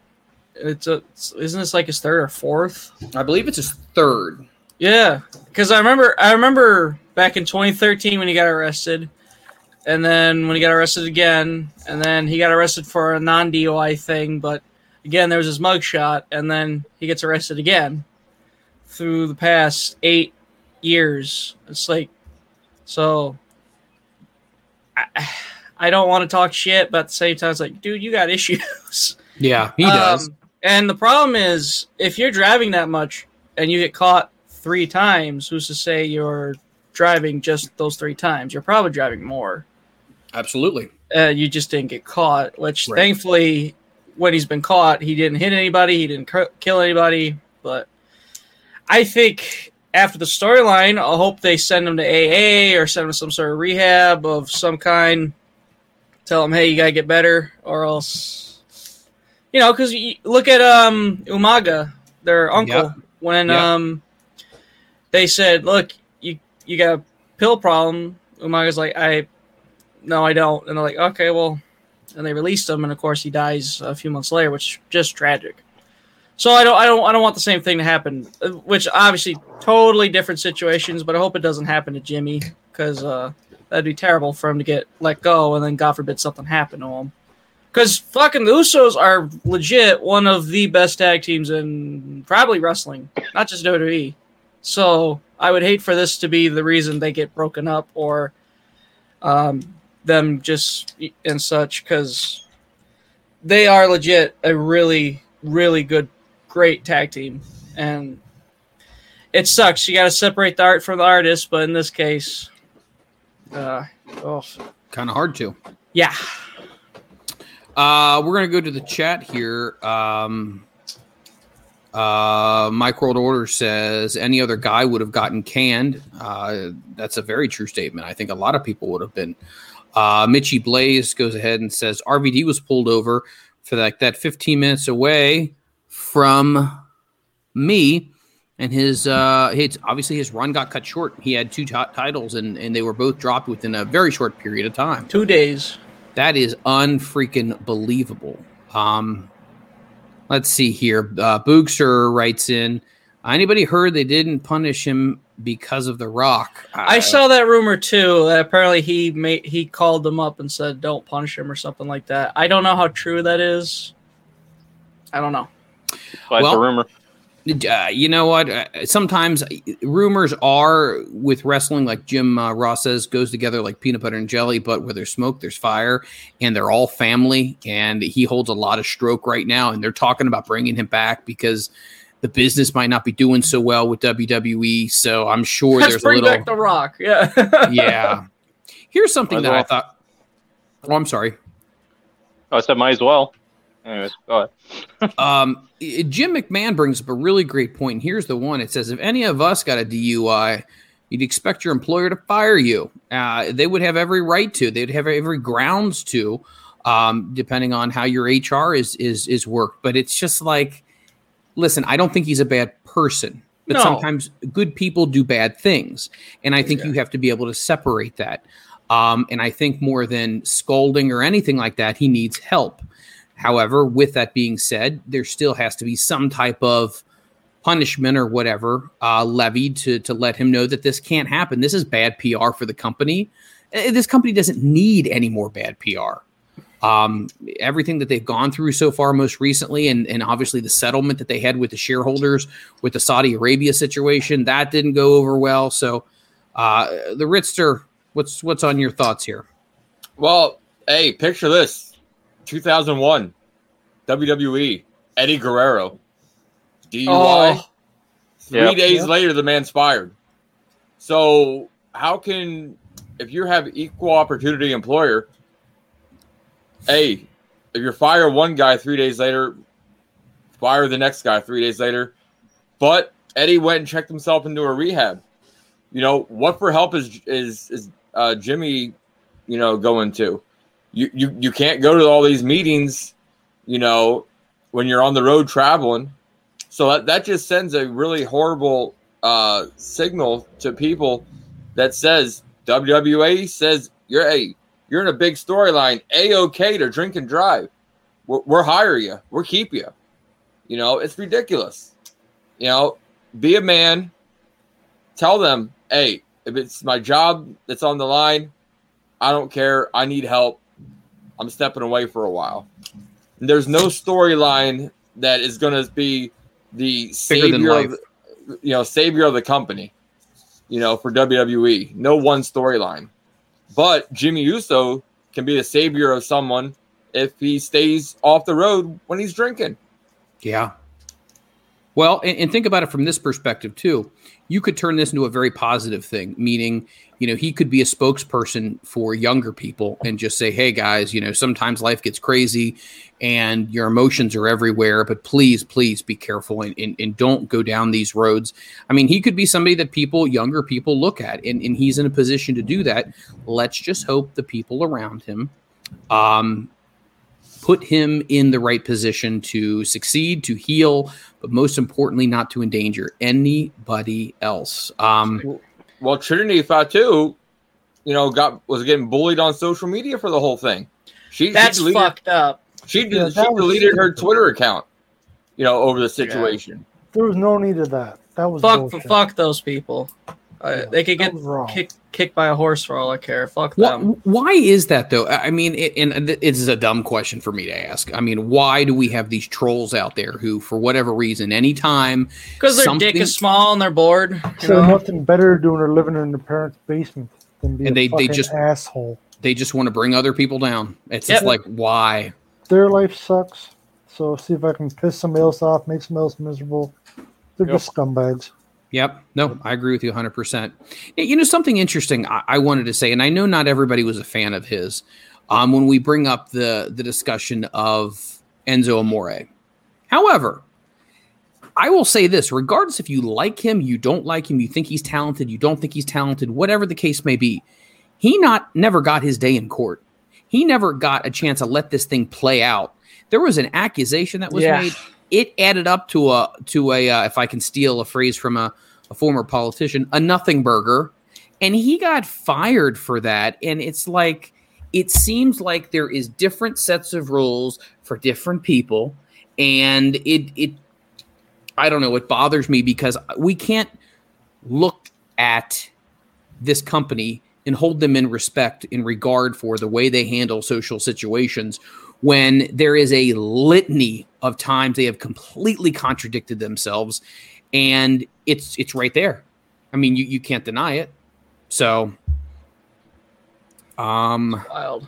[SPEAKER 6] It's a it's, isn't this like his third or fourth?
[SPEAKER 2] I believe it's his third.
[SPEAKER 6] Yeah, because I remember I remember back in 2013 when he got arrested, and then when he got arrested again, and then he got arrested for a non DUI thing, but again there was his mugshot, and then he gets arrested again. Through the past eight years, it's like so. I, I don't want to talk shit, but at the same time, it's like, dude, you got issues.
[SPEAKER 2] Yeah, he does.
[SPEAKER 6] Um, and the problem is, if you're driving that much and you get caught three times, who's to say you're driving just those three times? You're probably driving more.
[SPEAKER 2] Absolutely.
[SPEAKER 6] Uh, you just didn't get caught, which
[SPEAKER 2] Right.
[SPEAKER 6] thankfully, when he's been caught, he didn't hit anybody, he didn't cr- kill anybody. But I think after the storyline, I hope they send him to AA or send him some sort of rehab of some kind. Tell him, hey, you gotta get better, or else, you know, because look at um Umaga, their uncle,
[SPEAKER 2] Yep.
[SPEAKER 6] when
[SPEAKER 2] Yep.
[SPEAKER 6] um they said, look, you you got a pill problem. Umaga's like, I no, I don't, and they're like, okay, well, and they released him, and of course he dies a few months later, which is just tragic. So I don't, I don't, I don't want the same thing to happen. uh, Which obviously totally different situations, but I hope it doesn't happen to Jimmy because uh, that'd be terrible for him to get let go, and then God forbid something happened to him. Because fucking the Usos are legit one of the best tag teams in probably wrestling, not just WWE. So I would hate for this to be the reason they get broken up or um, them just and such because they are legit a really, really good, great tag team. And it sucks. You got to separate the art from the artist, but in this case, uh, oh,
[SPEAKER 2] Kind of hard to.
[SPEAKER 6] yeah.
[SPEAKER 2] Uh, we're gonna go to the chat here. Um, uh, Mike World Order says any other guy would have gotten canned. Uh, that's a very true statement. I think a lot of people would have been. Uh, Mitchy Blaze goes ahead and says RVD was pulled over for like that 15 minutes away from me, and his uh, his obviously his run got cut short. He had two t- titles, and and they were both dropped within a very short period of time.
[SPEAKER 6] Two days.
[SPEAKER 2] That is unfreaking believable. Um, let's see here. Uh, Boogster writes in. Anybody heard they didn't punish him because of the Rock?
[SPEAKER 6] I saw that rumor too. That apparently he made he called them up and said, "Don't punish him" or something like that. I don't know how true that is. I don't know.
[SPEAKER 8] But it's
[SPEAKER 2] Well-
[SPEAKER 8] a rumor.
[SPEAKER 2] Uh, you know what? Uh, sometimes uh, rumors are with wrestling, like Jim uh, Ross says, goes together like peanut butter and jelly. But where there's smoke, there's fire, and they're all family. And he holds a lot of stroke right now, and they're talking about bringing him back because the business might not be doing so well with WWE. So I'm sure
[SPEAKER 6] Let's
[SPEAKER 2] there's a
[SPEAKER 6] bring
[SPEAKER 2] little.
[SPEAKER 6] back the Rock. Yeah.
[SPEAKER 2] yeah. Here's something
[SPEAKER 8] Might
[SPEAKER 2] that I thought. Oh, I'm sorry.
[SPEAKER 8] Oh, I said might as well. Anyways, go ahead.
[SPEAKER 2] Um, Jim McMahon brings up a really great point. Here's the one: it says, if any of us got a DUI, you'd expect your employer to fire you. Uh, they would have every right to. They'd have every grounds to, um, depending on how your HR is is is worked. But it's just like, listen, I don't think he's a bad person. But
[SPEAKER 6] No.
[SPEAKER 2] sometimes good people do bad things, and I think you have to be able to separate that. Um, and I think more than scolding or anything like that, he needs help. However, with that being said, there still has to be some type of punishment or whatever uh, levied to to let him know that this can't happen. This is bad PR for the company. Uh, This company doesn't need any more bad PR. Um, everything that they've gone through so far, most recently, and, and obviously the settlement that they had with the shareholders with the Saudi Arabia situation, that didn't go over well. So, uh, the Ritster, what's what's on your thoughts here?
[SPEAKER 3] Well, hey, picture this 2001 WWE, Eddie Guerrero, DUI.
[SPEAKER 6] Oh.
[SPEAKER 3] Three
[SPEAKER 8] Yep.
[SPEAKER 3] days
[SPEAKER 7] Yep.
[SPEAKER 3] later, the man's fired. So, how can, if you have equal opportunity employer, hey, if you fire one guy three days later, fire the next guy three days later. But Eddie went and checked himself into a rehab. You know what for help is is is uh, Jimmy, you know, going to? You you you can't go to all these meetings, you know, when you're on the road traveling. So that, that just sends a really horrible uh, signal to people that says WWA says you're a you're in a big storyline. A okay to drink and drive. We're, we're hire you. We're keep you. You know it's ridiculous. You know, be a man. Tell them, hey, if it's my job that's on the line, I don't care. I need help. I'm stepping away for a while. And there's no storyline that is going to be the savior of, you know, savior of the company, you know, for WWE. No one storyline. But Jimmy Uso can be the savior of someone if he stays off the road when he's drinking.
[SPEAKER 2] Yeah. Well, and, and think about it from this perspective too. You could turn this into a very positive thing, meaning, you know, he could be a spokesperson for younger people and just say, hey, guys, you know, sometimes life gets crazy and your emotions are everywhere, but please, please be careful and, and, and don't go down these roads. I mean, he could be somebody that people, younger people, look at, and, and he's in a position to do that. Let's just hope the people around him um, put him in the right position to succeed, to heal, but most importantly, not to endanger anybody else. Um,
[SPEAKER 3] Well, Trinity Fatu, you know, got was getting bullied on social media for the whole thing. She
[SPEAKER 6] That's
[SPEAKER 3] she deleted,
[SPEAKER 6] fucked up.
[SPEAKER 3] She,
[SPEAKER 7] Yeah,
[SPEAKER 3] she
[SPEAKER 7] that was
[SPEAKER 3] deleted her. Twitter account, you know, over the situation.
[SPEAKER 7] There was no need of that. That was
[SPEAKER 6] Fuck,
[SPEAKER 7] bullshit.
[SPEAKER 6] fuck those people. Uh, they could get
[SPEAKER 7] wrong.
[SPEAKER 6] kicked kicked by a horse for all I care. Fuck
[SPEAKER 2] Why,
[SPEAKER 6] them.
[SPEAKER 2] why is that though? I I mean, it, and it is a dumb question for me to ask. I mean, why do we have these trolls out there who, for whatever reason, anytime
[SPEAKER 6] Because their
[SPEAKER 2] something-
[SPEAKER 6] dick is small and they're bored. You
[SPEAKER 7] So
[SPEAKER 6] know?
[SPEAKER 7] nothing better to do living in their parents' basement than be
[SPEAKER 2] And
[SPEAKER 7] a
[SPEAKER 2] they- they
[SPEAKER 7] fucking
[SPEAKER 2] just-
[SPEAKER 7] asshole.
[SPEAKER 2] they just want to bring other people down, it's just like why?
[SPEAKER 7] Their life sucks. So see if I can piss somebody else off, make somebody else miserable. They're
[SPEAKER 8] Yep.
[SPEAKER 7] just scumbags.
[SPEAKER 2] Yep. No, I agree with you 100%. You know, something interesting I, I wanted to say, and I know not everybody was a fan of his, um, when we bring up the, the discussion of Enzo Amore. However, I will say this regardless if you like him, you don't like him, you think he's talented, you don't think he's talented, whatever the case may be, he not never got his day in court. He never got a chance to let this thing play out. There was an accusation that was
[SPEAKER 6] Yeah.
[SPEAKER 2] made. It added up to a to a uh, if I can steal a phrase from a, a former politician, a nothing burger, and he got fired for that. And it's like it seems like there is different sets of rules for different people, and it it I don't know. It bothers me because we can't look at this company and hold them in respect in regard for the way they handle social situations when there is a litany of times they have completely contradicted themselves and it's it's right there i mean you, you can't deny it so um
[SPEAKER 6] Wild.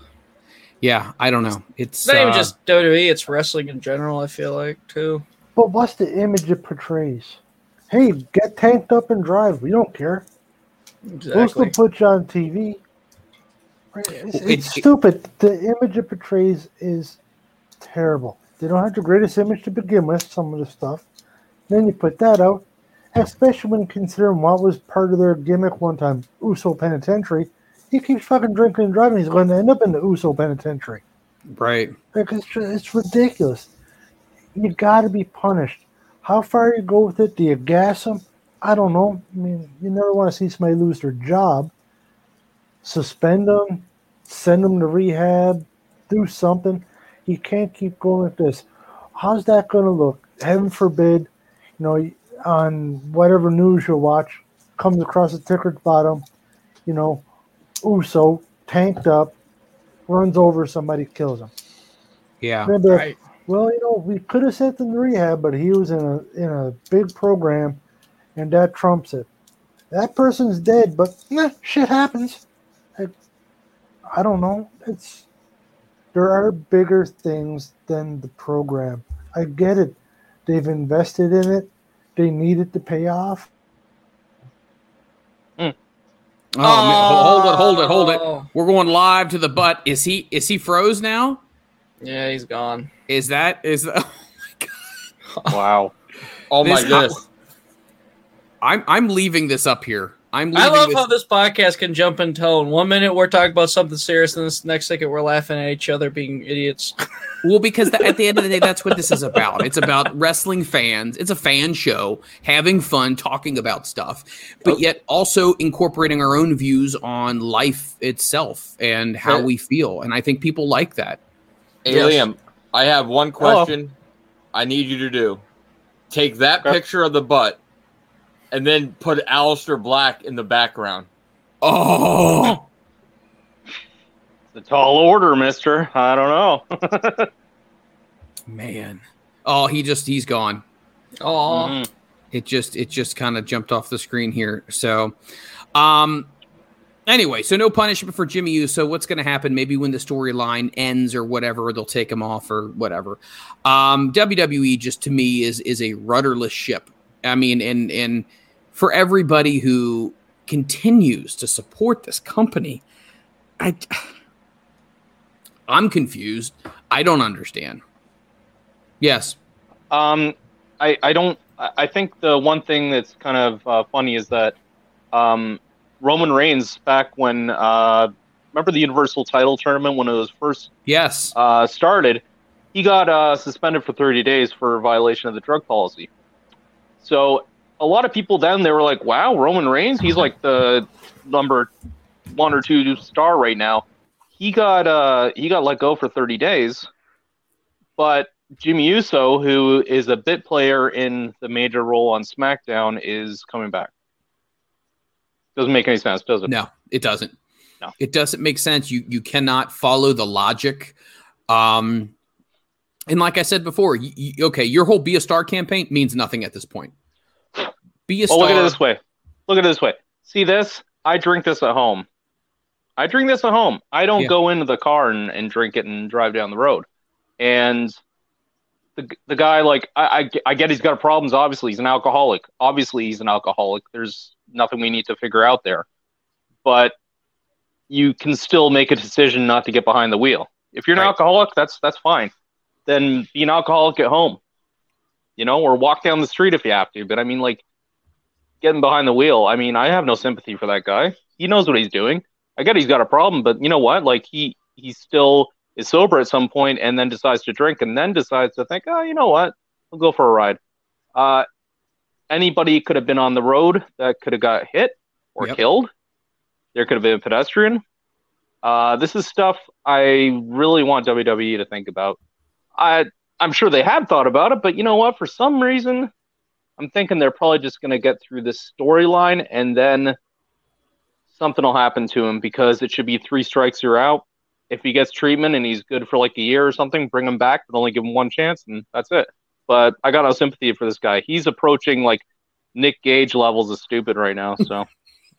[SPEAKER 2] yeah i don't know it's
[SPEAKER 6] It's not even
[SPEAKER 2] uh,
[SPEAKER 6] just WWE, it's wrestling in general, I feel like, too.
[SPEAKER 7] But what's the image it portrays? Hey, get tanked up and drive. We don't care. We'll still
[SPEAKER 6] Exactly.
[SPEAKER 7] put you on TV. It's, it's stupid. The image it portrays is terrible. They don't have the greatest image to begin with, some of the stuff. Then you put that out, especially when considering what was part of their gimmick one time, Uso Penitentiary. He keeps fucking drinking and driving. He's going to end up in the Uso Penitentiary.
[SPEAKER 2] right
[SPEAKER 7] Like it's, it's ridiculous. You got to be punished. How far you go with it? Do you gas them? I don't know. I mean, you never want to see somebody lose their job. Suspend them, send him to rehab, do something. You can't keep going like this. How's that going to look? Heaven forbid, you know, on whatever news you watch, comes across a ticker at the bottom, you know, Uso tanked up, runs over somebody, kills him.
[SPEAKER 2] yeah
[SPEAKER 7] Then they're, Well, you know, we could have sent him to rehab, but he was in a in a big program, and that trumps it. That person's dead, but nah, shit happens. I, I don't know. It's there are bigger things than the program. I get it. They've invested in it. They need it to pay off. Hmm.
[SPEAKER 2] oh, man, hold it hold it hold it
[SPEAKER 6] Oh.
[SPEAKER 2] we're going live to the butt is he is he froze now
[SPEAKER 6] Yeah, he's gone.
[SPEAKER 2] is that is that oh
[SPEAKER 8] Wow.
[SPEAKER 3] Oh my
[SPEAKER 2] This-
[SPEAKER 3] goodness.
[SPEAKER 2] i'm i'm leaving this up here i'm
[SPEAKER 6] I love
[SPEAKER 2] this
[SPEAKER 6] how this podcast can jump in tone. One minute we're talking about something serious, and this next second we're laughing at each other being idiots.
[SPEAKER 2] Well, because th- at the end of the day, that's what this is about. It's about wrestling fans. It's a fan show, having fun, talking about stuff, but oh. yet also incorporating our own views on life itself and how
[SPEAKER 3] Right.
[SPEAKER 2] we feel. And I think people like that.
[SPEAKER 3] Hey,
[SPEAKER 6] Yes.
[SPEAKER 3] Liam, I have one question I need you to do. Take that
[SPEAKER 8] Okay.
[SPEAKER 3] picture of the butt and then put Aleister Black in the background.
[SPEAKER 2] Oh,
[SPEAKER 8] It's a tall order, mister. I don't know.
[SPEAKER 2] man. Oh, he just, he's gone.
[SPEAKER 6] Oh,
[SPEAKER 8] Mhm.
[SPEAKER 2] it just it just kind of jumped off the screen here so um anyway so no punishment for jimmy uso So what's going to happen maybe when the storyline ends or whatever they'll take him off or whatever um wwe just to me is is a rudderless ship i mean and and for everybody who continues to support this company i i'm confused i don't understand yes
[SPEAKER 8] Um, I, I don't. I think the one thing that's kind of uh, funny is that um, Roman Reigns back when uh, remember the Universal Title tournament when it was first
[SPEAKER 2] yes
[SPEAKER 8] uh, started, he got uh, suspended for 30 days for violation of the drug policy. So a lot of people then they were like, "Wow, Roman Reigns, he's like the number one or two star right now." He got uh, he got let go for 30 days, but Jimmy Uso, who is a bit player in the major role on SmackDown, is coming back. Doesn't make any sense, does it?
[SPEAKER 2] No, it doesn't.
[SPEAKER 8] No.
[SPEAKER 2] It doesn't make sense. You you cannot follow the logic. Um, and like I said before, you, you- okay, your whole "Be a Star" campaign means nothing at this point. Be a
[SPEAKER 8] Well,
[SPEAKER 2] star.
[SPEAKER 8] look at it this way. Look at it this way. See this? I drink this at home. I drink this at home. I don't
[SPEAKER 2] Yeah.
[SPEAKER 8] go into the car and, and drink it and drive down the road. And the the guy, like, I, I I get he's got problems. Obviously, he's an alcoholic. Obviously, he's an alcoholic. There's nothing we need to figure out there. But you can still make a decision not to get behind the wheel. If you're an
[SPEAKER 2] Right.
[SPEAKER 8] alcoholic, that's that's fine. Then be an alcoholic at home. You know, or walk down the street if you have to. But I mean, like, getting behind the wheel. I mean, I have no sympathy for that guy. He knows what he's doing. I get he's got a problem, but you know what? Like he he still is sober at some point and then decides to drink and then decides to think, oh, you know what? I'll go for a ride. Uh, anybody could have been on the road that could have got hit or
[SPEAKER 2] Yep.
[SPEAKER 8] killed. There could have been a pedestrian. Uh, this is stuff I really want WWE to think about. I I'm sure they have thought about it, but you know what? For some reason, I'm thinking they're probably just going to get through this storyline and then something will happen to him because it should be three strikes you're out. If he gets treatment and he's good for like a year or something, bring him back, but only give him one chance, and that's it. But I got no sympathy for this guy. He's approaching like Nick Gage levels of stupid right now. So,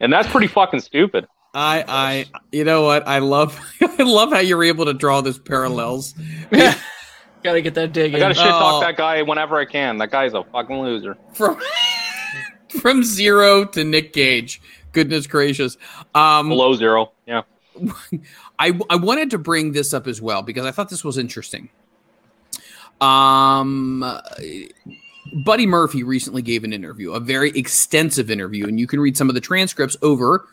[SPEAKER 8] and that's pretty fucking stupid.
[SPEAKER 2] I I you know what? I love I love how you're able to draw this parallels.
[SPEAKER 6] Gotta get that dig
[SPEAKER 8] I gotta shit
[SPEAKER 2] Oh.
[SPEAKER 8] talk that guy whenever I can. That guy's a fucking loser.
[SPEAKER 2] from from zero to Nick Gage. Goodness gracious. Um,
[SPEAKER 8] Below zero. Yeah.
[SPEAKER 2] I I wanted to bring this up as well because I thought this was interesting. Um, Buddy Murphy recently gave an interview, a very extensive interview, and you can read some of the transcripts over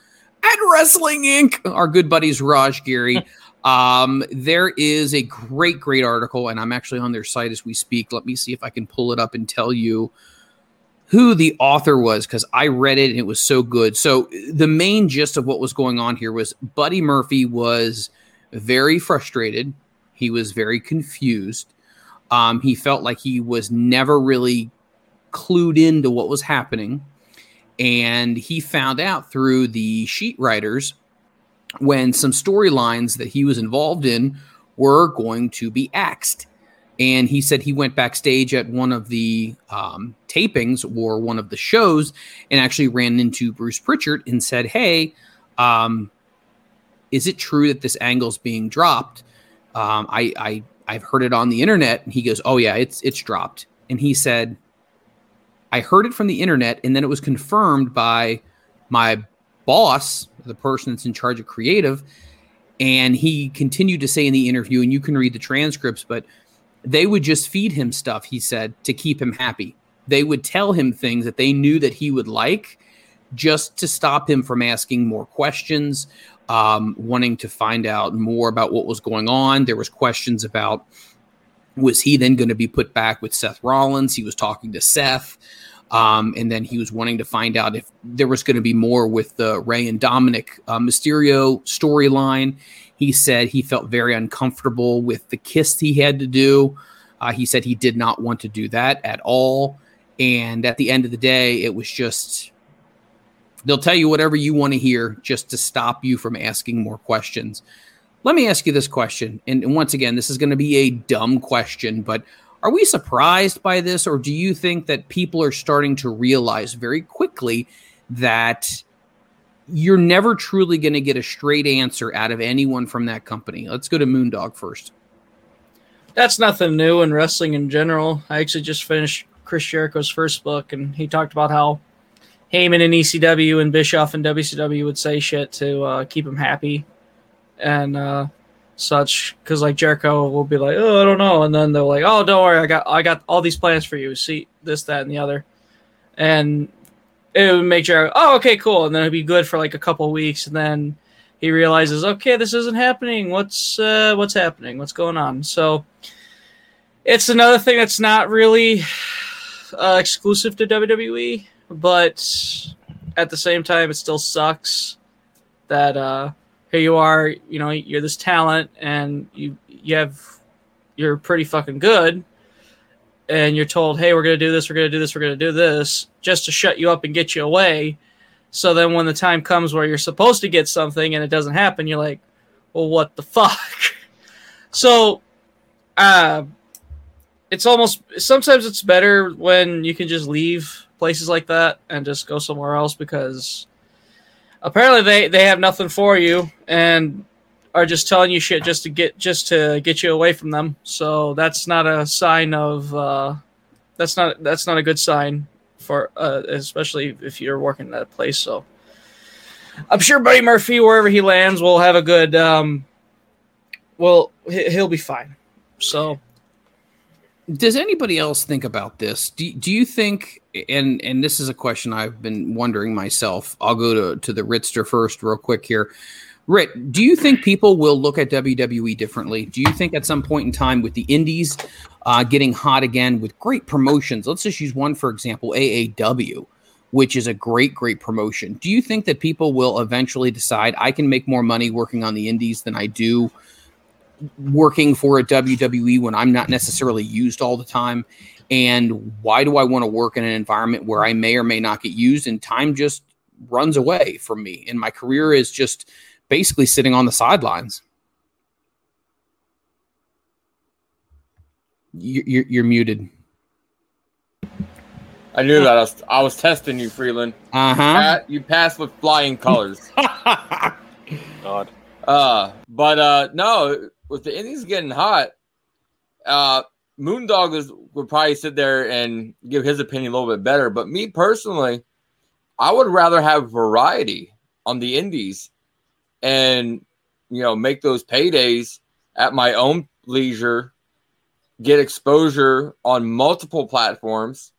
[SPEAKER 2] at Wrestling Inc. Our good buddies Raj Giri. Um, there is a great, great article, and I'm actually on their site as we speak. Let me see if I can pull it up and tell you who the author was because I read it and it was so good. So the main gist of what was going on here was Buddy Murphy was very frustrated. He was very confused. Um, he felt like he was never really clued into what was happening. And he found out through the sheet writers when some storylines that he was involved in were going to be axed. And he said he went backstage at one of the um, tapings or one of the shows and actually ran into Bruce Pritchard and said, Hey, um, is it true that this angle's being dropped? Um, I, I, I've heard it on the internet. And he goes, Oh, yeah, it's, it's dropped. And he said, I heard it from the internet, and then it was confirmed by my boss, the person that's in charge of creative. And he continued to say in the interview, and you can read the transcripts, but they would just feed him stuff, he said, to keep him happy. They would tell him things that they knew that he would like just to stop him from asking more questions, um, wanting to find out more about what was going on. There was questions about was he then going to be put back with Seth Rollins? He was talking to Seth. Um, and then he was wanting to find out if there was going to be more with the Rey and Dominic uh, Mysterio storyline. He said he felt very uncomfortable with the kiss he had to do. Uh, he said he did not want to do that at all. And at the end of the day, it was just they'll tell you whatever you want to hear just to stop you from asking more questions. Let me ask you this question. And, and once again, this is going to be a dumb question, but are we surprised by this, or do you think that people are starting to realize very quickly that you're never truly going to get a straight answer out of anyone from that company? Let's go to Moondog first.
[SPEAKER 6] That's nothing new in wrestling in general. I actually just finished Chris Jericho's first book, and he talked about how Heyman and ECW and Bischoff and WCW would say shit to uh, keep him happy and uh, such. Because like Jericho will be like, "Oh, I don't know," and then they're like, "Oh, don't worry, I got I got all these plans for you. See this, that, and the other," and it would make Jericho, "Oh, okay, cool," and then it'd be good for like a couple weeks, and then he realizes, "Okay, this isn't happening. What's uh, what's happening? What's going on?" So it's another thing that's not really uh, exclusive to WWE, but at the same time, it still sucks that uh, here you are, you know, you're this talent and you you have you're pretty fucking good, and you're told, "Hey, we're going to do this, we're going to do this, we're going to do this," just to shut you up and get you away. So then, when the time comes where you're supposed to get something and it doesn't happen, you're like, "Well, what the fuck?" so, uh, it's almost sometimes it's better when you can just leave places like that and just go somewhere else because apparently they they have nothing for you and are just telling you shit just to get just to get you away from them. So that's not a sign of uh, that's not that's not a good sign for uh, especially if you're working at a place. So I'm sure Buddy Murphy, wherever he lands, will have a good. Um, well, he- he'll be fine. So
[SPEAKER 2] Does anybody else think about this? Do, do you think and and this is a question I've been wondering myself. I'll go to to the Ritster first real quick here. Rit, do you think people will look at WWE differently? Do you think at some point in time with the indies uh, getting hot again with great promotions, let's just use one for example, AAW, which is a great, great promotion. Do you think that people will eventually decide I can make more money working on the indies than I do working for a WWE when I'm not necessarily used all the time? And why do I want to work in an environment where I may or may not get used and time just runs away from me and my career is just basically sitting on the sidelines? You- You're, you're muted.
[SPEAKER 3] I knew that. I was, I was testing you, Freeland.
[SPEAKER 2] Uh huh.
[SPEAKER 3] You passed with flying colors.
[SPEAKER 8] God.
[SPEAKER 3] Uh, but uh, no, with the Indies getting hot, uh, Moondog is, would probably sit there and give his opinion a little bit better. But me personally, I would rather have variety on the Indies, and you know, make those paydays at my own leisure, get exposure on multiple platforms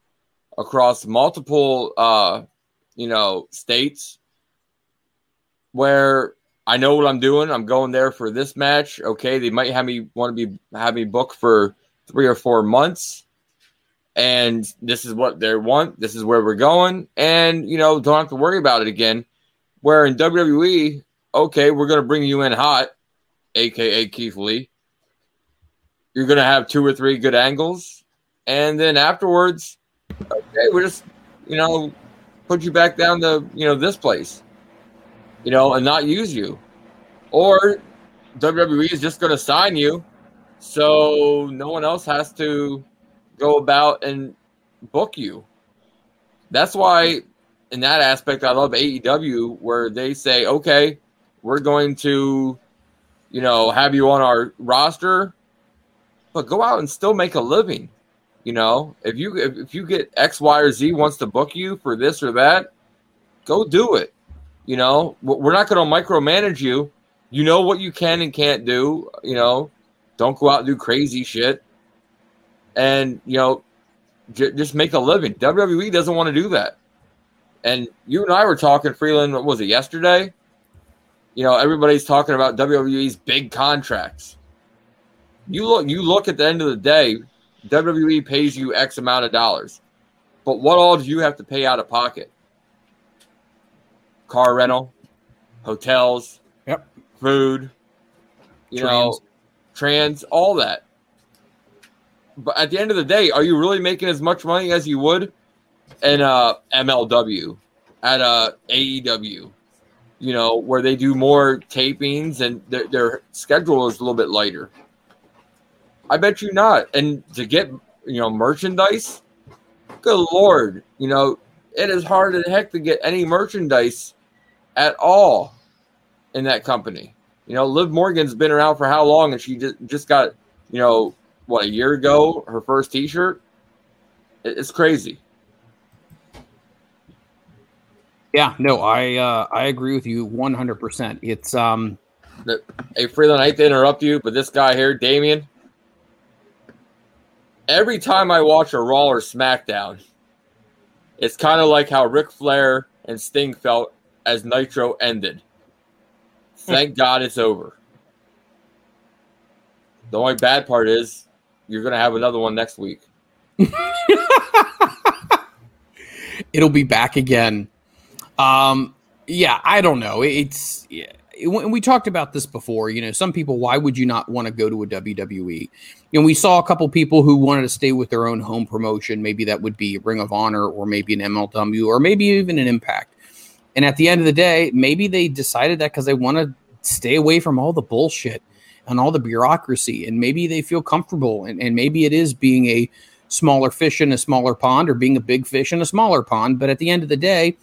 [SPEAKER 3] across multiple, uh, you know, states where I know what I'm doing. I'm going there for this match. Okay, they might have me want to be have me booked for three or four months, and this is what they want. This is where we're going, and you know, don't have to worry about it again. Where in WWE, okay, we're gonna bring you in hot, aka Keith Lee. You're gonna have two or three good angles, and then afterwards, okay, we're just you know put you back down to you know this place you know, and not use you. Or WWE is just going to sign you so no one else has to go about and book you. That's why, in that aspect, I love AEW, where they say, okay, we're going to, you know, have you on our roster, but go out and still make a living. You know, if you if, if you get X, Y, or Z wants to book you for this or that, go do it. You know, we're not going to micromanage you. You know what you can and can't do. You know, don't go out and do crazy shit. And, you know, j- just make a living. WWE doesn't want to do that. And you and I were talking, Freeland, what was it, yesterday? You know, everybody's talking about WWE's big contracts. You look, you look at the end of the day, WWE pays you X amount of dollars. But what all do you have to pay out of pocket? car rental, hotels,
[SPEAKER 2] Yep.
[SPEAKER 3] food, you know,
[SPEAKER 2] Trans.
[SPEAKER 3] all that. But at the end of the day, are you really making as much money as you would in uh, MLW, at uh, AEW? You know, where they do more tapings and their, their schedule is a little bit lighter. I bet you not. And to get you know merchandise, good lord, you know it is hard as heck to get any merchandise at all in that company. You know, Liv Morgan's been around for how long, and she just just got you know what a year ago her first T-shirt. It's crazy.
[SPEAKER 2] Yeah, no, I uh, I agree with you 100%. It's um
[SPEAKER 3] Hey, Freeland, I hate to interrupt you, but this guy here, Damien. Every time I watch a Raw or SmackDown, it's kind of like how Ric Flair and Sting felt as Nitro ended. Thank God it's over. The only bad part is you're going to have another one next week.
[SPEAKER 2] it'll be back again. Um, yeah, I don't know. It's when we talked about this before, you know, some people, why would you not want to go to a WWE? And we saw a couple people who wanted to stay with their own home promotion. Maybe that would be Ring of Honor or maybe an MLW or maybe even an Impact. And at the end of the day, maybe they decided that because they want to stay away from all the bullshit and all the bureaucracy. And maybe they feel comfortable. And, and maybe it is being a smaller fish in a smaller pond or being a big fish in a smaller pond. But at the end of the day,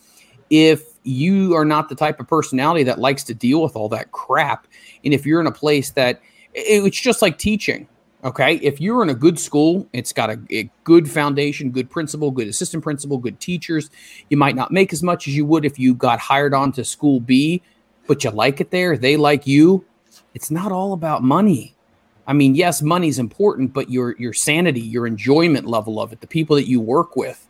[SPEAKER 2] if you are not the type of personality that likes to deal with all that crap, and if you're in a place that it's just like teaching, okay? If you're in a good school, it's got a, a good foundation, good principal, good assistant principal, good teachers. You might not make as much as you would if you got hired on to school B, but you like it there, they like you. It's not all about money. I mean, yes, money's important, but your your sanity, your enjoyment level of it, the people that you work with,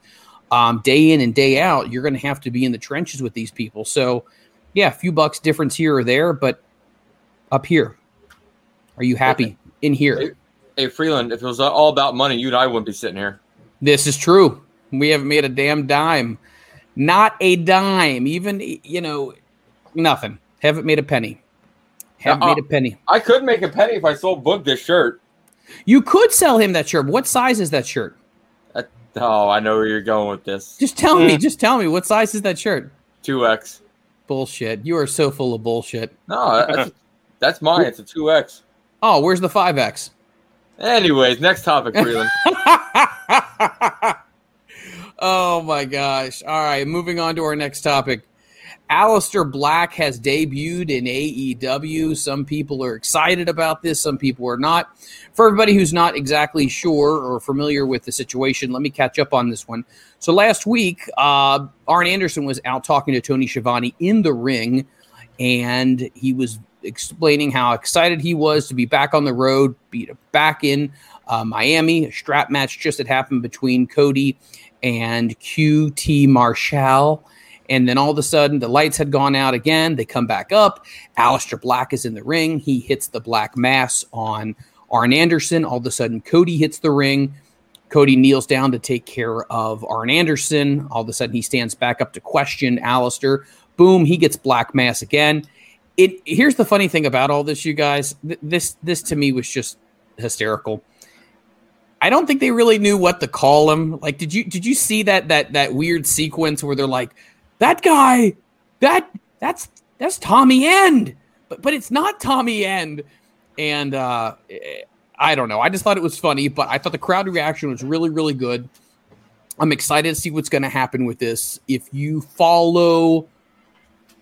[SPEAKER 2] um, day in and day out, you're going to have to be in the trenches with these people. So, yeah, a few bucks difference here or there, but up here, are you happy in here?
[SPEAKER 3] Hey, hey, Freeland, if it was all about money, you and I wouldn't be sitting here.
[SPEAKER 2] This is true. We haven't made a damn dime, not a dime, even you know, nothing. Haven't made a penny. Haven't
[SPEAKER 3] Uh-uh.
[SPEAKER 2] made a penny.
[SPEAKER 3] I could make a penny if I sold Book this shirt.
[SPEAKER 2] You could sell him that shirt. What size is that shirt?
[SPEAKER 3] That, oh, I know where you're going with this.
[SPEAKER 2] Just tell me.
[SPEAKER 3] Mm.
[SPEAKER 2] Just tell me. What size is that shirt?
[SPEAKER 3] Two X.
[SPEAKER 2] Bullshit. You are so full of bullshit.
[SPEAKER 3] No, that's, that's mine. It's a two X.
[SPEAKER 2] Oh, where's the 5X?
[SPEAKER 3] Anyways, next topic, Freeland.
[SPEAKER 2] oh my gosh. All right, moving on to our next topic. Aleister Black has debuted in AEW. Some people are excited about this, some people are not. For everybody who's not exactly sure or familiar with the situation, let me catch up on this one. So last week, uh, Arn Anderson was out talking to Tony Schiavone in the ring, and he was explaining how excited he was to be back on the road, be back in uh, Miami. A strap match just had happened between Cody and QT Marshall. And then all of a sudden, the lights had gone out again. They come back up. Aleister Black is in the ring. He hits the black mass on Arn Anderson. All of a sudden, Cody hits the ring. Cody kneels down to take care of Arn Anderson. All of a sudden, he stands back up to question Aleister. Boom, he gets black mass again. It here's the funny thing about all this, you guys. Th- this this to me was just hysterical. I don't think they really knew what to call him. Like, did you did you see that that that weird sequence where they're like, that guy, that that's that's Tommy End, but but it's not Tommy End, and uh, I don't know. I just thought it was funny, but I thought the crowd reaction was really really good. I'm excited to see what's going to happen with this. If you follow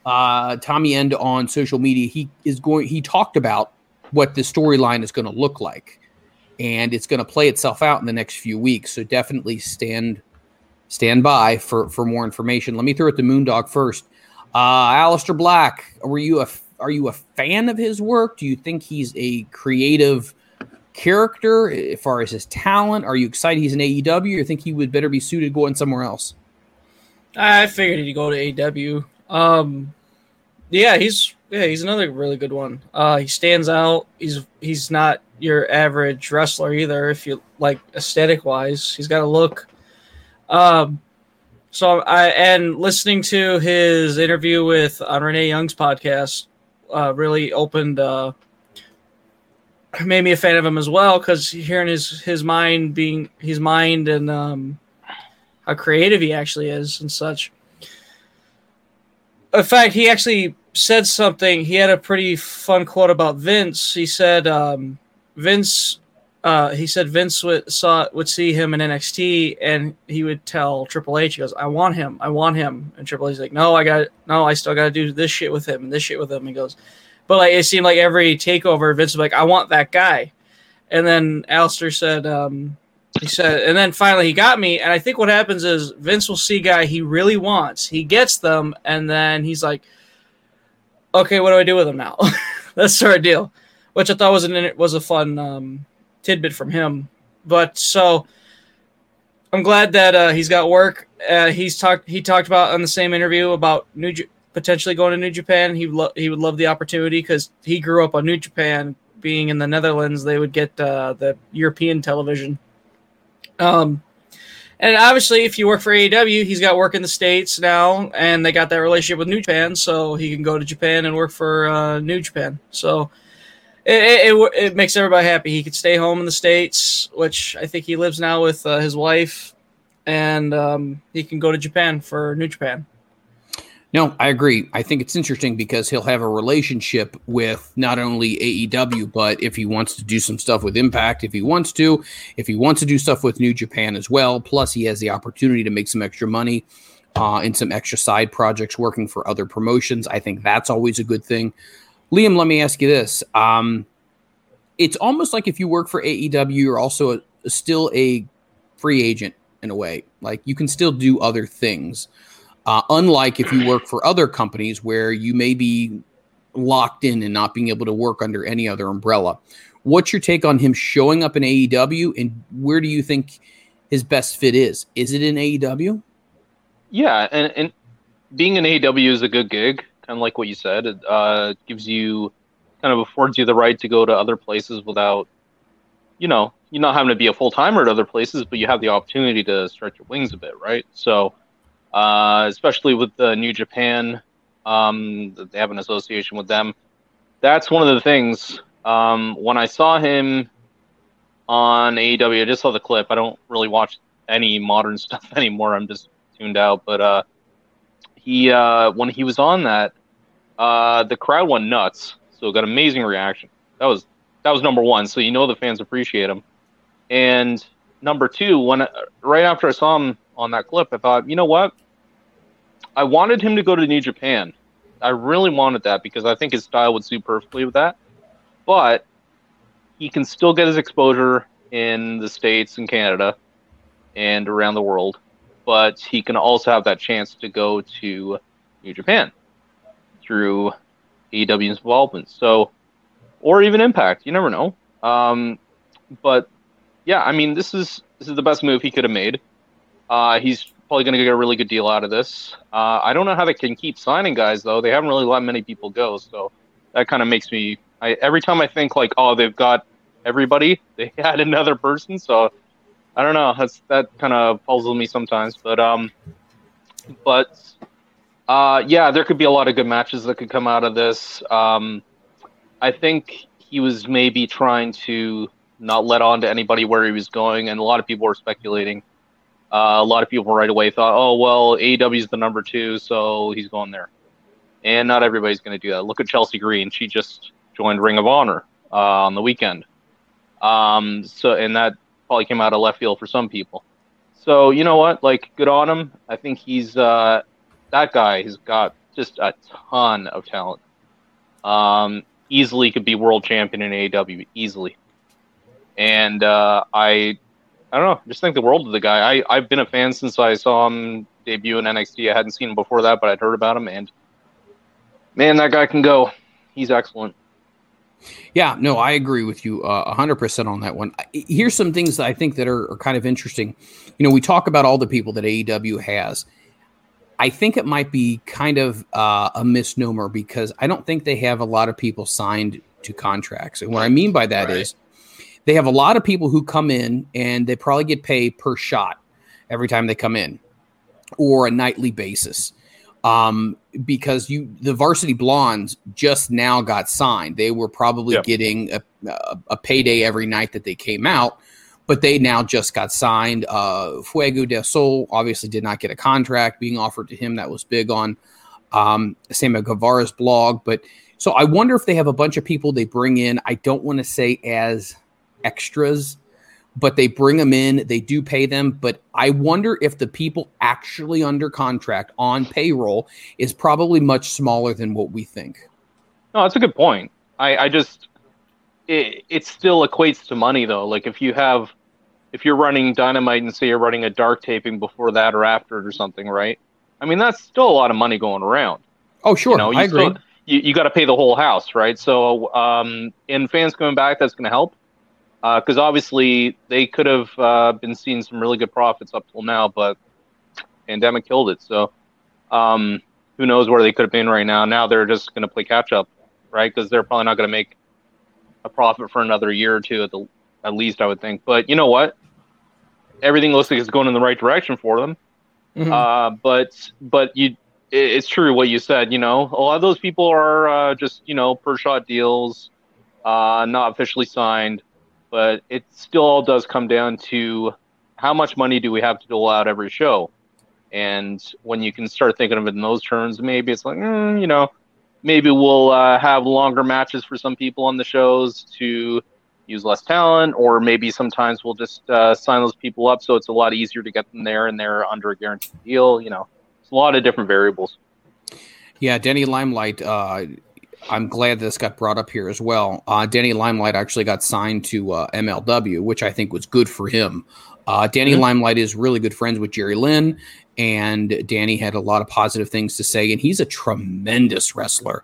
[SPEAKER 2] uh, Tommy End on social media, he is going. He talked about what the storyline is going to look like, and it's going to play itself out in the next few weeks. So definitely stand stand by for for more information. Let me throw it to Moondog first. Uh, Aleister Black, were you a are you a fan of his work? Do you think he's a creative character as far as his talent? Are you excited he's in AEW, or you think he would better be suited going somewhere else?
[SPEAKER 6] I figured he'd go to AW. Um, yeah, he's yeah, he's another really good one. Uh, he stands out. He's he's not your average wrestler either. If you like aesthetic wise, he's got a look. Um, so I and listening to his interview with on Renee Young's podcast uh, really opened uh, made me a fan of him as well because hearing his his mind being his mind and um, how creative he actually is and such. In fact, he actually said something. He had a pretty fun quote about Vince. He said, um, "Vince." Uh, he said Vince would saw would see him in NXT, and he would tell Triple H, "He goes, I want him, I want him." And Triple H's like, "No, I got no, I still got to do this shit with him and this shit with him." He goes, but like it seemed like every takeover, Vince was like, "I want that guy," and then Aleister said, um, "He said," and then finally he got me. And I think what happens is Vince will see guy he really wants, he gets them, and then he's like, "Okay, what do I do with them now?" That's sort of deal, which I thought was an was a fun um, tidbit from him. But so I'm glad that uh, he's got work. Uh, he's talked. He talked about on the same interview about New J- potentially going to New Japan. He lo- he would love the opportunity because he grew up on New Japan. Being in the Netherlands, they would get uh, the European television. Um, And obviously, if you work for AEW, he's got work in the states now, and they got that relationship with New Japan, so he can go to Japan and work for uh, New Japan. So it, it, it makes everybody happy. He could stay home in the states, which I think he lives now with uh, his wife, and um, he can go to Japan for New Japan.
[SPEAKER 2] No, I agree. I think it's interesting because he'll have a relationship with not only AEW, but if he wants to do some stuff with Impact, if he wants to, if he wants to do stuff with New Japan as well. Plus, he has the opportunity to make some extra money uh, and some extra side projects working for other promotions. I think that's always a good thing. Liam, let me ask you this. Um, it's almost like if you work for AEW, you're also a, still a free agent in a way. Like you can still do other things. Uh, unlike if you work for other companies where you may be locked in and not being able to work under any other umbrella. What's your take on him showing up in AEW and where do you think his best fit is? Is it in AEW?
[SPEAKER 8] Yeah, and, and being in AEW is a good gig, kind of like what you said. It uh, gives you kind of affords you the right to go to other places without, you know, you're not having to be a full timer at other places, but you have the opportunity to stretch your wings a bit, right? So uh, especially with the New Japan. Um, they have an association with them. That's one of the things. Um, when I saw him on AEW, I just saw the clip. I don't really watch any modern stuff anymore. I'm just tuned out. But uh, he, uh, when he was on that, uh, the crowd went nuts. So got amazing reaction. That was that was number one. So you know the fans appreciate him. And number two, when right after I saw him on that clip, I thought, you know what? I wanted him to go to New Japan. I really wanted that because I think his style would suit perfectly with that. But he can still get his exposure in the States and Canada and around the world. But he can also have that chance to go to New Japan through AEW's involvement. So, or even Impact. You never know. Um, but yeah, I mean, this is this is the best move he could have made. Uh, he's probably going to get a really good deal out of this. Uh, I don't know how they can keep signing guys though. They haven't really let many people go, so that kind of makes me. I, every time I think like, oh, they've got everybody, they had another person. So I don't know. That's that kind of puzzles me sometimes. But um, but uh, yeah, there could be a lot of good matches that could come out of this. Um, I think he was maybe trying to not let on to anybody where he was going, and a lot of people were speculating uh, a lot of people right away thought, oh, well, AEW is the number two, so he's going there. And not everybody's going to do that. Look at Chelsea Green. She just joined Ring of Honor uh, on the weekend. Um, so, and that probably came out of left field for some people. So, you know what? Like, good on him. I think he's, uh, that guy has got just a ton of talent. Um, easily could be world champion in AEW, easily. And uh, I I don't know. Just think the world of the guy. I I've been a fan since I saw him debut in NXT. I hadn't seen him before that, but I'd heard about him, and man, that guy can go. He's excellent.
[SPEAKER 2] Yeah, no, I agree with you uh, 100% on that one. Here's some things that I think that are, are kind of interesting. You know, we talk about all the people that AEW has. I think it might be kind of uh, a misnomer because I don't think they have a lot of people signed to contracts. And what I mean by that right. is they have a lot of people who come in and they probably get paid per shot every time they come in or a nightly basis. Um, because you the varsity blondes just now got signed. They were probably yep. getting a, a, payday every night that they came out but they now just got signed. Uh, fuego del sol obviously did not get a contract being offered to him. That was big on um, Sammy Guevara's blog. But so I wonder if they have a bunch of people they bring in. I don't want to say as extras, but they bring them in. They do pay them, but I wonder if the people actually under contract on payroll is probably much smaller than what we think.
[SPEAKER 8] No, that's a good point. I, I just it, it still equates to money though. Like if you have if you're running dynamite and say you're running a dark taping before that or after it or something, right? I mean that's still a lot of money going around.
[SPEAKER 2] Oh sure, you know, you I agree. Still,
[SPEAKER 8] you, you got to pay the whole house, right? So, um, in fans coming back, that's going to help because uh, obviously they could have uh, been seeing some really good profits up till now, but pandemic killed it. So um, who knows where they could have been right now? Now they're just going to play catch up, right? Because they're probably not going to make a profit for another year or two at the at least, I would think. But you know what? everything looks like it's going in the right direction for them.
[SPEAKER 6] Mhm.
[SPEAKER 8] Uh, but but you, it, it's true what you said. You know, a lot of those people are uh, just you know per shot deals, uh, not officially signed. But it still all does come down to how much money do we have to dole out every show, and when you can start thinking of it in those terms, maybe it's like mm, you know, maybe we'll uh, have longer matches for some people on the shows to use less talent, or maybe sometimes we'll just uh, sign those people up so it's a lot easier to get them there and they're under a guaranteed deal. You know, it's a lot of different variables.
[SPEAKER 2] Yeah, Danny Limelight. Uh, I'm glad this got brought up here as well. Uh, Danny Limelight actually got signed to uh, MLW, which I think was good for him. Uh, Danny Limelight is really good friends with Jerry Lynn, and Danny had a lot of positive things to say, and he's a tremendous wrestler.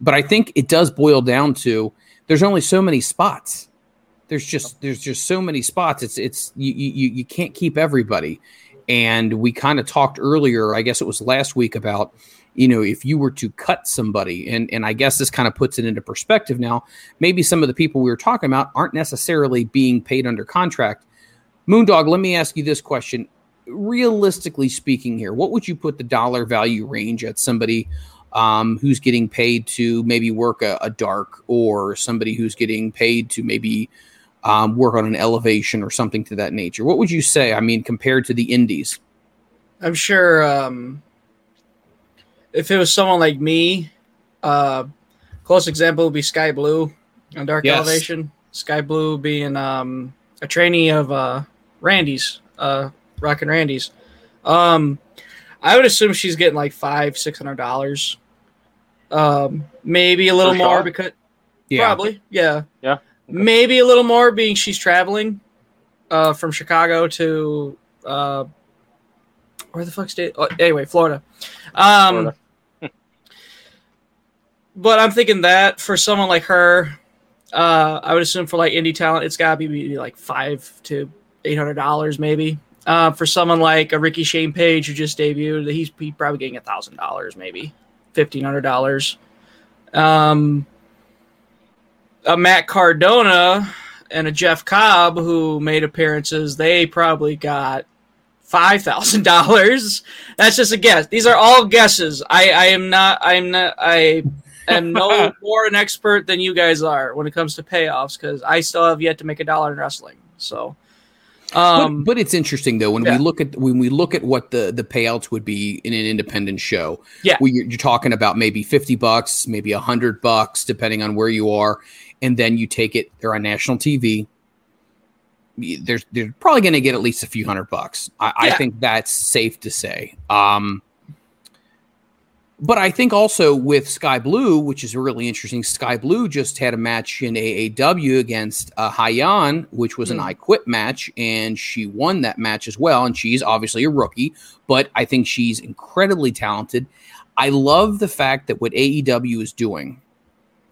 [SPEAKER 2] But I think it does boil down to there's only so many spots. There's just there's just so many spots. It's it's you you, you can't keep everybody. And we kind of talked earlier, I guess it was last week, about you know if you were to cut somebody, and and I guess this kind of puts it into perspective now. Maybe some of the people we were talking about aren't necessarily being paid under contract. Moondog, let me ask you this question: realistically speaking, here, what would you put the dollar value range at somebody? Um, who's getting paid to maybe work a, a dark or somebody who's getting paid to maybe um, work on an elevation or something to that nature. What would you say? I mean, compared to the indies?
[SPEAKER 6] I'm sure um, if it was someone like me, uh, close example would be Sky Blue on Dark
[SPEAKER 2] Yes.
[SPEAKER 6] Elevation. Sky Blue being um, a trainee of uh, Randy's, uh, Rockin' Randy's. Um, I would assume she's getting like five, six hundred dollars. Um, maybe a little
[SPEAKER 8] Per
[SPEAKER 6] more
[SPEAKER 8] shot?
[SPEAKER 6] because
[SPEAKER 2] Yeah.
[SPEAKER 6] probably, yeah,
[SPEAKER 8] Yeah.
[SPEAKER 6] maybe a little more being she's traveling uh, from Chicago to uh, where the fuck state? Oh, anyway, Florida. Um,
[SPEAKER 8] Florida.
[SPEAKER 6] But I'm thinking that for someone like her, uh, I would assume for like indie talent, it's got to be like five to eight hundred dollars, maybe. Uh, for someone like a Ricky Shane Page who just debuted, he's, he's probably getting a thousand dollars, maybe fifteen hundred dollars. Um, a Matt Cardona and a Jeff Cobb who made appearances, they probably got five thousand dollars. That's just a guess. These are all guesses. I, I am not. I'm not. I am no more an expert than you guys are when it comes to payoffs because I still have yet to make a dollar in wrestling. So, um,
[SPEAKER 2] but, but it's interesting though when
[SPEAKER 6] yeah.
[SPEAKER 2] we look at when we look at what the the payouts would be in an independent show.
[SPEAKER 6] Yeah.
[SPEAKER 2] you're, you're talking about maybe fifty bucks, maybe a hundred bucks, depending on where you are, and then you take it. They're on national TV. There's they're probably going to get at least a few hundred bucks. I, I think that's safe to say. Um, but I think also with Sky Blue, which is really interesting, Sky Blue just had a match in AAW against uh, Hyan, which was an
[SPEAKER 6] Hmm.
[SPEAKER 2] I Quit match, and she won that match as well. And she's obviously a rookie, but I think she's incredibly talented. I love the fact that what AEW is doing,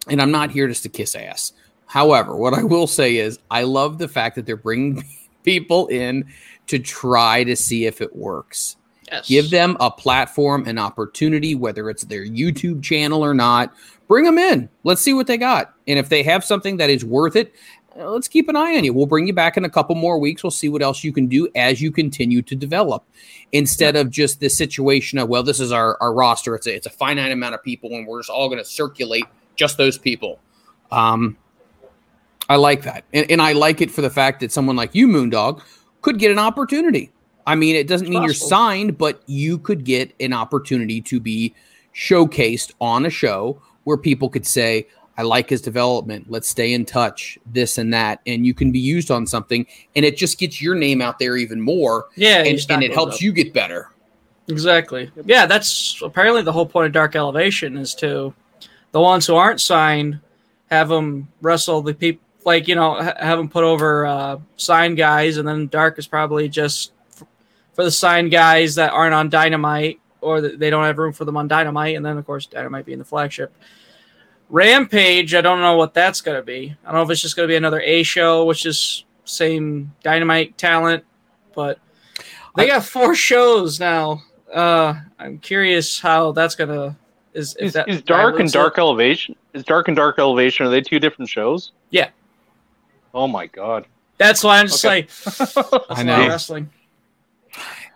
[SPEAKER 2] and I'm not here just to kiss ass. However, what I will say is I love the fact that they're bringing people in to try to see if it works
[SPEAKER 6] yes.
[SPEAKER 2] give them a platform an opportunity whether it's their youtube channel or not bring them in. Let's see what they got. And if they have something that is worth it uh, let's keep an eye on you. We'll bring you back in a couple more weeks. We'll see what else you can do as you continue to develop. Instead of just this situation of well this is our, our roster. It's a, it's a finite amount of people and we're just all going to circulate just those people. Um, i like that. And, and i like it for the fact that someone like you moondog could get an opportunity I mean, it doesn't mean you're signed, but you could get an opportunity to be showcased on a show where people could say, I like his development. Let's stay in touch, this and that. And you can be used on something. And it just gets your name out there even more.
[SPEAKER 6] Yeah,
[SPEAKER 2] And, and it helps
[SPEAKER 6] up.
[SPEAKER 2] you get better.
[SPEAKER 6] Exactly. Yeah, that's apparently the whole point of Dark Elevation is to the ones who aren't signed have them wrestle the people, like you know, ha- have them put over uh, signed guys, and then Dark is probably just for the signed guys that aren't on Dynamite or they don't have room for them on Dynamite, and then of course Dynamite being the flagship. Rampage, I don't know what that's gonna be. I don't know if it's just gonna be another A show, which is same Dynamite talent, but they
[SPEAKER 2] I-
[SPEAKER 6] got four shows now. Uh, I'm curious how that's gonna is
[SPEAKER 8] Is,
[SPEAKER 6] that
[SPEAKER 8] is Dark and
[SPEAKER 6] dilutes it.
[SPEAKER 8] Dark Elevation? Is Dark and Dark Elevation? Are they two different shows?
[SPEAKER 6] Yeah.
[SPEAKER 8] Oh my god.
[SPEAKER 6] That's why I'm just
[SPEAKER 8] Okay.
[SPEAKER 6] like, that's a lot
[SPEAKER 2] know.
[SPEAKER 6] wrestling.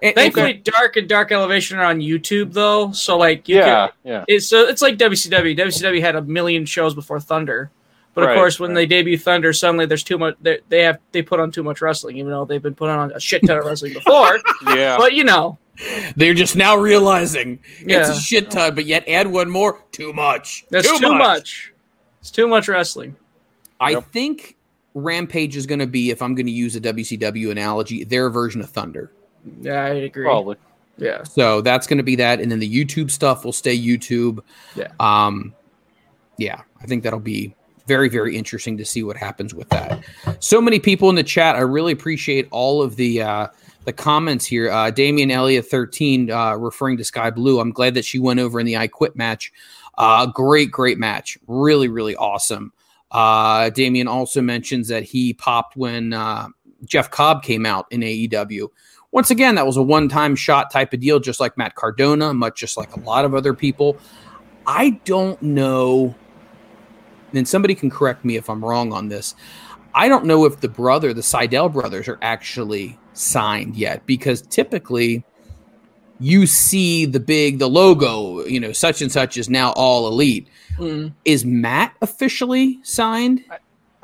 [SPEAKER 2] And- and-
[SPEAKER 6] Thankfully, Dark and Dark Elevation are on YouTube though, so like you
[SPEAKER 8] yeah,
[SPEAKER 6] can,
[SPEAKER 8] yeah.
[SPEAKER 6] it's so it's like WCW. WCW had a million shows before Thunder, but of
[SPEAKER 8] Right,
[SPEAKER 6] course, when
[SPEAKER 8] right.
[SPEAKER 6] they debut Thunder, suddenly there's too much. They, they have they put on too much wrestling, even though they've been putting on a shit ton of wrestling before.
[SPEAKER 8] Yeah.
[SPEAKER 6] But you know,
[SPEAKER 2] They're just now realizing it's a shit ton, but yet add one more, too much.
[SPEAKER 6] that's too, much. It's too much wrestling.
[SPEAKER 2] I
[SPEAKER 8] Yep.
[SPEAKER 2] think Rampage is going to be, if I'm going to use a WCW analogy, their version of Thunder.
[SPEAKER 6] Yeah, I agree.
[SPEAKER 8] Probably.
[SPEAKER 6] Yeah,
[SPEAKER 2] So that's going to be that, and then the YouTube stuff will stay YouTube.
[SPEAKER 6] Yeah.
[SPEAKER 2] Um, yeah, I think that'll be very, very interesting to see what happens with that. So many people in the chat. I really appreciate all of the uh, the comments here. Uh, Damian Elliott, thirteen, uh, referring to Sky Blue. I'm glad that she went over in the I Quit match. Uh, great, great match. Really, really awesome. Uh, Damian also mentions that he popped when uh, Jeff Cobb came out in AEW. Once again, that was a one time shot type of deal, just like Matt Cardona, much just like a lot of other people. I don't know, and somebody can correct me if I'm wrong on this. I don't know if the brother, the Seidel brothers, are actually signed yet because typically you see the big, the logo, you know, such and such is now all elite.
[SPEAKER 6] Mm.
[SPEAKER 2] Is Matt officially signed?
[SPEAKER 8] I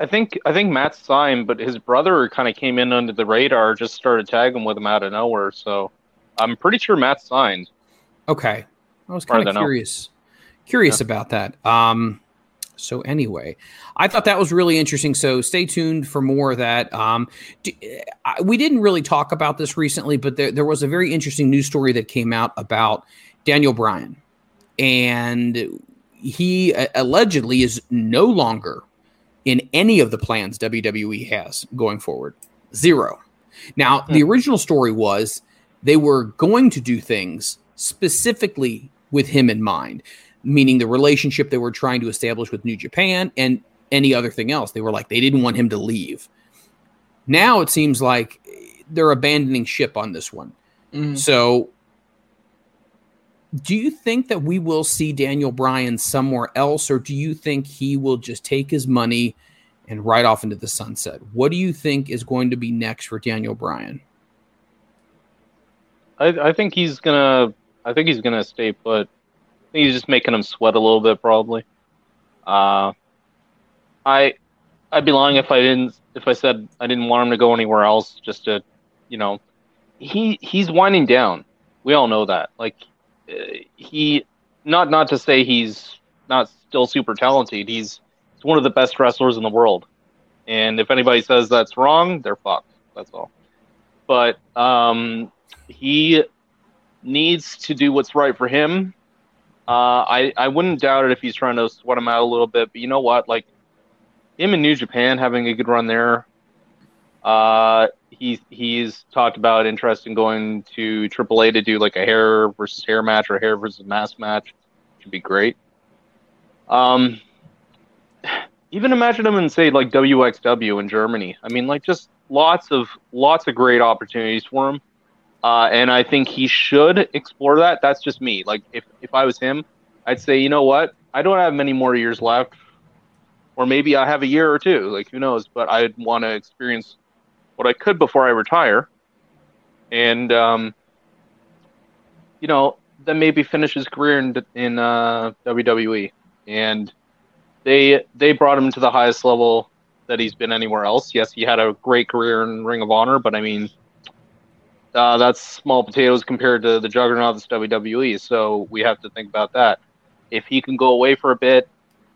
[SPEAKER 8] think I think Matt signed, but his brother kind of came in under the radar, just started tagging with him out of nowhere. So I'm pretty sure Matt's signed.
[SPEAKER 2] Okay. I was kind
[SPEAKER 8] I
[SPEAKER 2] of curious curious about that. Um so anyway, I thought that was really interesting. So stay tuned for more of that. Um, d- I- we didn't really talk about this recently, but there, there was a very interesting news story that came out about Daniel Bryan, and he uh, allegedly is no longer in any of the plans WWE has going forward. Zero. Now, the original story was they were going to do things specifically with him in mind, meaning the relationship they were trying to establish with New Japan and any other thing else. They were like, they didn't want him to leave. Now it seems like they're abandoning ship on this one.
[SPEAKER 6] Mm.
[SPEAKER 2] So, do you think that we will see Daniel Bryan somewhere else, or do you think he will just take his money and ride off into the sunset? What do you think is going to be next for Daniel Bryan?
[SPEAKER 8] I, I think he's gonna. I think he's gonna stay put. He's just making him sweat a little bit, probably. Uh, I, I'd be lying if I didn't. If I said I didn't want him to go anywhere else, just to, you know, he he's winding down. We all know that. Like, he, not not to say he's not still super talented. He's he's one of the best wrestlers in the world. And if anybody says that's wrong, they're fucked. That's all. But um, he needs to do what's right for him. Uh, I I wouldn't doubt it if he's trying to sweat him out a little bit. But you know what? Like him in New Japan having a good run there. Uh, he's he's talked about interest in going to AAA to do like a hair versus hair match or hair versus mask match. Should be great. Um, even imagine him in say like WXW in Germany. I mean, like just lots of lots of great opportunities for him. Uh, and I think he should explore that. That's just me. Like if if I was him, I'd say, you know what? I don't have many more years left, or maybe I have a year or two. Like who knows? But I'd want to experience what I could before I retire, and um, you know, then maybe finish his career in in uh, WWE. And they they brought him to the highest level that he's been anywhere else. Yes, he had a great career in Ring of Honor, but I mean, uh, that's small potatoes compared to the juggernaut that's WWE. So we have to think about that. If he can go away for a bit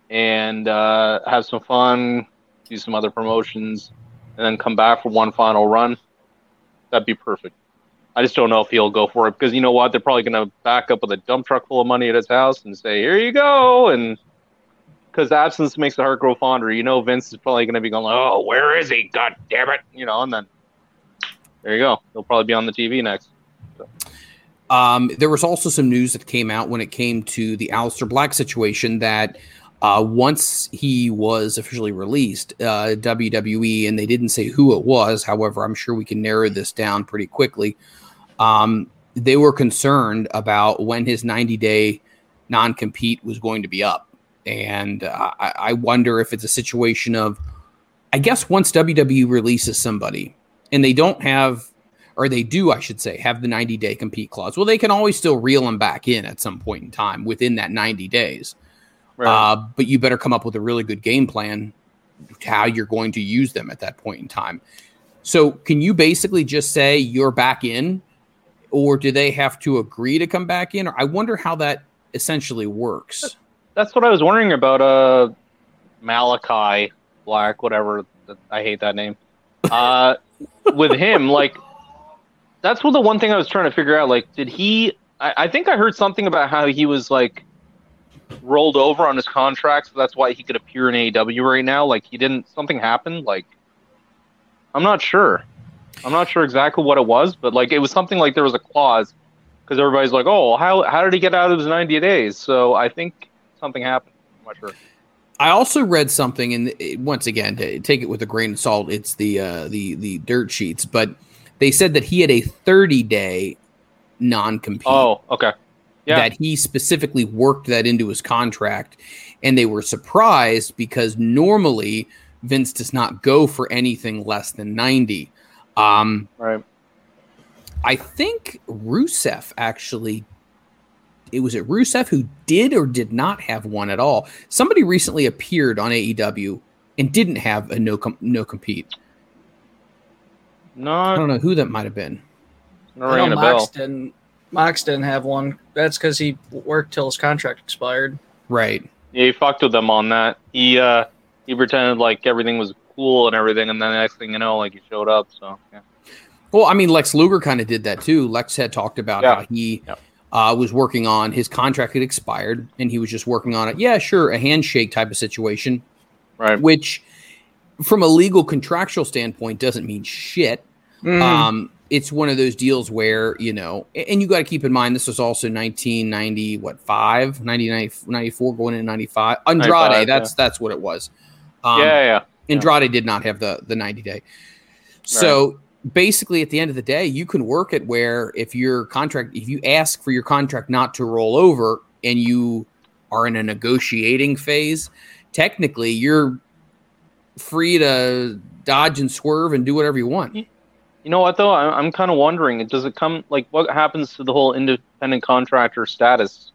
[SPEAKER 8] and uh, have some fun, do some other promotions, and then come back for one final run, that'd be perfect. I just don't know if he'll go for it because you know what? They're probably going to back up with a dump truck full of money at his house and say, "Here you go," and because absence makes the heart grow fonder. You know, Vince is probably going to be going, "Oh, where is he? God damn it!" You know, and then there you go. He'll probably be on the TV next.
[SPEAKER 2] Um, there was also some news that came out when it came to the Aleister Black situation that uh, once he was officially released, uh, WWE, and they didn't say who it was. However, I'm sure we can narrow this down pretty quickly. Um, they were concerned about when his 90 day non compete was going to be up. And uh, I, I wonder if it's a situation of I guess once WWE releases somebody and they don't have, or they do, I should say, have the 90 day compete clause, well, they can always still reel them back in at some point in time within that 90 days. Uh, but you better come up with a really good game plan how you're going to use them at that point in time. So, can you basically just say you're back in, or do they have to agree to come back in? Or I wonder how that essentially works.
[SPEAKER 8] That's what I was wondering about. Uh, Malachi Black, whatever. I hate that name. Uh, with him, like, that's what the one thing I was trying to figure out. Like, did he? I, I think I heard something about how he was like rolled over on his contract, so that's why he could appear in AEW right now. Like, he didn't. Something happened. Like, I'm not sure. I'm not sure exactly what it was, but like, it was something like there was a clause because everybody's like, "Oh, how how did he get out of his 90 days?" So I think something happened. I'm not sure.
[SPEAKER 2] I also read something, and once again, to take it with a grain of salt, it's the uh, the the dirt sheets, but they said that he had a 30 day non compete.
[SPEAKER 8] Oh, okay. Yeah.
[SPEAKER 2] That he specifically worked that into his contract, and they were surprised because normally Vince does not go for anything less than 90. Um,
[SPEAKER 8] right.
[SPEAKER 2] I think Rusev actually. It was it Rusev who did or did not have one at all. Somebody recently appeared on AEW and didn't have a no com- no compete. I don't know who that might have been.
[SPEAKER 8] not
[SPEAKER 6] I know
[SPEAKER 8] bell.
[SPEAKER 6] Mox didn't. Mox didn't have one. That's because he worked till his contract expired.
[SPEAKER 2] Right.
[SPEAKER 8] Yeah, he fucked with them on that. He uh he pretended like everything was cool and everything, and then the next thing you know, like he showed up. So yeah.
[SPEAKER 2] Well, I mean, Lex Luger kind of did that too. Lex had talked about
[SPEAKER 8] Yeah.
[SPEAKER 2] how he
[SPEAKER 8] Yeah.
[SPEAKER 2] uh, was working on his contract had expired, and he was just working on it. Yeah, sure, a handshake type of situation,
[SPEAKER 8] Right.
[SPEAKER 2] which, from a legal contractual standpoint, doesn't mean shit.
[SPEAKER 6] Mm.
[SPEAKER 2] Um, it's one of those deals where you know, and you got to keep in mind this was also 1990, what five, 94, going into 95. Andrade,
[SPEAKER 8] 95,
[SPEAKER 2] that's that's what it was. Um,
[SPEAKER 8] yeah, yeah.
[SPEAKER 2] Andrade did not have the the 90 day. So basically, at the end of the day, you can work it where if your contract, if you ask for your contract not to roll over and you are in a negotiating phase, technically you're free to dodge and swerve and do whatever you want.
[SPEAKER 8] You know what though? I'm I'm kind of wondering. Does it come like what happens to the whole independent contractor status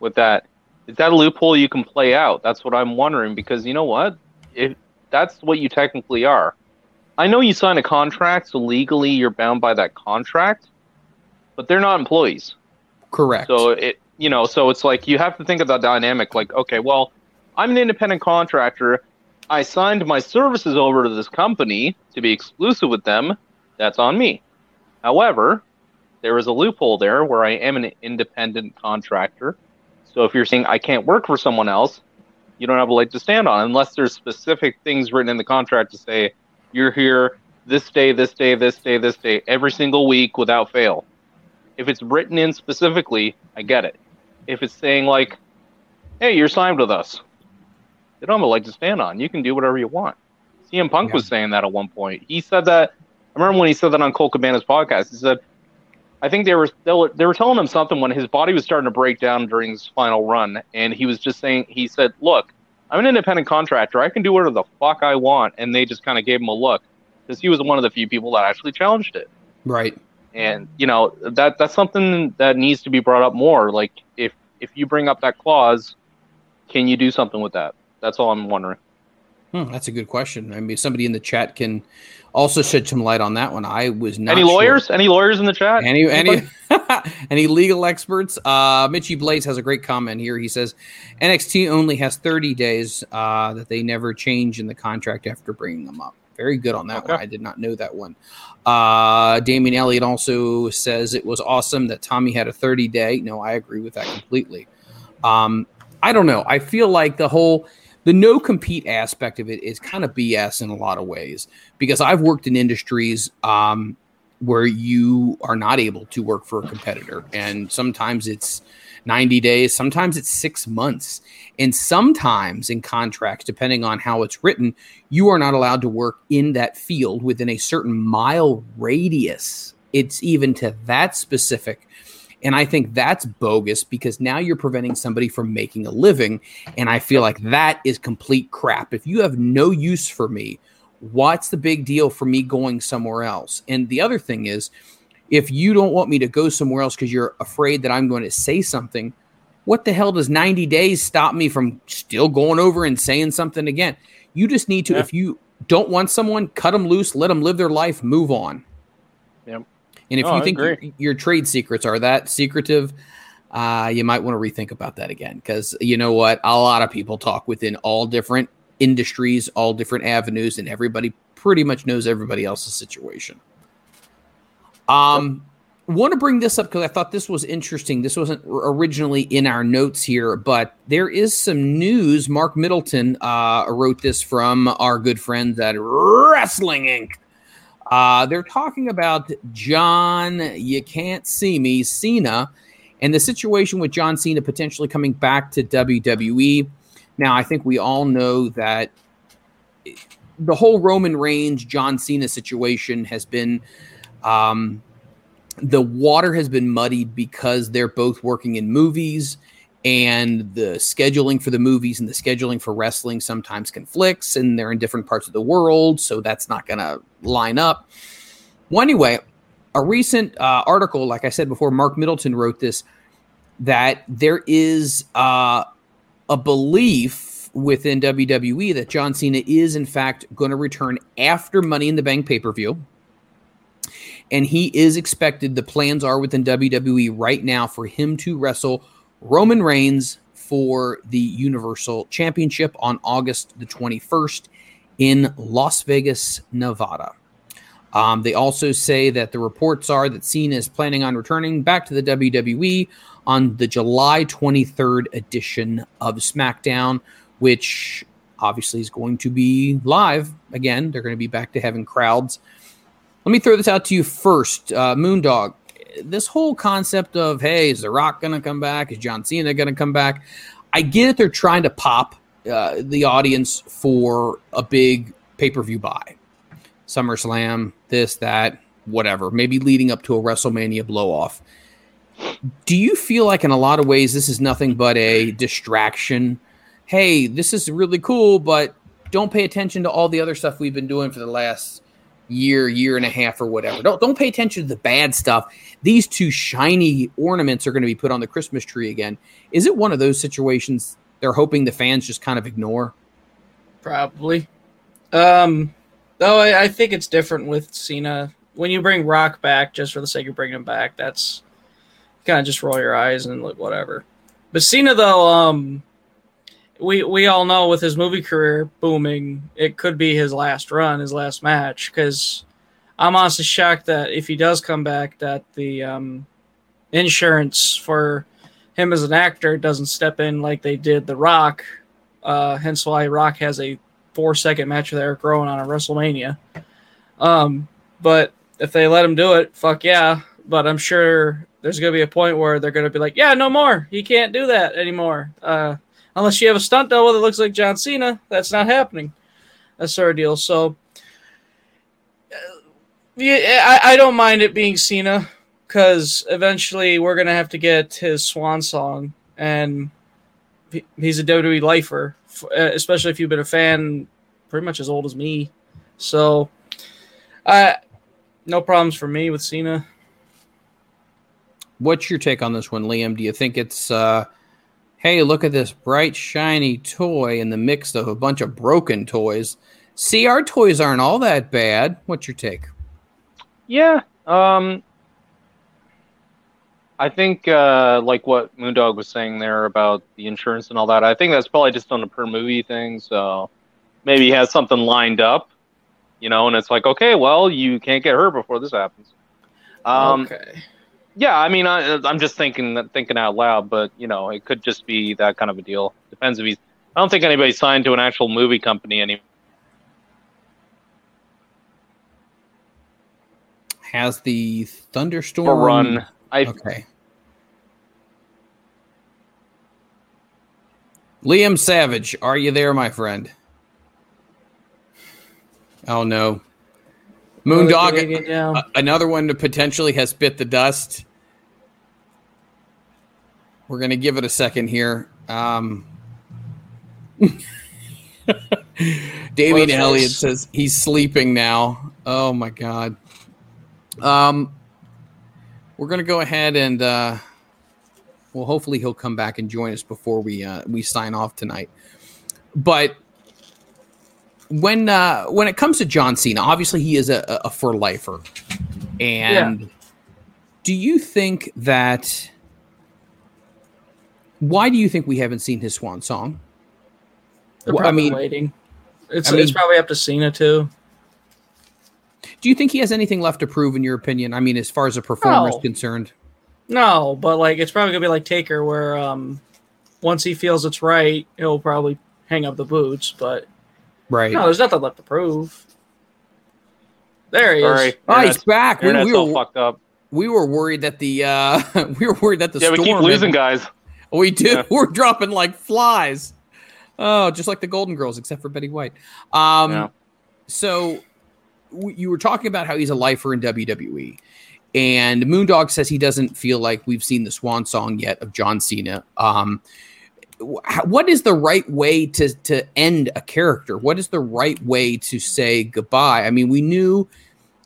[SPEAKER 8] with that? Is that a loophole you can play out? That's what I'm wondering because you know what? If that's what you technically are, I know you sign a contract, so legally you're bound by that contract, but they're not employees.
[SPEAKER 2] Correct.
[SPEAKER 8] So it, you know, so it's like you have to think of the dynamic. Like, okay, well, I'm an independent contractor. I signed my services over to this company to be exclusive with them. That's on me. However, there is a loophole there where I am an independent contractor. So if you're saying I can't work for someone else, you don't have a leg to stand on unless there's specific things written in the contract to say you're here this day, this day, this day, this day, every single week without fail. If it's written in specifically, I get it. If it's saying like, "Hey, you're signed with us," they don't have a leg to stand on. You can do whatever you want. CM Punk was saying that at one point. He said that. I remember when he said that on Colt Cabana's podcast. He said, "I think they were they were, they were telling him something when his body was starting to break down during his final run, and he was just saying, he said, "Look, I'm an independent contractor. I can do whatever the fuck I want," and they just kind of gave him a look because he was one of the few people that actually challenged it
[SPEAKER 2] right.
[SPEAKER 8] and you know that that's something that needs to be brought up more like if if you bring up that clause can you do something with that that's all i'm wondering
[SPEAKER 2] Hmm, that's a good question. I mean, somebody in the chat can also shed some light on that one. I was not
[SPEAKER 8] any
[SPEAKER 2] sure.
[SPEAKER 8] lawyers any lawyers in the chat
[SPEAKER 2] Any any
[SPEAKER 8] Anybody?
[SPEAKER 2] any legal experts? Uh, Mitchy Blaze has a great comment here. He says NXT only has 30 days uh, that they never change in the contract after bringing them up. Very good on that one. I did not know that one. Uh, Damien Elliott also says it was awesome that Tommy had a 30 day. No, I agree with that completely. Um, I don't know. I feel like the whole the no compete aspect of it is kind of BS in a lot of ways because I've worked in industries um, where you are not able to work for a competitor, and sometimes it's 90 days, sometimes it's six months, and sometimes in contracts, depending on how it's written, you are not allowed to work in that field within a certain mile radius. It's even to that specific. And I think that's bogus because now you're preventing somebody from making a living. And I feel like that is complete crap. If you have no use for me, What's the big deal for me going somewhere else? And the other thing is, if you don't want me to go somewhere else because you're afraid that I'm going to say something, what the hell does 90 days stop me from still going over and saying something again? You just need to,
[SPEAKER 8] Yeah.
[SPEAKER 2] if you don't want someone, cut them loose, let them live their life, move on. And if
[SPEAKER 8] No,
[SPEAKER 2] you think your, your trade secrets are that secretive, uh, you might want to rethink about that again. Because you know what? A lot of people talk within all different industries, all different avenues, and everybody pretty much knows everybody else's situation. Um, want to bring this up because I thought this was interesting. This wasn't originally in our notes here, but there is some news. Marc Middleton uh, wrote this from our good friends at Wrestling Inc. Uh, they're talking about John, you can't see me, Cena, and the situation with John Cena potentially coming back to WWE. Now, I think we all know that the whole Roman Reigns, John Cena situation has been um, the water has been muddied because they're both working in movies and the scheduling for the movies and the scheduling for wrestling sometimes conflicts and they're in different parts of the world so that's not going to line up well anyway a recent uh, article like i said before marc middleton wrote this that there is uh, a belief within wwe that john cena is in fact going to return after money in the bank pay-per-view and he is expected. The plans are within WWE right now for him to wrestle Roman Reigns for the Universal Championship on August the 21st in Las Vegas, Nevada. Um, they also say that the reports are that Cena is planning on returning back to the WWE on the July 23rd edition of SmackDown, which obviously is going to be live again. They're going to be back to having crowds. Let me throw this out to you first, uh, Moondog. This whole concept of hey, is The Rock going to come back? Is John Cena going to come back? I get it. They're trying to pop uh, the audience for a big pay per view buy, SummerSlam, this, that, whatever. Maybe leading up to a WrestleMania blow off. Do you feel like in a lot of ways this is nothing but a distraction? Hey, this is really cool, but don't pay attention to all the other stuff we've been doing for the last year, year and a half, or whatever. Don't don't pay attention to the bad stuff. These two shiny ornaments are going to be put on the Christmas tree again. Is it one of those situations they're hoping the fans just kind of ignore?
[SPEAKER 6] Probably. Um, though I, I think it's different with Cena. When you bring Rock back just for the sake of bringing him back, that's kind of just roll your eyes and like whatever. But Cena, though, um, we we all know with his movie career booming, it could be his last run, his last match. Because I'm honestly shocked that if he does come back, that the um, insurance for him as an actor doesn't step in like they did The Rock. Uh, hence why Rock has a four second match with Erick Rowan on a WrestleMania. Um, but if they let him do it, fuck yeah. But I'm sure there's going to be a point where they're going to be like, yeah, no more. He can't do that anymore. Uh, unless you have a stunt double that looks like John Cena, that's not happening. That's of deal. So, uh, yeah, I, I don't mind it being Cena because eventually we're going to have to get his swan song. And he's a WWE lifer, uh, especially if you've been a fan pretty much as old as me. So, uh, no problems for me with Cena.
[SPEAKER 2] What's your take on this one, Liam? Do you think it's uh hey, look at this bright shiny toy in the mix of a bunch of broken toys? See, our toys aren't all that bad. What's your take?
[SPEAKER 8] Yeah. Um I think uh like what Moondog was saying there about the insurance and all that, I think that's probably just on a per movie thing, so maybe he has something lined up, you know, and it's like, okay, well, you can't get hurt before this happens. Um
[SPEAKER 6] okay.
[SPEAKER 8] yeah, I mean I I'm just thinking thinking out loud, but you know, it could just be that kind of a deal. Depends if he's I don't think anybody's signed to an actual movie company anymore.
[SPEAKER 2] Has the thunderstorm
[SPEAKER 8] run. I
[SPEAKER 2] Okay. Liam Savage, are you there, my friend? Oh no. Moondog,
[SPEAKER 6] Really getting it down.
[SPEAKER 2] a- another one that potentially has bit the dust. We're gonna give it a second here. Um,
[SPEAKER 6] Close
[SPEAKER 2] Elliott says he's sleeping now. Oh my god. Um, we're gonna go ahead and uh, well, hopefully he'll come back and join us before we uh, we sign off tonight. But when uh, when it comes to John Cena, obviously he is a, a for lifer, and do you think that? Why do you think we haven't seen his swan song? Well, I mean-
[SPEAKER 6] waiting. It's
[SPEAKER 2] I
[SPEAKER 6] it's probably up to Cena too.
[SPEAKER 2] Do you think he has anything left to prove, in your opinion? I mean, as far as a performer is concerned.
[SPEAKER 6] No, but like it's probably gonna be like Taker, where um, once he feels it's right, he'll probably hang up the boots. But
[SPEAKER 2] Right.
[SPEAKER 6] no, there's nothing left to prove. There he
[SPEAKER 8] Sorry.
[SPEAKER 6] is.
[SPEAKER 2] Oh, he's back. We, we
[SPEAKER 8] all
[SPEAKER 2] were
[SPEAKER 8] fucked up.
[SPEAKER 2] we were worried that the uh we were worried that the
[SPEAKER 8] Yeah, we
[SPEAKER 2] storm
[SPEAKER 8] keep
[SPEAKER 2] had-
[SPEAKER 8] losing guys.
[SPEAKER 2] We do.
[SPEAKER 8] Yeah.
[SPEAKER 2] We're dropping like flies. Oh, just like the Golden Girls, except for Betty White. Um,
[SPEAKER 8] Yeah.
[SPEAKER 2] So w- you were talking about how he's a lifer in WWE, and Moondog says he doesn't feel like we've seen the swan song yet of John Cena. Um, what is the right way to to end a character? What is the right way to say goodbye? I mean, we knew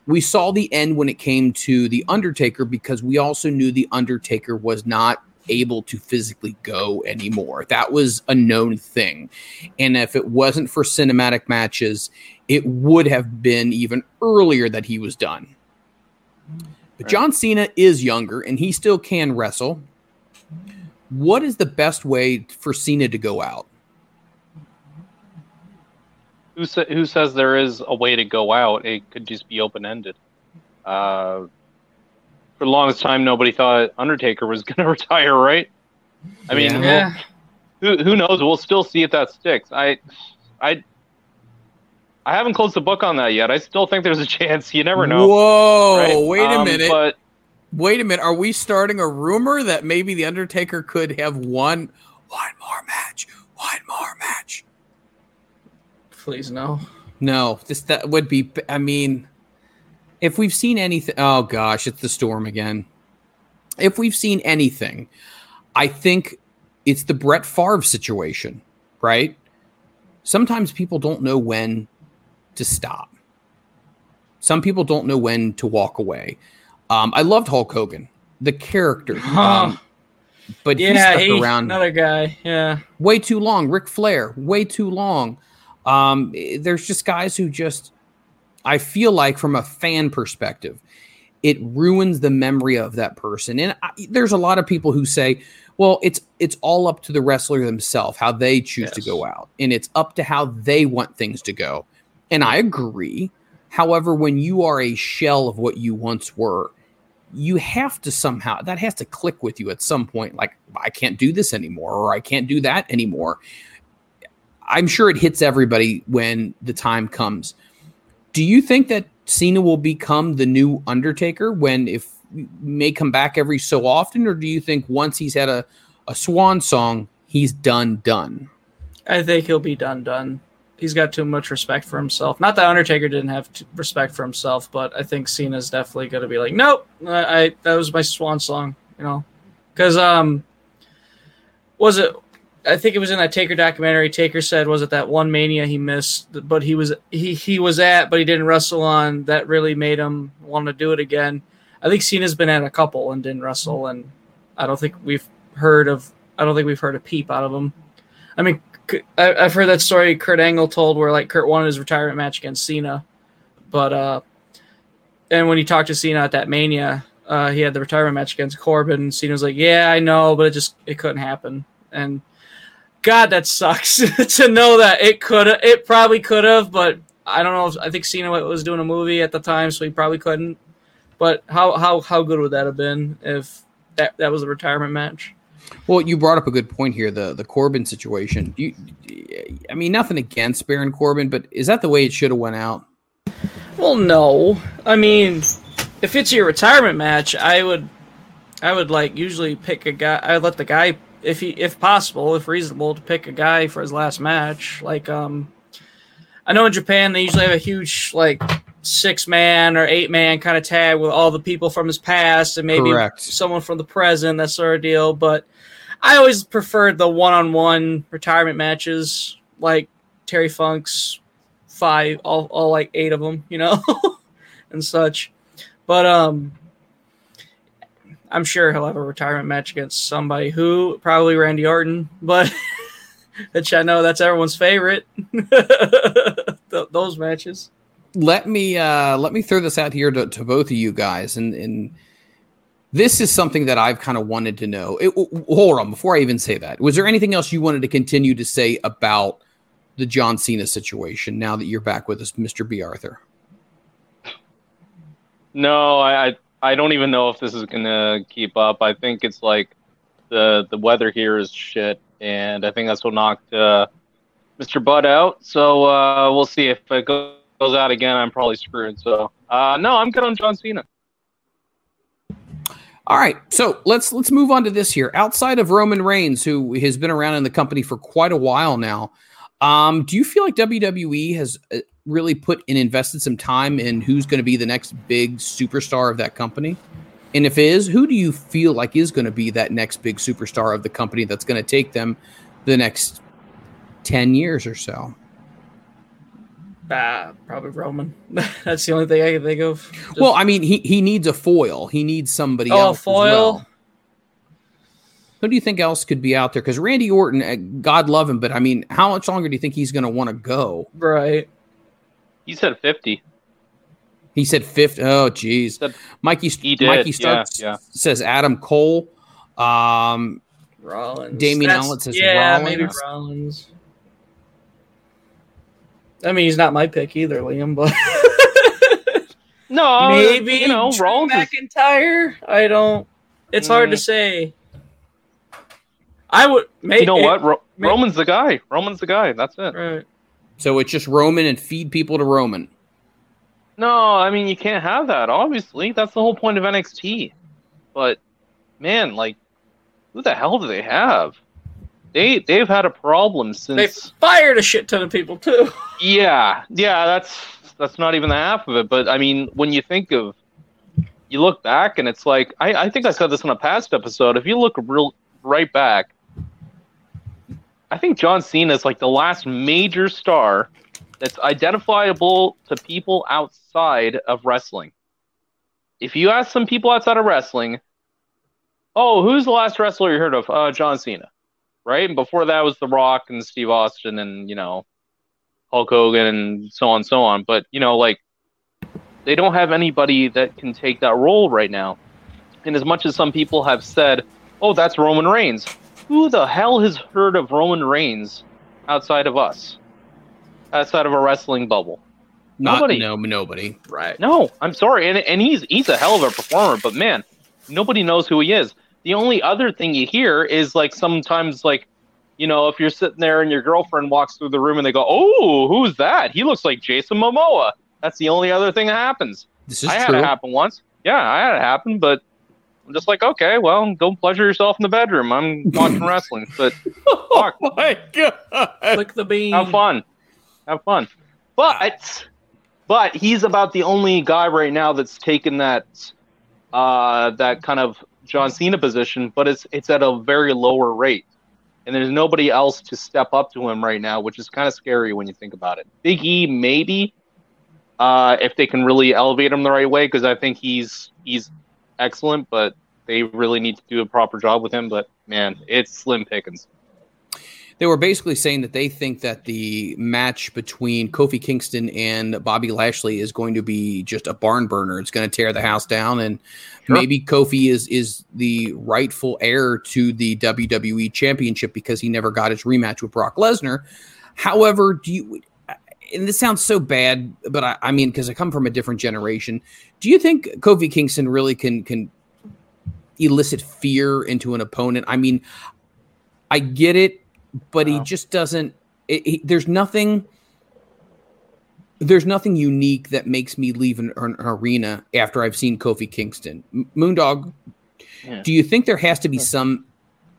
[SPEAKER 2] we saw the end when it came to the Undertaker because we also knew the Undertaker was not able to physically go anymore. That was a known thing. And if it wasn't for cinematic matches, it would have been even earlier that he was done. But John Cena is younger and he still can wrestle. What is the best way for Cena to go out?
[SPEAKER 8] Who sa- who says there is a way to go out? It could just be open ended. Uh, for the longest time, nobody thought Undertaker was going to retire, right? I mean,
[SPEAKER 2] Yeah.
[SPEAKER 8] Who who knows? We'll still see if that sticks. I, I, I haven't closed the book on that yet. I still think there's a chance. You never know.
[SPEAKER 2] Whoa,
[SPEAKER 8] right?
[SPEAKER 2] wait a
[SPEAKER 8] Um,
[SPEAKER 2] minute.
[SPEAKER 8] But
[SPEAKER 2] Wait a minute. Are we starting a rumor that maybe the Undertaker could have won one more match? One more match.
[SPEAKER 6] Please no.
[SPEAKER 2] No, this that would be. I mean, if we've seen anything, oh gosh, it's the storm again. If we've seen anything, I think it's the Brett Favre situation, right? Sometimes people don't know when to stop. Some people don't know when to walk away. Um, I loved Hulk Hogan, the character, um, but he
[SPEAKER 6] yeah,
[SPEAKER 2] stuck
[SPEAKER 6] he,
[SPEAKER 2] around
[SPEAKER 6] another guy. Yeah.
[SPEAKER 2] way too long. Ric Flair, way too long. Um, there's just guys who just, I feel like from a fan perspective, it ruins the memory of that person. And I, there's a lot of people who say, well, it's it's all up to the wrestler themselves how they choose to go out, and it's up to how they want things to go. And I agree. However, when you are a shell of what you once were, you have to somehow that has to click with you at some point. Like I can't do this anymore, or I can't do that anymore. I'm sure it hits everybody when the time comes. Do you think that Cena will become the new Undertaker when if may come back every so often, or do you think once he's had a, a swan song, he's done done?
[SPEAKER 6] I think he'll be done done. He's got too much respect for himself. Not that Undertaker didn't have respect for himself, but I think Cena's definitely going to be like, nope, I, I that was my swan song, you know, because um, was it? I think it was in that Taker documentary. Taker said, was it that one Mania he missed, but he was he he was at, but he didn't wrestle on. That really made him want to do it again. I think Cena's been at a couple and didn't wrestle, and I don't think we've heard of. I don't think we've heard a peep out of him. I mean, I, I've heard that story Kurt Angle told where like Kurt wanted his retirement match against Cena, but uh, and when he talked to Cena at that Mania, uh, he had the retirement match against Corbin. And Cena was like, "Yeah, I know, but it just it couldn't happen." And God, that sucks to know that it could, it probably could have, but I don't know. If, I think Cena was doing a movie at the time, so he probably couldn't. But how how how good would that have been if that that was a retirement match?
[SPEAKER 2] Well, you brought up a good point here the the Corbin situation. You, I mean, nothing against Baron Corbin, but is that the way it should have went out?
[SPEAKER 6] Well, no. I mean, if it's your retirement match, I would, I would like usually pick a guy. I would let the guy, if he, if possible, if reasonable, to pick a guy for his last match. Like, um, I know in Japan they usually have a huge like six man or eight man kind of tag with all the people from his past and maybe
[SPEAKER 2] Correct.
[SPEAKER 6] someone from the present, that sort of deal. But I always preferred the one on one retirement matches. Like Terry Funk's five, all, all like eight of them, you know, and such. But um, I'm sure he'll have a retirement match against somebody who probably Randy Orton, but which I know that's everyone's favorite. Th- those matches.
[SPEAKER 2] let me uh let me throw this out here to, to both of you guys and and this is something that i've kind of wanted to know it, hold on before i even say that was there anything else you wanted to continue to say about the john cena situation now that you're back with us mr Bea Arthur
[SPEAKER 8] No, I, I I don't even know if this is gonna keep up. I think it's like the the weather here is shit, and I think that's what knocked uh, Mr. Bud out. So uh, we'll see if it goes out again. I'm probably screwed. So uh, no, I'm good on John Cena.
[SPEAKER 2] All right so let's let's move on to this here. Outside of roman reigns who has been around in the company for quite a while now um do you feel like wwe has uh, really put and invested some time in who's going to be the next big superstar of that company? And if it is who do you feel like is going to be that next big superstar of the company that's going to take them the next 10 years or so
[SPEAKER 6] Ah, probably Roman. that's the only thing I can think of. Just-
[SPEAKER 2] well i mean he, he needs a foil he needs somebody
[SPEAKER 6] Oh,
[SPEAKER 2] else as
[SPEAKER 6] foil?
[SPEAKER 2] well. who do you think else could be out there because randy orton uh, god love him but i mean how much longer do you think he's going to want to go
[SPEAKER 6] right.
[SPEAKER 8] He said 50.
[SPEAKER 2] He said fifty. Oh, geez.
[SPEAKER 8] Said-
[SPEAKER 2] Mikey,
[SPEAKER 8] He did,
[SPEAKER 2] Mikey
[SPEAKER 8] yeah, yeah.
[SPEAKER 2] says Adam Cole. Um,
[SPEAKER 6] Rollins.
[SPEAKER 2] Damian
[SPEAKER 6] That's-
[SPEAKER 2] Allen says
[SPEAKER 6] yeah, maybe
[SPEAKER 2] Rollins.
[SPEAKER 6] Rollins. I mean, he's not my pick either, Liam, but
[SPEAKER 8] No,
[SPEAKER 6] maybe
[SPEAKER 8] you know
[SPEAKER 6] Drew
[SPEAKER 8] Rollins
[SPEAKER 6] McIntyre. I don't. It's hard to
[SPEAKER 8] Mm.
[SPEAKER 6] say. I would. Maybe,
[SPEAKER 8] You know what? Ro-
[SPEAKER 6] may-
[SPEAKER 8] Roman's the guy. Roman's the guy. That's it.
[SPEAKER 6] Right.
[SPEAKER 2] so it's just Roman and feed people to Roman.
[SPEAKER 8] No, I mean you can't have that. Obviously, that's the whole point of NXT. But man, like, who the hell do they have? They they've had a problem since They
[SPEAKER 6] fired a shit ton of people too.
[SPEAKER 8] Yeah, yeah. That's that's not even the half of it. But I mean, when you think of, you look back and it's like I I think I said this in a past episode. If you look real right back, I think John Cena is like the last major star that's identifiable to people outside of wrestling. If you ask some people outside of wrestling, oh, who's the last wrestler you heard of? Uh, John Cena, right? And before that was The Rock and Steve Austin and you know Hulk Hogan and so on and so on. But you know, like they don't have anybody that can take that role right now. And as much as some people have said, "Oh, that's Roman Reigns," who the hell has heard of Roman Reigns outside of us? Outside of a wrestling bubble?
[SPEAKER 2] Not
[SPEAKER 8] Nobody.
[SPEAKER 2] no nobody.
[SPEAKER 6] Right.
[SPEAKER 8] No, I'm sorry, and and he's he's a hell of a performer, but man, nobody knows who he is. The only other thing you hear is like sometimes like, you know, if you're sitting there and your girlfriend walks through the room and they go, "Oh, who's that? He looks like Jason Momoa." That's the only other thing that happens.
[SPEAKER 2] This is
[SPEAKER 8] I had
[SPEAKER 2] true.
[SPEAKER 8] it happen once. Yeah, I had it happen, but I'm just like, okay, well, go pleasure yourself in the bedroom. I'm watching wrestling, but fuck,
[SPEAKER 2] Oh my god.
[SPEAKER 6] Click the bean.
[SPEAKER 8] have fun, have fun. But but he's about the only guy right now that's taken that uh, that kind of John Cena position, but it's it's at a very lower rate, and there's nobody else to step up to him right now, which is kind of scary when you think about it. Big E maybe, uh, if they can really elevate him the right way, because I think he's he's excellent, but they really need to do a proper job with him. But man, it's slim pickings.
[SPEAKER 2] They were basically saying that they think that the match between Kofi Kingston and Bobby Lashley is going to be just a barn burner. It's going to tear the house down, and
[SPEAKER 8] Sure.
[SPEAKER 2] maybe Kofi is is the rightful heir to the WWE Championship because he never got his rematch with Brock Lesnar. However, do you? And this sounds so bad, but I, I mean, because I come from a different generation. Do you think Kofi Kingston really can can elicit fear into an opponent? I mean, I get it, but he just doesn't. It, he, there's nothing. There's nothing unique that makes me leave an, an arena after I've seen Kofi Kingston. M- Moondog,
[SPEAKER 8] Yeah.
[SPEAKER 2] do you think there has to be some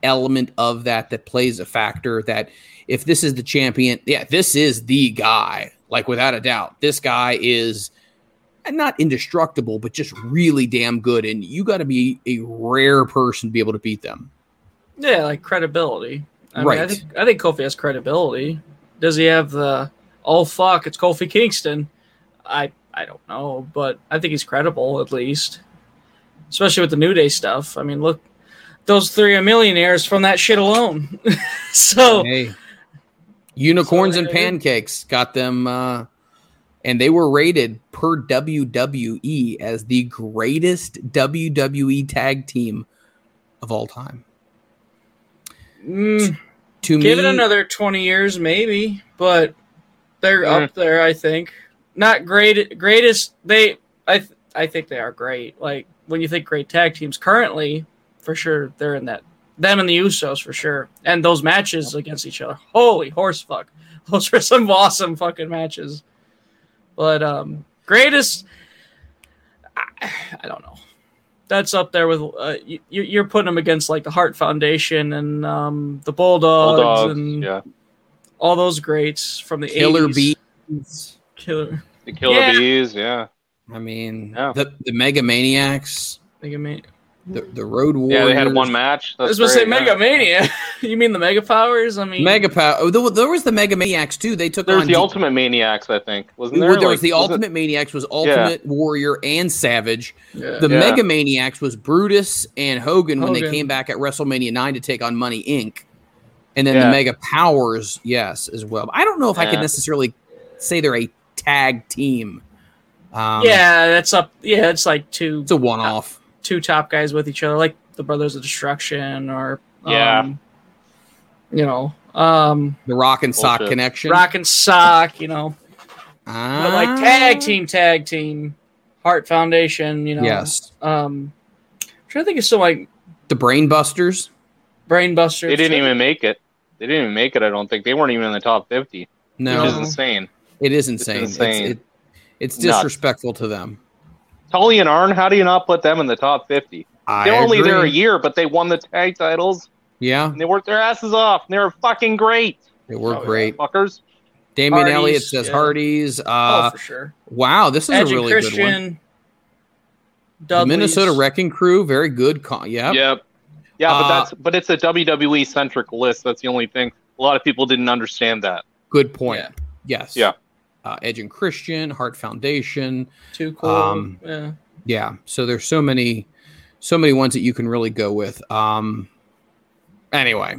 [SPEAKER 2] element of that that plays a factor that if this is the champion, yeah, this is the guy, like without a doubt, this guy is not indestructible, but just really damn good, and you got to be a rare person to be able to beat them.
[SPEAKER 6] Yeah, like credibility. I mean, I
[SPEAKER 2] Right.
[SPEAKER 6] think I think Kofi has credibility. Does he have the oh fuck, it's Kofi Kingston? I I don't know, but I think he's credible at least. Especially with the New Day stuff. I mean, look, those three are millionaires from that shit alone. so
[SPEAKER 2] Hey, unicorns
[SPEAKER 6] So
[SPEAKER 2] and
[SPEAKER 6] they-
[SPEAKER 2] pancakes got them, uh, and they were rated per WWE as the greatest WWE tag team of all time.
[SPEAKER 6] mm,
[SPEAKER 2] To
[SPEAKER 6] give
[SPEAKER 2] me,
[SPEAKER 6] it another twenty years, maybe, but they're up there. I think not great. Greatest they. I th- I think they are great. Like when you think great tag teams currently, for sure they're in that. Them and the Usos for sure, and those matches against each other. Holy horse fuck! Those were some awesome fucking matches. But um, greatest, I, I don't know. That's up there with uh, you, you're putting them against like the Heart Foundation and um, the Bulldogs,
[SPEAKER 8] Bulldogs,
[SPEAKER 6] and
[SPEAKER 8] yeah.
[SPEAKER 6] all those greats from the
[SPEAKER 2] Killer
[SPEAKER 6] 80s.
[SPEAKER 2] Bees.
[SPEAKER 6] Killer.
[SPEAKER 8] The Killer
[SPEAKER 6] Yeah.
[SPEAKER 8] Bees, yeah.
[SPEAKER 2] I mean,
[SPEAKER 8] Yeah.
[SPEAKER 2] the the Mega Maniacs,
[SPEAKER 6] Mega Man.
[SPEAKER 2] The the Road Warriors.
[SPEAKER 8] Yeah, they had one match.
[SPEAKER 6] I was
[SPEAKER 8] That's
[SPEAKER 6] going to say
[SPEAKER 8] great, yeah.
[SPEAKER 6] Mega Mania. you mean the Mega Powers? I mean,
[SPEAKER 2] Mega Power. Oh, there, there was the Mega Maniacs too. They took
[SPEAKER 8] There's
[SPEAKER 2] on
[SPEAKER 8] the
[SPEAKER 2] D-
[SPEAKER 8] Ultimate Maniacs, I think. Wasn't
[SPEAKER 2] Well,
[SPEAKER 8] there?
[SPEAKER 2] there
[SPEAKER 8] Like,
[SPEAKER 2] was the
[SPEAKER 8] wasn't-
[SPEAKER 2] Ultimate Maniacs was Ultimate Warrior and Savage.
[SPEAKER 6] Yeah.
[SPEAKER 2] The
[SPEAKER 8] Yeah.
[SPEAKER 2] Mega Maniacs was Brutus and Hogan, when they came back at WrestleMania 9 to take on Money Inc. And then the
[SPEAKER 8] Yeah.
[SPEAKER 2] Mega Powers, yes, as well. I don't know if I could necessarily say they're a tag team. Um,
[SPEAKER 6] yeah, that's up. Yeah, it's like two
[SPEAKER 2] It's a one off.
[SPEAKER 6] Two top guys with each other, like the Brothers of Destruction, or
[SPEAKER 8] Yeah.
[SPEAKER 6] um, you know, um,
[SPEAKER 2] The Rock and Sock
[SPEAKER 8] Bullshit.
[SPEAKER 2] Connection.
[SPEAKER 6] Rock and Sock, you know,
[SPEAKER 2] Ah,
[SPEAKER 6] but like tag team, tag team, Heart Foundation, you know,
[SPEAKER 2] Yes.
[SPEAKER 6] Um, I'm trying to think of some like
[SPEAKER 2] The Brain Busters.
[SPEAKER 6] Brainbusters.
[SPEAKER 8] They didn't even make it. They didn't even make it, I don't think. They weren't even in the top 50,
[SPEAKER 2] No,
[SPEAKER 8] which is insane.
[SPEAKER 2] it is insane. It's,
[SPEAKER 8] insane.
[SPEAKER 2] it, it's
[SPEAKER 8] Nuts.
[SPEAKER 2] disrespectful to them.
[SPEAKER 8] Tully and Arn, how do you not put them in the top 50?
[SPEAKER 2] I
[SPEAKER 8] They're only there a year, but they won the tag titles,
[SPEAKER 2] Yeah,
[SPEAKER 8] and they worked their asses off. and They were fucking great.
[SPEAKER 2] they were
[SPEAKER 6] Oh, yeah.
[SPEAKER 2] great.
[SPEAKER 8] Fuckers.
[SPEAKER 2] Damian
[SPEAKER 6] Hardys,
[SPEAKER 2] Elliott says
[SPEAKER 6] yeah.
[SPEAKER 2] Hardy's.
[SPEAKER 6] Oh,
[SPEAKER 2] Uh,
[SPEAKER 6] for sure.
[SPEAKER 2] wow, this is
[SPEAKER 6] Edge
[SPEAKER 2] a really
[SPEAKER 6] and
[SPEAKER 2] good one.
[SPEAKER 6] Christian.
[SPEAKER 2] The Minnesota Wrecking Crew, very good. Con- yep.
[SPEAKER 8] Yep. Yeah,
[SPEAKER 2] Uh,
[SPEAKER 8] but that's but it's a WWE centric list. That's the only thing. A lot of people didn't understand that.
[SPEAKER 2] Good point.
[SPEAKER 6] Yeah.
[SPEAKER 2] Yes.
[SPEAKER 8] Yeah.
[SPEAKER 2] Uh, Edge and Christian, Heart Foundation.
[SPEAKER 6] Too cool.
[SPEAKER 2] Um,
[SPEAKER 6] yeah.
[SPEAKER 2] Yeah. So there's so many, so many ones that you can really go with. Um. Anyway,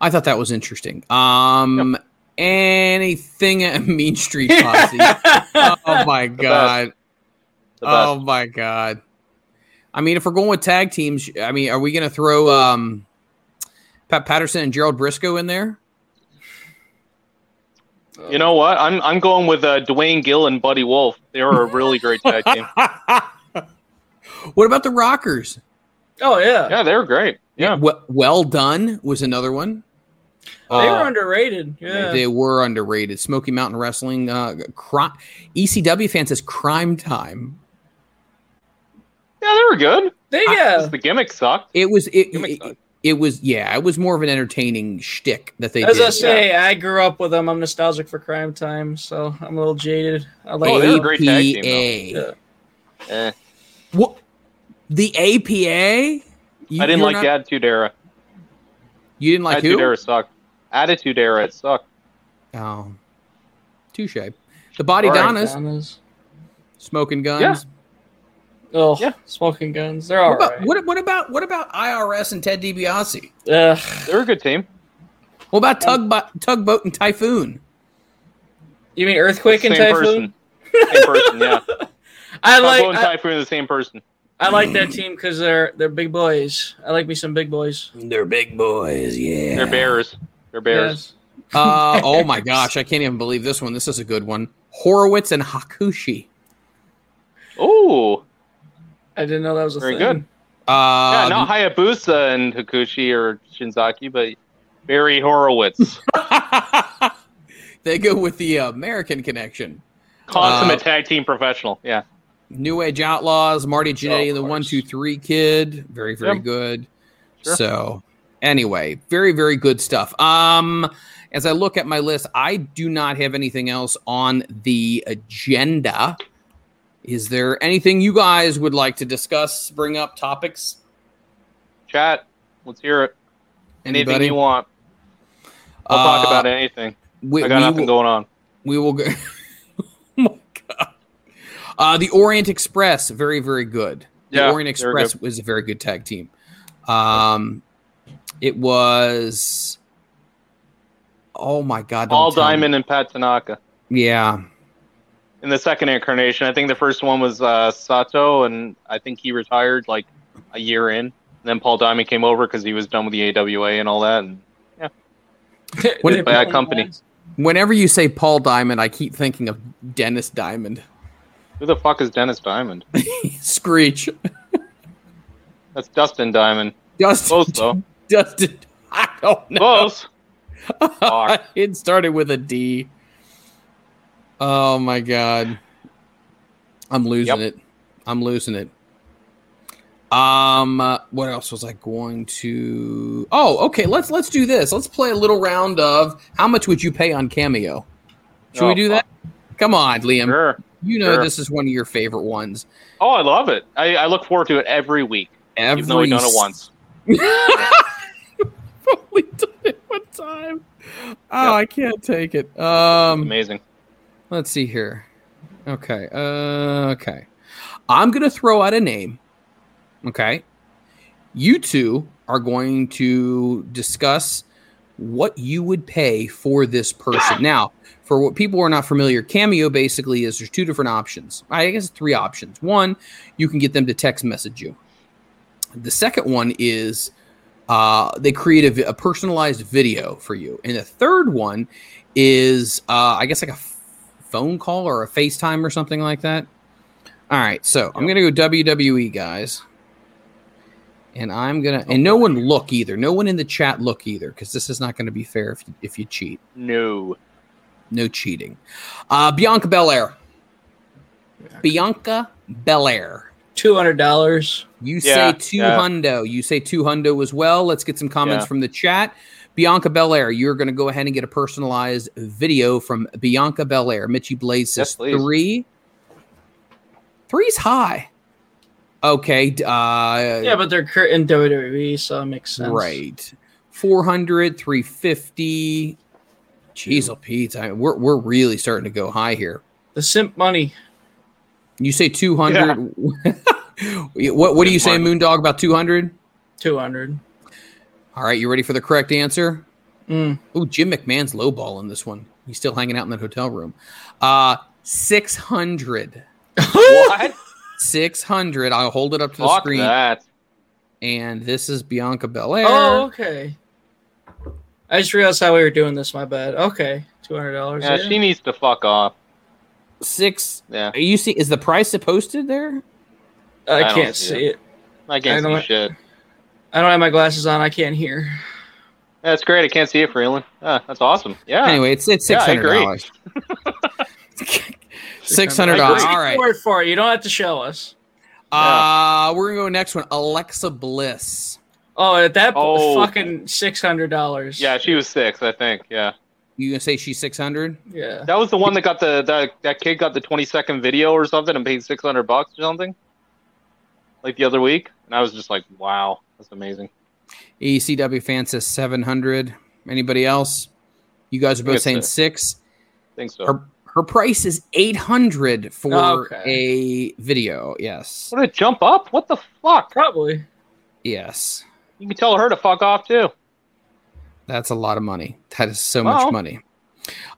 [SPEAKER 2] I thought that was interesting. Um. Anything at Mean Street Posse? oh my god. Oh my god. I mean, if we're going with tag teams, I mean, are we going to throw um, Pat Patterson and Gerald Brisco in there?
[SPEAKER 8] You know what? I'm I'm going with uh, Duane Gill and Buddy Wolf. They were a really great tag team.
[SPEAKER 2] what about the Rockers?
[SPEAKER 6] Oh yeah.
[SPEAKER 8] Yeah, they were great. Yeah.
[SPEAKER 2] Well, Well Dunn was another one.
[SPEAKER 6] They
[SPEAKER 2] Uh,
[SPEAKER 6] were underrated. Yeah.
[SPEAKER 2] They were underrated. Smoky Mountain Wrestling. Uh, cri- ECW fan says crime time.
[SPEAKER 8] Yeah, they were good.
[SPEAKER 6] They
[SPEAKER 2] I-
[SPEAKER 6] yeah.
[SPEAKER 8] Just the gimmick sucked.
[SPEAKER 2] It was it,
[SPEAKER 8] Gimmick
[SPEAKER 2] it,
[SPEAKER 8] sucked.
[SPEAKER 2] It was yeah. It was more of an entertaining shtick that they
[SPEAKER 6] As I
[SPEAKER 2] did.
[SPEAKER 6] say, I grew up with them. I'm nostalgic for Crime Time, so I'm a little jaded. I like
[SPEAKER 8] Oh, they were a great tag team,
[SPEAKER 2] APA.
[SPEAKER 6] Yeah.
[SPEAKER 8] Eh.
[SPEAKER 2] What? The APA? You,
[SPEAKER 8] I didn't like
[SPEAKER 2] not-
[SPEAKER 8] the Attitude Era.
[SPEAKER 2] You didn't like
[SPEAKER 8] Attitude
[SPEAKER 2] who?
[SPEAKER 8] Era sucked. Attitude Era, it sucked.
[SPEAKER 2] Oh, touche. The Body
[SPEAKER 8] All right,
[SPEAKER 2] Donnas,
[SPEAKER 6] Donnas.
[SPEAKER 2] Smoking Gunns.
[SPEAKER 8] Yeah.
[SPEAKER 6] Oh,
[SPEAKER 8] Yeah.
[SPEAKER 6] Smoking Gunns. They're all
[SPEAKER 2] What about,
[SPEAKER 6] right.
[SPEAKER 2] what, what about what about IRS and Ted DiBiase?
[SPEAKER 6] Ugh.
[SPEAKER 8] They're a good team.
[SPEAKER 2] What about Tugbo- Tugboat and Typhoon?
[SPEAKER 6] you mean Earthquake and
[SPEAKER 8] Same
[SPEAKER 6] Typhoon?
[SPEAKER 8] person. Same person, yeah.
[SPEAKER 6] I
[SPEAKER 8] Tugboat
[SPEAKER 6] like
[SPEAKER 8] and Typhoon are the same person.
[SPEAKER 6] I like that team because they're they're big boys. I like me some big boys.
[SPEAKER 2] They're big boys, yeah.
[SPEAKER 8] They're bears. They're bears.
[SPEAKER 6] Yes.
[SPEAKER 2] Uh, oh my gosh, I can't even believe this one. This is a good one. Horowitz and Hakushi.
[SPEAKER 8] Ooh.
[SPEAKER 6] I didn't know that was a
[SPEAKER 8] Very
[SPEAKER 6] thing.
[SPEAKER 8] good.
[SPEAKER 2] Uh,
[SPEAKER 8] yeah, not Hayabusa and Hakushi or Shinzaki, but Barry Horowitz.
[SPEAKER 2] they go with the American connection.
[SPEAKER 8] Consummate
[SPEAKER 2] Uh,
[SPEAKER 8] tag team professional. Yeah.
[SPEAKER 2] New Age Outlaws, Marty Jannetty
[SPEAKER 6] Oh,
[SPEAKER 2] and the
[SPEAKER 6] of
[SPEAKER 2] One
[SPEAKER 6] course.
[SPEAKER 2] Two Three Kid, very very
[SPEAKER 8] Yep.
[SPEAKER 2] good.
[SPEAKER 8] Sure.
[SPEAKER 2] So, anyway, very very good stuff. Um, as I look at my list, I do not have anything else on the agenda. Is there anything you guys would like to discuss? Bring up topics?
[SPEAKER 8] Chat. Let's hear it. Anything you want. I'll talk
[SPEAKER 2] Uh,
[SPEAKER 8] about anything.
[SPEAKER 2] We,
[SPEAKER 8] I got nothing
[SPEAKER 2] will,
[SPEAKER 8] going on.
[SPEAKER 2] We will go. oh my god. Uh, the Orient Express, very very good. The
[SPEAKER 8] Yeah,
[SPEAKER 2] Orient Express was a very good tag team. Um, it was. Oh my god!
[SPEAKER 8] All
[SPEAKER 2] tell me.
[SPEAKER 8] Diamond and Pat Tanaka.
[SPEAKER 2] Yeah,
[SPEAKER 8] In the second incarnation, I think the first one was uh, Sato, and I think he retired like a year in. And then Paul Diamond came over because he was done with the AWA and all that. And
[SPEAKER 2] What-
[SPEAKER 8] Bad company.
[SPEAKER 2] whenever you say Paul Diamond, I keep thinking of Dennis Diamond.
[SPEAKER 8] who the fuck is Dennis Diamond?
[SPEAKER 2] Screech.
[SPEAKER 8] That's Dustin Diamond.
[SPEAKER 2] Dustin.
[SPEAKER 8] Close though.
[SPEAKER 2] Dustin. I don't know.
[SPEAKER 8] Close.
[SPEAKER 2] It started with a D. Oh my god. I'm losing
[SPEAKER 8] Yep.
[SPEAKER 2] it. I'm losing it. Um uh, what else was I going to Oh, okay, let's let's do this. Let's play a little round of how much would you pay on Cameo? Should we
[SPEAKER 8] Oh,
[SPEAKER 2] do that? Come on, Liam.
[SPEAKER 8] Sure.
[SPEAKER 2] You know
[SPEAKER 8] sure.
[SPEAKER 2] this is one of your favorite ones.
[SPEAKER 8] Oh, I love it. I, I look forward to it every week,
[SPEAKER 2] Every
[SPEAKER 8] even though we've done it once.
[SPEAKER 2] only done it one time. Oh,
[SPEAKER 8] Yep.
[SPEAKER 2] I can't take it. Um
[SPEAKER 8] Amazing.
[SPEAKER 2] Let's see here. Okay. Uh, okay. I'm going to throw out a name. Okay. You two are going to discuss what you would pay for this person. Now, for what people are not familiar, Cameo basically is there's two different options. I guess three options. One, you can get them to text message you. The second one is uh, they create a, a personalized video for you. And the third one is, uh, I guess, like a phone call or a FaceTime or something like that. All right, so I'm gonna go WWE guys, and I'm gonna and no one look either. No one in the chat look either because this is not going to be fair if you, if you cheat.
[SPEAKER 8] No.
[SPEAKER 2] No cheating. Uh, Bianca Belair. Bianca Belair.
[SPEAKER 6] Two hundred dollars.
[SPEAKER 2] You
[SPEAKER 8] Yeah,
[SPEAKER 2] say two
[SPEAKER 8] yeah.
[SPEAKER 2] hundo. You say two hundo as well. Let's get some comments
[SPEAKER 8] Yeah.
[SPEAKER 2] from the chat. Bianca Belair, you're going to go ahead and get a personalized video from Bianca Belair. Mitchy Blaze says
[SPEAKER 8] Yes,
[SPEAKER 2] three. Three's high. Okay. Uh,
[SPEAKER 6] Yeah, but they're cur- in WWE, so it makes sense.
[SPEAKER 2] Right. 400, 350. Jeez, oh, Pete, I, we're, we're really starting to go high here.
[SPEAKER 6] The simp money.
[SPEAKER 2] You say 200. what, what do you say, Moondog, about 200?
[SPEAKER 6] Two hundred.
[SPEAKER 2] All right, you ready for the correct answer?
[SPEAKER 6] Mm.
[SPEAKER 2] Oh, Jim McMahon's lowballing this one. He's still hanging out in that hotel room. Uh, 600.
[SPEAKER 8] What?
[SPEAKER 2] 600. I'll hold it up to the screen.
[SPEAKER 8] that.
[SPEAKER 2] And this is Bianca Belair.
[SPEAKER 6] Oh, okay. I just realized how we were doing this. My bad. Okay, two hundred dollars.
[SPEAKER 8] Yeah, she needs to fuck off.
[SPEAKER 2] Six.
[SPEAKER 8] Yeah,
[SPEAKER 2] Are you see? Is the price posted there?
[SPEAKER 6] I,
[SPEAKER 8] I
[SPEAKER 6] can't
[SPEAKER 8] see
[SPEAKER 6] see it.
[SPEAKER 8] I can't
[SPEAKER 6] I
[SPEAKER 8] see shit.
[SPEAKER 6] I don't have my glasses on. I can't hear.
[SPEAKER 8] That's great. I can't see it, Freland. Ah, that's awesome. Yeah.
[SPEAKER 2] Anyway, it's it's six hundred dollars. six hundred dollars.
[SPEAKER 6] Take
[SPEAKER 2] All
[SPEAKER 6] your. Word for it. You don't have to show us.
[SPEAKER 2] Uh, we're gonna go next one. Alexa Bliss.
[SPEAKER 6] Oh, at that
[SPEAKER 8] Oh.
[SPEAKER 6] fucking six hundred dollars.
[SPEAKER 8] Yeah, she was six, I think. Yeah.
[SPEAKER 2] You gonna say she's six hundred?
[SPEAKER 6] Yeah.
[SPEAKER 8] That was the one that got the that that kid got the twenty second video or something and paid six hundred bucks or something. Like the other week, and I was just like, "Wow, that's amazing."
[SPEAKER 2] ECW fan says seven hundred. Anybody else? You guys are both saying
[SPEAKER 8] a-
[SPEAKER 2] six.
[SPEAKER 8] I think so.
[SPEAKER 2] Her her price is eight hundred for
[SPEAKER 6] Okay.
[SPEAKER 2] a video. Yes.
[SPEAKER 8] What did it jump up? What the fuck?
[SPEAKER 6] Probably.
[SPEAKER 2] Yes.
[SPEAKER 8] You can tell her to fuck off too.
[SPEAKER 2] That's a lot of money. That is so
[SPEAKER 8] Well,
[SPEAKER 2] much money.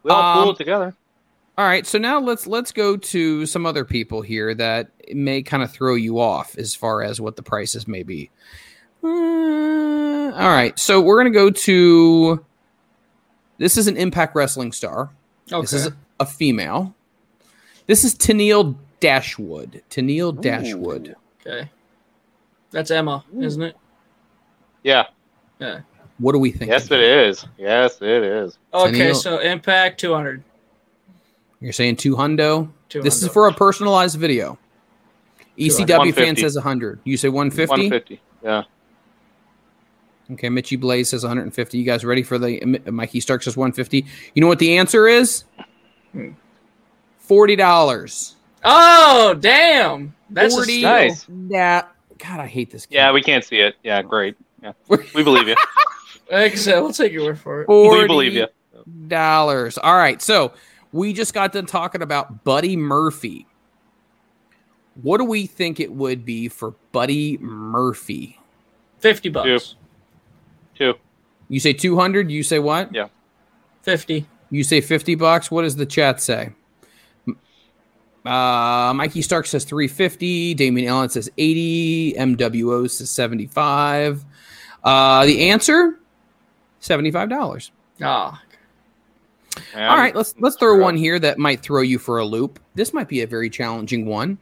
[SPEAKER 8] We all
[SPEAKER 2] Um,
[SPEAKER 8] pull it together.
[SPEAKER 2] All right, so now let's let's go to some other people here that may kind of throw you off as far as what the prices may be. Uh, all right, so we're gonna go to. This is an Impact Wrestling star.
[SPEAKER 6] Okay.
[SPEAKER 2] This is a female. This is Tennille Dashwood. Tennille Dashwood.
[SPEAKER 6] okay. That's Emma, isn't it?
[SPEAKER 8] Yeah.
[SPEAKER 6] Yeah.
[SPEAKER 2] What do we think?
[SPEAKER 8] Yes, it is. Yes, it is.
[SPEAKER 6] Okay,
[SPEAKER 2] Tennille-
[SPEAKER 6] so Impact two hundred.
[SPEAKER 2] You're saying two hundo.
[SPEAKER 6] Two
[SPEAKER 2] This is for a personalized video. ECW fan
[SPEAKER 8] 150.
[SPEAKER 2] says 100. You say 150?
[SPEAKER 8] One fifty. Yeah.
[SPEAKER 2] Okay, Mitchy Blaze says 150. You guys ready for the Mikey Stark says 150? You know what the answer is? Forty dollars.
[SPEAKER 6] Oh damn! That's a
[SPEAKER 2] Forty.
[SPEAKER 6] steal.
[SPEAKER 8] Nice.
[SPEAKER 2] That God, I hate this. Game.
[SPEAKER 8] Yeah, we can't see it. Yeah, great. Yeah, we believe you.
[SPEAKER 6] Like I said, we'll take your word for it.
[SPEAKER 8] We believe you.
[SPEAKER 2] dollars. All right, so we just got done talking about Buddy Murphy. What do we think it would be for Buddy Murphy?
[SPEAKER 6] Fifty bucks.
[SPEAKER 8] Two.
[SPEAKER 2] You say two hundred. You say what?
[SPEAKER 8] Yeah.
[SPEAKER 6] Fifty.
[SPEAKER 2] You say fifty bucks. What does the chat say? Uh, Mikey Stark says three fifty. Damien Allen says eighty. MWO says seventy five. Uh, the answer seventy five dollars.
[SPEAKER 6] Ah,
[SPEAKER 2] All right, let's let's throw one here that might throw you for a loop. This might be a very challenging one.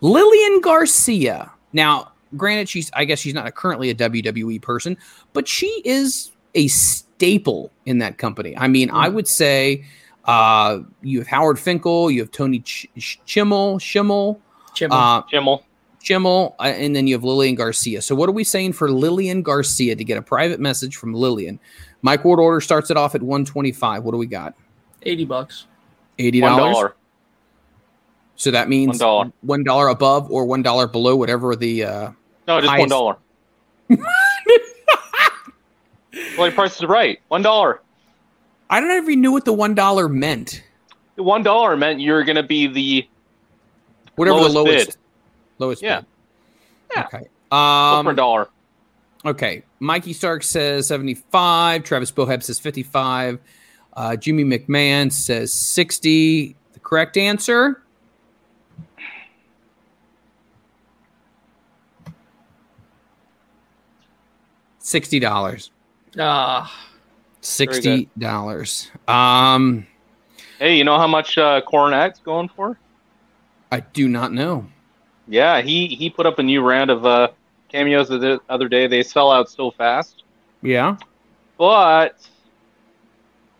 [SPEAKER 2] Lillian Garcia. Now, granted, she's I guess she's not currently a WWE person, but she is a staple in that company. I mean, I would say uh, you have Howard Finkel, you have Tony Ch- Ch- Chimel, Schimmel,
[SPEAKER 6] Chimel.
[SPEAKER 2] uh,
[SPEAKER 8] Chimel.
[SPEAKER 2] Chimel, uh, and then you have Lillian Garcia. So, what are we saying for Lillian Garcia to get a private message from Lillian? Mike Ward order starts it off at 125. What do we got?
[SPEAKER 6] eighty bucks.
[SPEAKER 2] $80.
[SPEAKER 8] One dollar.
[SPEAKER 2] So that means
[SPEAKER 8] One dollar.
[SPEAKER 2] one dollar above or one dollar below, whatever the. Uh,
[SPEAKER 8] No, just
[SPEAKER 2] Highest.
[SPEAKER 8] one dollar. well, your price is right. One dollar.
[SPEAKER 2] I don't even knew what the one dollar meant.
[SPEAKER 8] The One dollar meant you're going to be the
[SPEAKER 2] Whatever
[SPEAKER 8] Lowest
[SPEAKER 2] the lowest
[SPEAKER 8] bid.
[SPEAKER 2] lowest
[SPEAKER 8] Yeah.
[SPEAKER 2] bid.
[SPEAKER 8] Yeah.
[SPEAKER 2] Okay.
[SPEAKER 8] go for a
[SPEAKER 2] Um,
[SPEAKER 8] dollar.
[SPEAKER 2] okay. Mikey Stark says seventy five. Travis Boheb says fifty five. Uh, Jimmy McMahon says sixty. The correct answer. Sixty dollars.
[SPEAKER 6] Ah,
[SPEAKER 2] Sixty dollars. Um,
[SPEAKER 8] Hey, you know how much uh, Cornette's going for?
[SPEAKER 2] I do not know.
[SPEAKER 8] Yeah, he he put up a new round of uh, cameos the other day. They sell out so fast,
[SPEAKER 2] Yeah.
[SPEAKER 8] but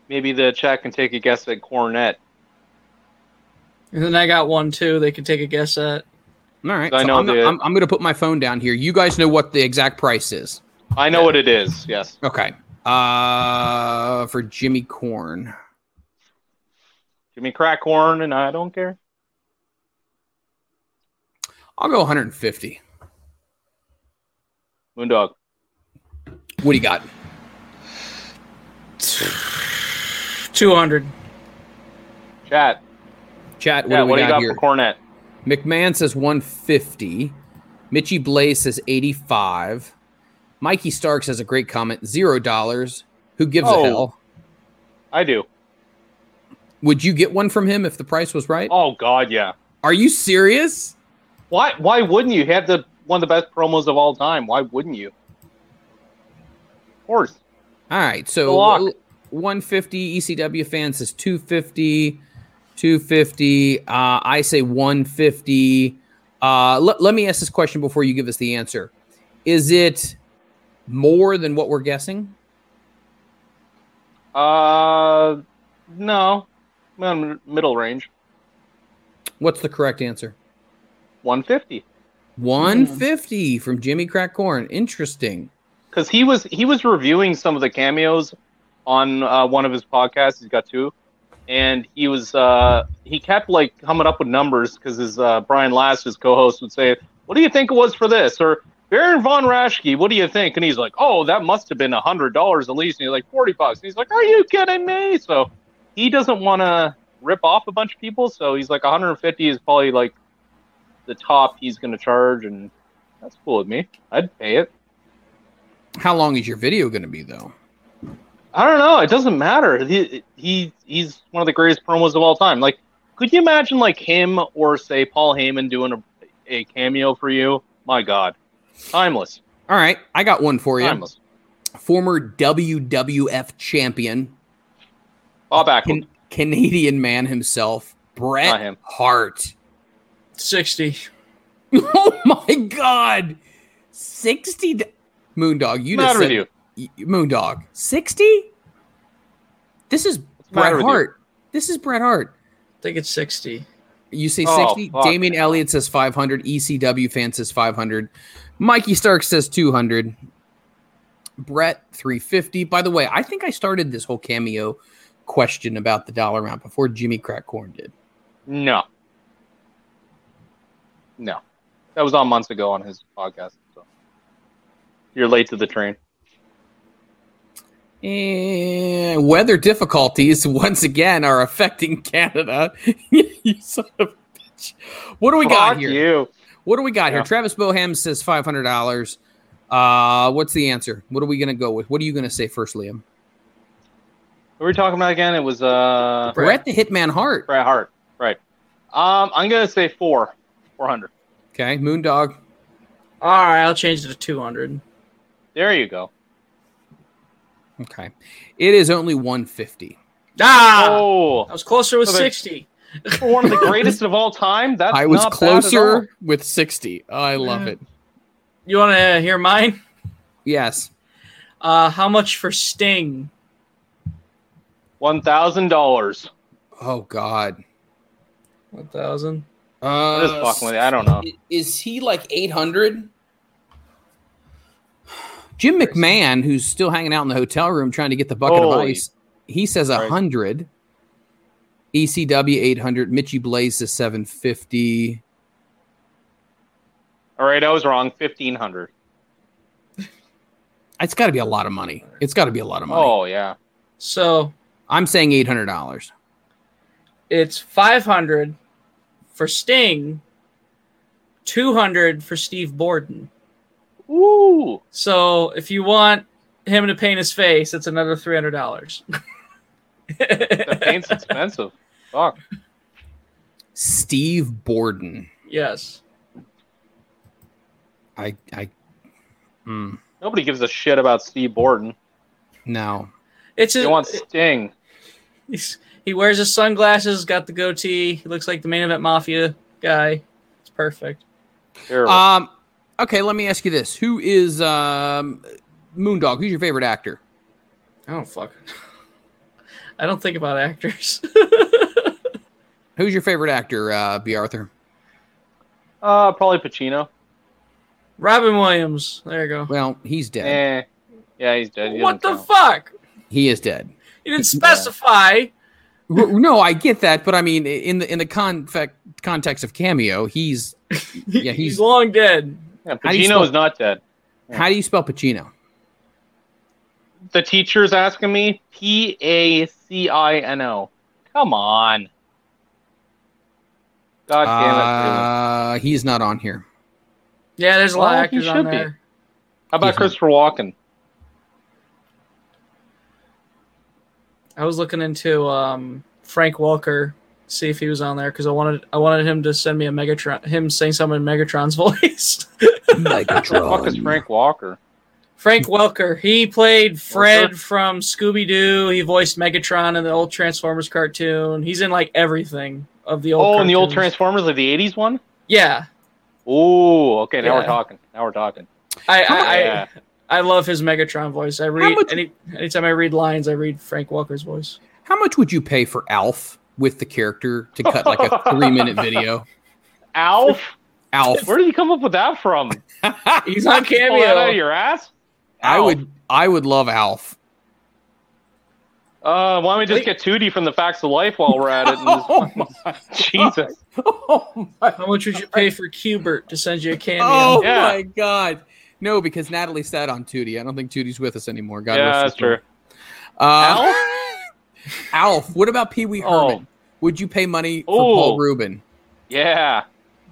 [SPEAKER 8] maybe the chat can take a guess at Cornette.
[SPEAKER 6] And then I got one too. They could take a guess at.
[SPEAKER 2] All right.
[SPEAKER 8] I
[SPEAKER 2] so
[SPEAKER 8] know
[SPEAKER 2] I'm,
[SPEAKER 8] the-
[SPEAKER 2] I'm, I'm going to put my phone down here. You guys know what the exact price is.
[SPEAKER 8] I know what it is. Yes.
[SPEAKER 2] Okay. Uh, for Jimmy Corn.
[SPEAKER 8] Jimmy me crack corn, and I don't care.
[SPEAKER 2] I'll go 150.
[SPEAKER 8] Moondog.
[SPEAKER 2] What do you got?
[SPEAKER 6] Two hundred.
[SPEAKER 8] Chat.
[SPEAKER 2] Chat, what
[SPEAKER 8] yeah,
[SPEAKER 2] do we
[SPEAKER 8] what do you
[SPEAKER 2] got
[SPEAKER 8] got
[SPEAKER 2] here?
[SPEAKER 8] for Cornette?
[SPEAKER 2] McMahon says 150. Mitchy Blaze says 85. Mikey Stark says a great comment, zero dollars. Who gives
[SPEAKER 8] Oh.
[SPEAKER 2] a hell?
[SPEAKER 8] I do.
[SPEAKER 2] Would you get one from him if the price was right?
[SPEAKER 8] Oh God, yeah.
[SPEAKER 2] Are you serious?
[SPEAKER 8] Why? Why wouldn't you have the one of the best promos of all time? Why wouldn't you? Of course.
[SPEAKER 2] All right, so 150 ECW fan says 250, 250. Uh, I say 150. Uh, let, let me ask this question before you give us the answer. Is it more than what we're guessing?
[SPEAKER 8] Uh, no. Middle range.
[SPEAKER 2] What's the correct answer?
[SPEAKER 8] 150.
[SPEAKER 2] 150 from Jimmy Crack Corn. Interesting.
[SPEAKER 8] because he was he was reviewing some of the cameos on uh, one of his podcasts. He's got two, and he was uh, he kept like coming up with numbers because his uh, Brian Last, his co-host, would say, "What do you think it was for this?" or Baron von Raschke, what do you think? And he's like, "Oh, that must have been a hundred dollars at least." And he's like, 40 bucks." And he's like, "Are you kidding me?" So he doesn't want to rip off a bunch of people, so he's like, 150 is probably like the top he's going to charge, and that's cool with me. I'd pay it.
[SPEAKER 2] How long is your video going to be, though?
[SPEAKER 8] I don't know. It doesn't matter. He he he's one of the greatest promos of all time. Like, could you imagine like him or say Paul Heyman doing a, a cameo for you? My God, timeless,
[SPEAKER 2] All right, I got one for you.
[SPEAKER 8] timeless.
[SPEAKER 2] Former WWF champion,
[SPEAKER 8] Bob Backlund.
[SPEAKER 2] Can- Canadian man himself,
[SPEAKER 8] Not
[SPEAKER 2] Bret
[SPEAKER 8] him.
[SPEAKER 2] Hart.
[SPEAKER 6] Sixty.
[SPEAKER 2] Oh my God, sixty. Moondog, you
[SPEAKER 8] What's
[SPEAKER 2] just said
[SPEAKER 8] with you?
[SPEAKER 2] Y- Moondog sixty. This is
[SPEAKER 8] the
[SPEAKER 2] Bret
[SPEAKER 8] matter with you?
[SPEAKER 2] Hart. This is Bret Hart.
[SPEAKER 6] I think it's sixty.
[SPEAKER 2] You say
[SPEAKER 8] Oh,
[SPEAKER 2] 60.
[SPEAKER 8] fuck.
[SPEAKER 2] Damian Elliott says 500. ECW fan says 500. Mikey Stark says 200. Brett 350. By the way, I think I started this whole cameo question about the dollar amount before Jimmy Crack Corn did.
[SPEAKER 8] No, no, that was on months ago on his podcast. So you're late to the train.
[SPEAKER 2] And weather difficulties once again are affecting Canada. you son of a bitch. What do we got here?
[SPEAKER 8] you.
[SPEAKER 2] What do we got here? Travis Boham says five hundred dollars. Uh, what's the answer? What are we gonna go with? What are you gonna say first, Liam?
[SPEAKER 8] What were we talking about again? It was uh
[SPEAKER 2] Bret the Hitman Hart.
[SPEAKER 8] Bret Hart. Right. Um, I'm gonna say four. Four hundred.
[SPEAKER 2] Okay, Moondog.
[SPEAKER 6] All right, I'll change it to two hundred.
[SPEAKER 8] There you go.
[SPEAKER 2] Okay, it is only one fifty.
[SPEAKER 6] Ah,
[SPEAKER 8] Oh,
[SPEAKER 6] I was closer with
[SPEAKER 8] So
[SPEAKER 6] sixty.
[SPEAKER 8] for one of the greatest of all time. That's
[SPEAKER 2] I was
[SPEAKER 8] not bad at all.
[SPEAKER 2] closer with sixty. Oh, I love
[SPEAKER 6] Mm.
[SPEAKER 2] it.
[SPEAKER 6] You want to hear mine?
[SPEAKER 2] Yes.
[SPEAKER 6] Uh, how much for Sting?
[SPEAKER 8] One thousand dollars.
[SPEAKER 2] Oh God.
[SPEAKER 6] One thousand.
[SPEAKER 2] Uh,
[SPEAKER 8] I'm just fucking with you. I don't know.
[SPEAKER 2] Is he like eight hundred? Jim McMahon, who's still hanging out in the hotel room trying to get the bucket of ice, he says a
[SPEAKER 8] Right.
[SPEAKER 2] hundred. ECW eight hundred. Mitchy Blaze says seven fifty.
[SPEAKER 8] All right, I was wrong. Fifteen hundred.
[SPEAKER 2] It's got to be a lot of money. It's got to be a lot of money.
[SPEAKER 8] Oh yeah.
[SPEAKER 6] So
[SPEAKER 2] I'm saying eight hundred dollars.
[SPEAKER 6] it's five hundred for Sting. Two hundred for Steve Borden.
[SPEAKER 8] Ooh.
[SPEAKER 6] So if you want him to paint his face, it's another three hundred dollars.
[SPEAKER 8] The paint's expensive. Fuck.
[SPEAKER 2] Steve Borden.
[SPEAKER 6] yes.
[SPEAKER 2] I I. Hmm.
[SPEAKER 8] Nobody gives a shit about Steve Borden.
[SPEAKER 2] no.
[SPEAKER 6] It's
[SPEAKER 8] They
[SPEAKER 6] a,
[SPEAKER 8] want Sting.
[SPEAKER 6] he's, he wears his sunglasses, got the goatee. He looks like the main event mafia guy. It's perfect.
[SPEAKER 8] Terrible.
[SPEAKER 2] Um. Okay. Let me ask you this: Who is um Moondog? Who's your favorite actor?
[SPEAKER 6] I don't fuck. I don't think about actors.
[SPEAKER 2] Who's your favorite actor? Uh, Bea Arthur.
[SPEAKER 8] uh, probably Pacino.
[SPEAKER 6] Robin Williams. There you go.
[SPEAKER 2] Well, he's dead.
[SPEAKER 8] Eh. Yeah, he's dead. He
[SPEAKER 6] what the
[SPEAKER 8] count.
[SPEAKER 6] fuck?
[SPEAKER 2] He is dead.
[SPEAKER 6] You didn't specify.
[SPEAKER 2] No, I get that, but I mean, in the in the confe- context of cameo, he's Yeah,
[SPEAKER 6] he's,
[SPEAKER 2] he's-
[SPEAKER 6] long dead.
[SPEAKER 8] Yeah,
[SPEAKER 2] How do you
[SPEAKER 8] Pacino
[SPEAKER 2] spell-
[SPEAKER 8] is not dead.
[SPEAKER 2] how do you spell Pacino?
[SPEAKER 8] The teacher's asking me P A C I N O. Come on. God damn it.
[SPEAKER 2] Uh, he's not on here.
[SPEAKER 6] Yeah, there's a lot
[SPEAKER 8] Well,
[SPEAKER 6] of
[SPEAKER 8] he
[SPEAKER 6] actors on
[SPEAKER 8] should be.
[SPEAKER 6] there.
[SPEAKER 8] How about
[SPEAKER 2] he's not-
[SPEAKER 8] Christopher Walken?
[SPEAKER 6] I was looking into um, Frank Welker, see if he was on there because I wanted I wanted him to send me a Megatron, him saying something in Megatron's voice.
[SPEAKER 8] What the fuck is Frank Walker?
[SPEAKER 6] Frank Welker, he played Fred
[SPEAKER 8] Welker?
[SPEAKER 6] from Scooby Doo. He voiced Megatron in the old Transformers cartoon. He's in like everything of the old.
[SPEAKER 8] Oh, and the old. Transformers, like the '80s one.
[SPEAKER 6] Yeah,
[SPEAKER 8] Oh, okay. Now
[SPEAKER 6] Yeah.
[SPEAKER 8] we're talking. Now we're talking.
[SPEAKER 6] I I,
[SPEAKER 8] Yeah.
[SPEAKER 6] I I love his Megatron voice. I read
[SPEAKER 2] much-
[SPEAKER 6] any anytime I read lines, I read Frank Welker's voice.
[SPEAKER 2] How much would you pay for Alf with the character to cut like a three minute video?
[SPEAKER 8] Alf.
[SPEAKER 2] Alf.
[SPEAKER 8] Where did you come up with that from?
[SPEAKER 6] He's on
[SPEAKER 8] Pull that out of your ass?
[SPEAKER 2] I would I would love Alf.
[SPEAKER 8] Uh, why don't we just get Tootie from the Facts of Life while we're at it? And
[SPEAKER 2] Oh my,
[SPEAKER 8] Jesus.
[SPEAKER 2] oh my,
[SPEAKER 6] How much would you pay for Cubert to send you a cameo?
[SPEAKER 2] oh
[SPEAKER 8] Yeah.
[SPEAKER 2] my god. No, because Natalie sat on Tootie. I don't think Tootie's with us anymore. God
[SPEAKER 8] yeah,
[SPEAKER 2] rest
[SPEAKER 8] that's true.
[SPEAKER 2] Uh, Alf. What about Pee Wee
[SPEAKER 8] Oh.
[SPEAKER 2] Herman? Would you pay money for. Paul Reubens?
[SPEAKER 8] Yeah.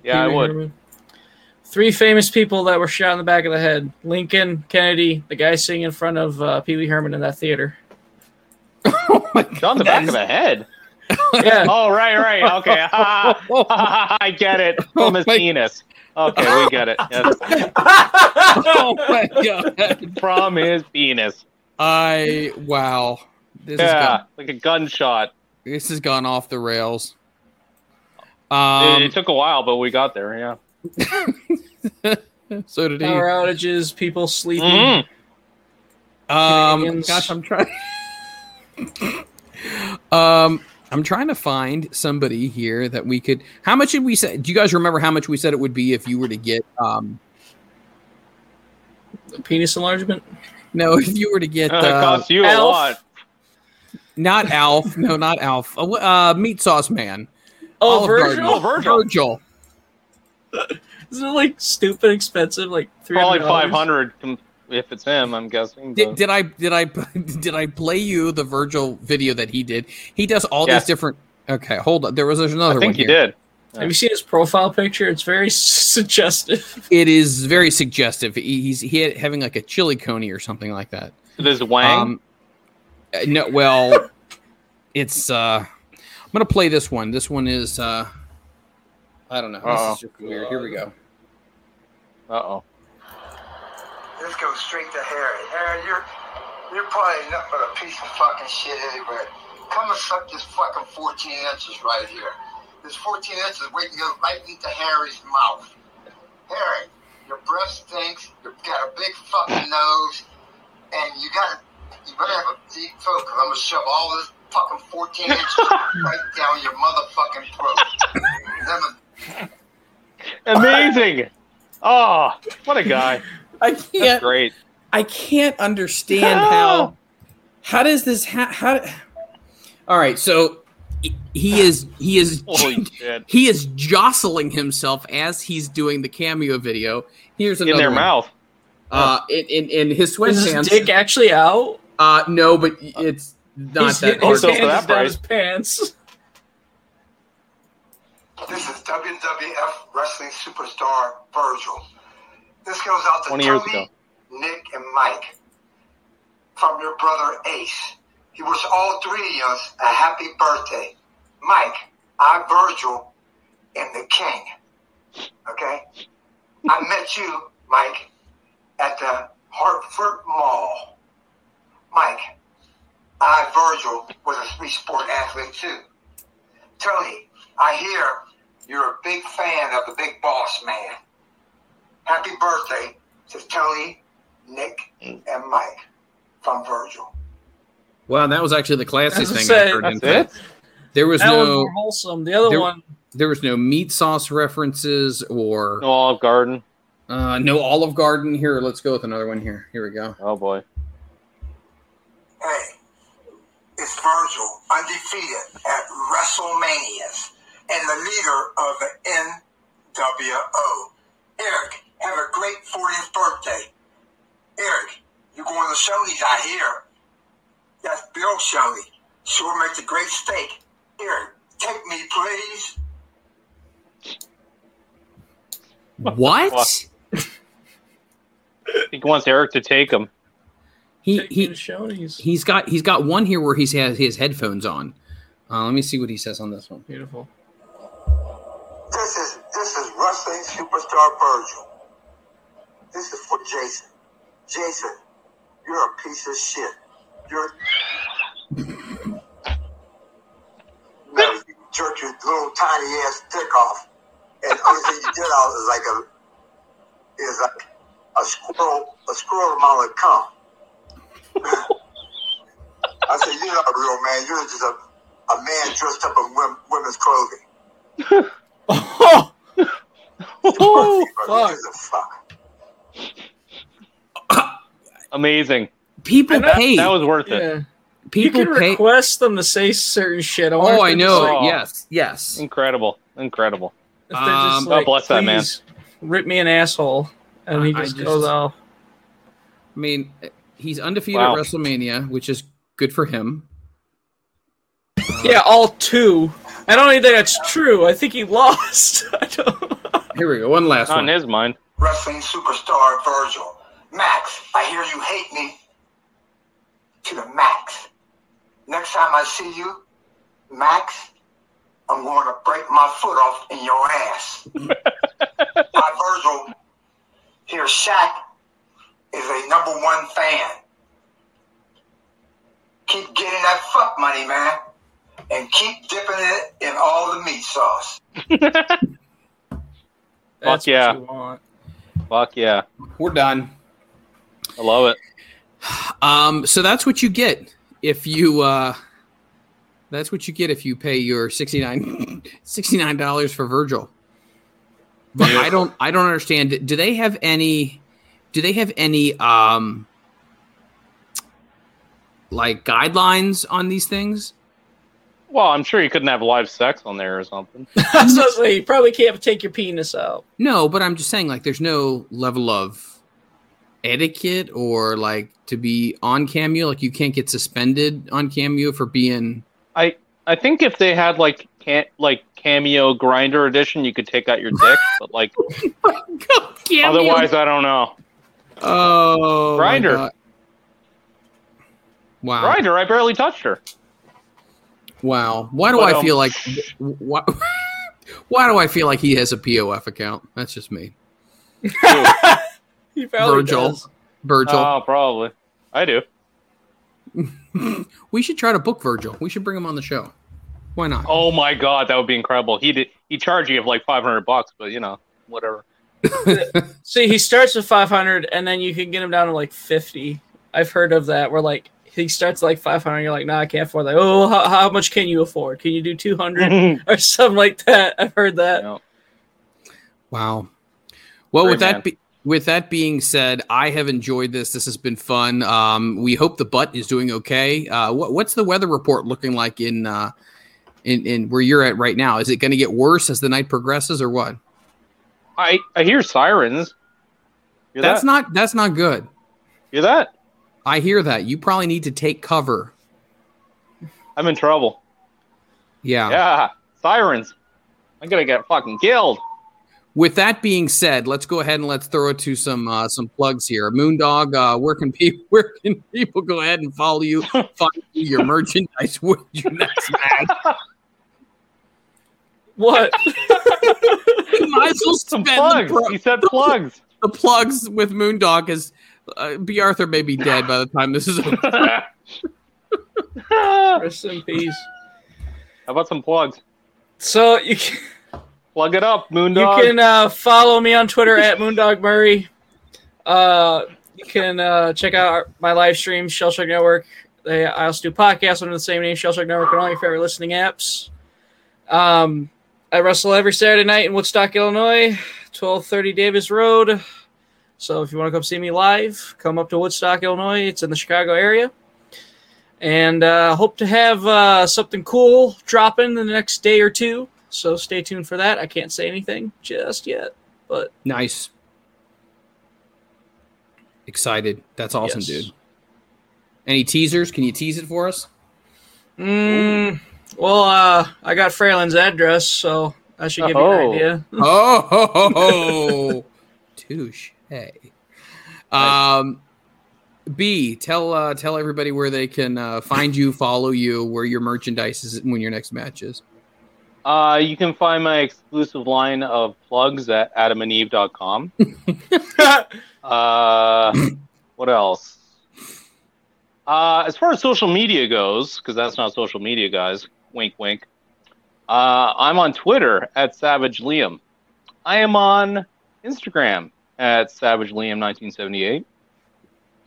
[SPEAKER 8] Yeah, I would.
[SPEAKER 6] Herman. Three famous people that were shot in the back of the head: Lincoln, Kennedy, the guy sitting in front of uh, Pee Wee Herman in that theater.
[SPEAKER 2] oh my god.
[SPEAKER 8] Shot in the back of the head.
[SPEAKER 6] Yeah,
[SPEAKER 8] Oh, right, right. Okay. I get it. From his
[SPEAKER 2] Oh
[SPEAKER 8] penis. Okay, we get it. Yes.
[SPEAKER 2] oh my god.
[SPEAKER 8] From his penis.
[SPEAKER 2] I wow. This has
[SPEAKER 8] Yeah,
[SPEAKER 2] gone,
[SPEAKER 8] like a gunshot.
[SPEAKER 2] This has gone off the rails.
[SPEAKER 8] It,
[SPEAKER 2] Um,
[SPEAKER 8] it took a while, but we got there. Yeah.
[SPEAKER 2] so did he.
[SPEAKER 6] power outages, people sleeping.
[SPEAKER 8] Mhm.
[SPEAKER 2] Um, gosh, I'm trying. um, I'm trying to find somebody here that we could. How much did we say? Do you guys remember how much we said it would be if you were to get? Um,
[SPEAKER 6] Penis enlargement.
[SPEAKER 2] no, if you were to get
[SPEAKER 8] it
[SPEAKER 2] uh,
[SPEAKER 8] costs you a lot.
[SPEAKER 2] Not Alf. No, not Alf. Uh, uh, Meat Sauce Man.
[SPEAKER 6] Oh,
[SPEAKER 2] Olive
[SPEAKER 6] Virgil.
[SPEAKER 8] Oh, Virgil.
[SPEAKER 2] Virgil.
[SPEAKER 6] Isn't it like stupid expensive? Like three
[SPEAKER 8] Probably
[SPEAKER 6] hundred
[SPEAKER 8] five hundred. if it's him, I'm guessing.
[SPEAKER 2] Did, did I did I did I play you the Virgil video that he did? He does all
[SPEAKER 8] Yes.
[SPEAKER 2] these different. Okay, hold on. There was there's another
[SPEAKER 8] I think
[SPEAKER 2] one
[SPEAKER 8] you
[SPEAKER 2] here.
[SPEAKER 8] did.
[SPEAKER 6] Have you seen his profile picture? It's very suggestive.
[SPEAKER 2] It is very suggestive. He- He's he had, having like a chili coney or something like that.
[SPEAKER 8] There's Wang.
[SPEAKER 2] Um, uh, no, well, it's. uh I'm gonna play this one. This one is. uh I don't know.
[SPEAKER 8] Uh-oh.
[SPEAKER 2] This is just weird. Here we go.
[SPEAKER 8] uh oh.
[SPEAKER 9] This goes straight to Harry. Harry, you're you're probably nothing but a piece of fucking shit anyway. Come and suck this fucking 14 inches right here. This 14 inches waiting to go right into Harry's mouth. Harry, your breath stinks. You've got a big fucking nose, and you got you better have a deep throat. Cause I'm gonna shove all this fucking 14 inches right down your motherfucking throat.
[SPEAKER 8] Amazing. Oh, what a guy.
[SPEAKER 2] I can't.
[SPEAKER 8] great.
[SPEAKER 2] I can't understand how. How does this? Ha- how? All right, so he- he is he is
[SPEAKER 8] Holy
[SPEAKER 2] he is jostling himself as he's doing the cameo video. Here's another In
[SPEAKER 8] their
[SPEAKER 2] one.
[SPEAKER 8] mouth.
[SPEAKER 2] Uh, in, in in his
[SPEAKER 6] Is
[SPEAKER 2] sweatpants.
[SPEAKER 6] his dick actually out?
[SPEAKER 2] Uh, no, but it's not
[SPEAKER 6] He's
[SPEAKER 2] that.
[SPEAKER 6] his
[SPEAKER 8] Also,
[SPEAKER 2] hard.
[SPEAKER 8] for
[SPEAKER 6] hand
[SPEAKER 8] that
[SPEAKER 6] is down
[SPEAKER 8] price.
[SPEAKER 6] his pants.
[SPEAKER 9] This is WWF Wrestling Superstar Virgil. This goes out to
[SPEAKER 8] 20 years
[SPEAKER 9] Tony,
[SPEAKER 8] ago.
[SPEAKER 9] Nick, and Mike from your brother Ace. He wished all three of us a happy birthday. Mike, I'm Virgil, and the king. Okay? I met you, Mike, at the Hartford Mall. Mike, I, Virgil, was a three sport athlete too. Tony, I hear you're a big fan of the big boss man. Happy birthday to Tony, Nick, and Mike from Virgil.
[SPEAKER 2] Wow, that was actually the classiest thing
[SPEAKER 6] said,
[SPEAKER 2] I've heard.
[SPEAKER 8] That's
[SPEAKER 2] in fact. There was
[SPEAKER 6] That
[SPEAKER 2] no
[SPEAKER 6] more wholesome. The other
[SPEAKER 2] there-
[SPEAKER 6] one,
[SPEAKER 2] there was no meat sauce references or
[SPEAKER 8] No Olive Garden.
[SPEAKER 2] uh, no Olive Garden. Here, let's go with another one. Here, here we go.
[SPEAKER 8] Oh boy.
[SPEAKER 9] Hey, it's Virgil, undefeated at WrestleManias and the leader of the NWO. Eric, have a great 40th birthday. Eric, you're going to Shoney's, I hear. That's Bill Shoney. Sure makes a great steak. Eric, take me, please.
[SPEAKER 2] What?
[SPEAKER 8] What? He wants Eric to take him.
[SPEAKER 2] He
[SPEAKER 6] Taking
[SPEAKER 2] he
[SPEAKER 6] Shoney's.
[SPEAKER 2] he's got he's got one here where he's has his headphones on. Uh, let me see what he says on this one.
[SPEAKER 6] Beautiful.
[SPEAKER 9] This is this is wrestling superstar Virgil. This is for Jason. Jason, you're a piece of shit. You're no, you jerk your little tiny ass dick off, and only thing you did out is like a is like a squirrel a squirrel amount of cum. I said, you're not a real man. You're just a, a man dressed up in wom- women's clothing.
[SPEAKER 6] Oh,
[SPEAKER 8] Oh,
[SPEAKER 6] fuck.
[SPEAKER 9] Fuck.
[SPEAKER 8] amazing.
[SPEAKER 2] People
[SPEAKER 6] know-
[SPEAKER 2] pay.
[SPEAKER 8] That was worth it.
[SPEAKER 6] yeah. You
[SPEAKER 2] people
[SPEAKER 6] can
[SPEAKER 2] pay.
[SPEAKER 6] request them to say certain shit. I
[SPEAKER 2] Oh, I
[SPEAKER 6] they're just
[SPEAKER 2] know.
[SPEAKER 6] like-
[SPEAKER 2] yes, yes.
[SPEAKER 8] Incredible. Incredible.
[SPEAKER 6] if they're just
[SPEAKER 2] Um,
[SPEAKER 8] God bless that man.
[SPEAKER 6] Rip me an asshole, and he
[SPEAKER 2] I- I
[SPEAKER 6] just,
[SPEAKER 2] just-
[SPEAKER 6] goes off.
[SPEAKER 2] I mean, he's undefeated
[SPEAKER 8] Wow.
[SPEAKER 2] at WrestleMania, which is good for him.
[SPEAKER 6] Yeah, all two. I don't think that's true. I think he lost. I don't.
[SPEAKER 2] Here we go. One last
[SPEAKER 8] Not in
[SPEAKER 2] one.
[SPEAKER 8] his mind.
[SPEAKER 9] Wrestling superstar Virgil. Max, I hear you hate me to the max. Next time I see you, Max, I'm going to break my foot off in your ass. My Virgil, here Shaq is a number one fan. Keep getting that fuck money, man. And keep dipping it in all the meat sauce.
[SPEAKER 6] That's
[SPEAKER 8] yeah.
[SPEAKER 6] what you want.
[SPEAKER 8] Fuck yeah.
[SPEAKER 2] We're done.
[SPEAKER 8] I love it.
[SPEAKER 2] Um, so that's what you get if you uh that's what you get if you pay your 69 dollars for Virgil. But I don't I don't understand. Do they have any do they have any um like guidelines on these things?
[SPEAKER 8] Well, I'm sure you couldn't have live sex on there or something.
[SPEAKER 6] That's what I was saying. You probably can't take your penis out.
[SPEAKER 2] No, but I'm just saying like there's no level of etiquette or like to be on Cameo? Like you can't get suspended on Cameo for being.
[SPEAKER 8] I I think if they had like can like cameo Grindr edition, you could take out your dick, but like
[SPEAKER 2] Cameo.
[SPEAKER 8] otherwise, I don't know.
[SPEAKER 2] Oh, my
[SPEAKER 8] Grindr.
[SPEAKER 2] God. Wow.
[SPEAKER 8] Grinder, I barely touched her.
[SPEAKER 2] Wow. Why do
[SPEAKER 8] But,
[SPEAKER 2] I
[SPEAKER 8] um,
[SPEAKER 2] feel like why, why do I feel like he has a POF account? That's just me.
[SPEAKER 6] He
[SPEAKER 2] Virgil.
[SPEAKER 6] does.
[SPEAKER 2] Virgil.
[SPEAKER 8] Oh, probably. I do.
[SPEAKER 2] we should try to book Virgil. We should bring him on the show. Why not?
[SPEAKER 8] Oh my god, that would be incredible. He did. He charged you of like five hundred bucks, but you know, whatever.
[SPEAKER 6] See, he starts with 500, and then you can get him down to like 50. I've heard of that. Where like he starts like 500, you're like, nah, I can't afford that. Oh, how, how much can you afford? Can you do 200 or something like that? I've heard that.
[SPEAKER 8] Yeah.
[SPEAKER 2] Wow. Well,
[SPEAKER 8] Great
[SPEAKER 2] with that
[SPEAKER 8] man.
[SPEAKER 2] be- with that being said, I have enjoyed this. This has been fun. Um, we hope the butt is doing okay. Uh, what, what's the weather report looking like in uh, in in where you're at right now? Is it going to get worse as the night progresses, or what?
[SPEAKER 8] I I hear sirens. Hear
[SPEAKER 2] That's
[SPEAKER 8] that?
[SPEAKER 2] not that's not good.
[SPEAKER 8] You hear that?
[SPEAKER 2] I hear that. You probably need to take cover.
[SPEAKER 8] I'm in trouble.
[SPEAKER 2] Yeah.
[SPEAKER 8] Yeah, sirens. I'm gonna get fucking killed.
[SPEAKER 2] With that being said, let's go ahead and let's throw it to some uh, some plugs here. Moondog, uh, where can people where can people go ahead and follow you, find you, your merchandise with your next match?
[SPEAKER 6] What?
[SPEAKER 2] You might as well
[SPEAKER 8] Some plugs.
[SPEAKER 2] The, pro-
[SPEAKER 8] he said plugs.
[SPEAKER 2] the plugs with Moondog because uh, Bea Arthur may be dead by the time this is over.
[SPEAKER 8] How
[SPEAKER 6] Rest in peace.
[SPEAKER 8] How about some plugs?
[SPEAKER 6] So you can,
[SPEAKER 8] Plug it up, Moondog.
[SPEAKER 6] you can uh, follow me on Twitter at Moondog Murray. Uh, you can uh, check out our, my live stream, Shellshock Network. They, I also do podcasts under the same name, Shellshock Network, on all your favorite listening apps. Um, I wrestle every Saturday night in Woodstock, Illinois, twelve thirty Davis Road. So if you want to come see me live, come up to Woodstock, Illinois. It's in the Chicago area. And uh, hope to have uh, something cool dropping in the next day or two. So stay tuned for that. I can't say anything just yet, but
[SPEAKER 2] nice. Excited. That's awesome,
[SPEAKER 6] Yes.
[SPEAKER 2] dude. Any teasers? Can you tease it for us?
[SPEAKER 6] mm, well, uh, I got Freland's address, so that should give you
[SPEAKER 8] Oh.
[SPEAKER 6] an idea.
[SPEAKER 2] Oh, ho, ho, ho. touche. Um, B, tell uh, tell everybody where they can uh, find you, follow you, where your merchandise is, when your next match is.
[SPEAKER 8] Uh, you can find my exclusive line of plugs at adamandeve.com. uh, what else? Uh, as far as social media goes, because that's not social media, guys. Wink, wink. Uh, I'm on Twitter at Savage Liam. I am on Instagram at Savage Liam 1978,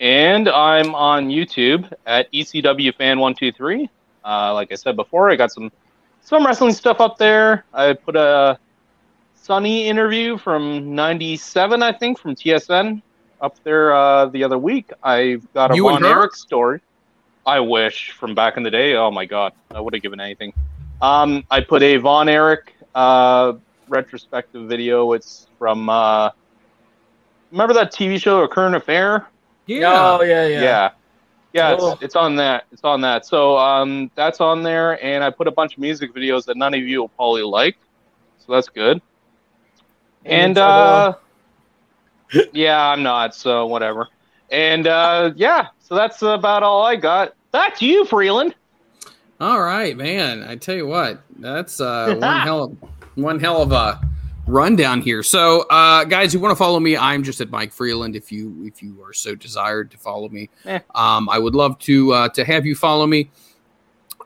[SPEAKER 8] and I'm on YouTube at ECW Fan 123. Uh, like I said before, I got some some wrestling stuff up there. I put a Sunny interview from '97, I think, from TSN up there uh, the other week. I've got a
[SPEAKER 2] You
[SPEAKER 8] Von
[SPEAKER 2] her?
[SPEAKER 8] Erich story. I wish from back in the day. Oh my god, I would have given anything. Um, I put a Von Erich uh, retrospective video. It's from uh, remember that TV show, A Current Affair? Yeah.
[SPEAKER 6] Oh yeah, yeah.
[SPEAKER 8] Yeah. Yeah,
[SPEAKER 6] Oh.
[SPEAKER 8] it's, it's on that. It's on that. So um, that's on there, and I put a bunch of music videos that none of you will probably like. So that's good. And uh, yeah, I'm not. So whatever. And uh, yeah, so that's about all I got. Back to you, Freland.
[SPEAKER 2] All right, man. I tell you what, that's uh, one hell of one hell of a rundown here. So, uh, guys, you want to follow me, I'm just at Mike Freland. If you if you are so desired to follow me,
[SPEAKER 8] Eh.
[SPEAKER 2] um, I would love to uh, to have you follow me.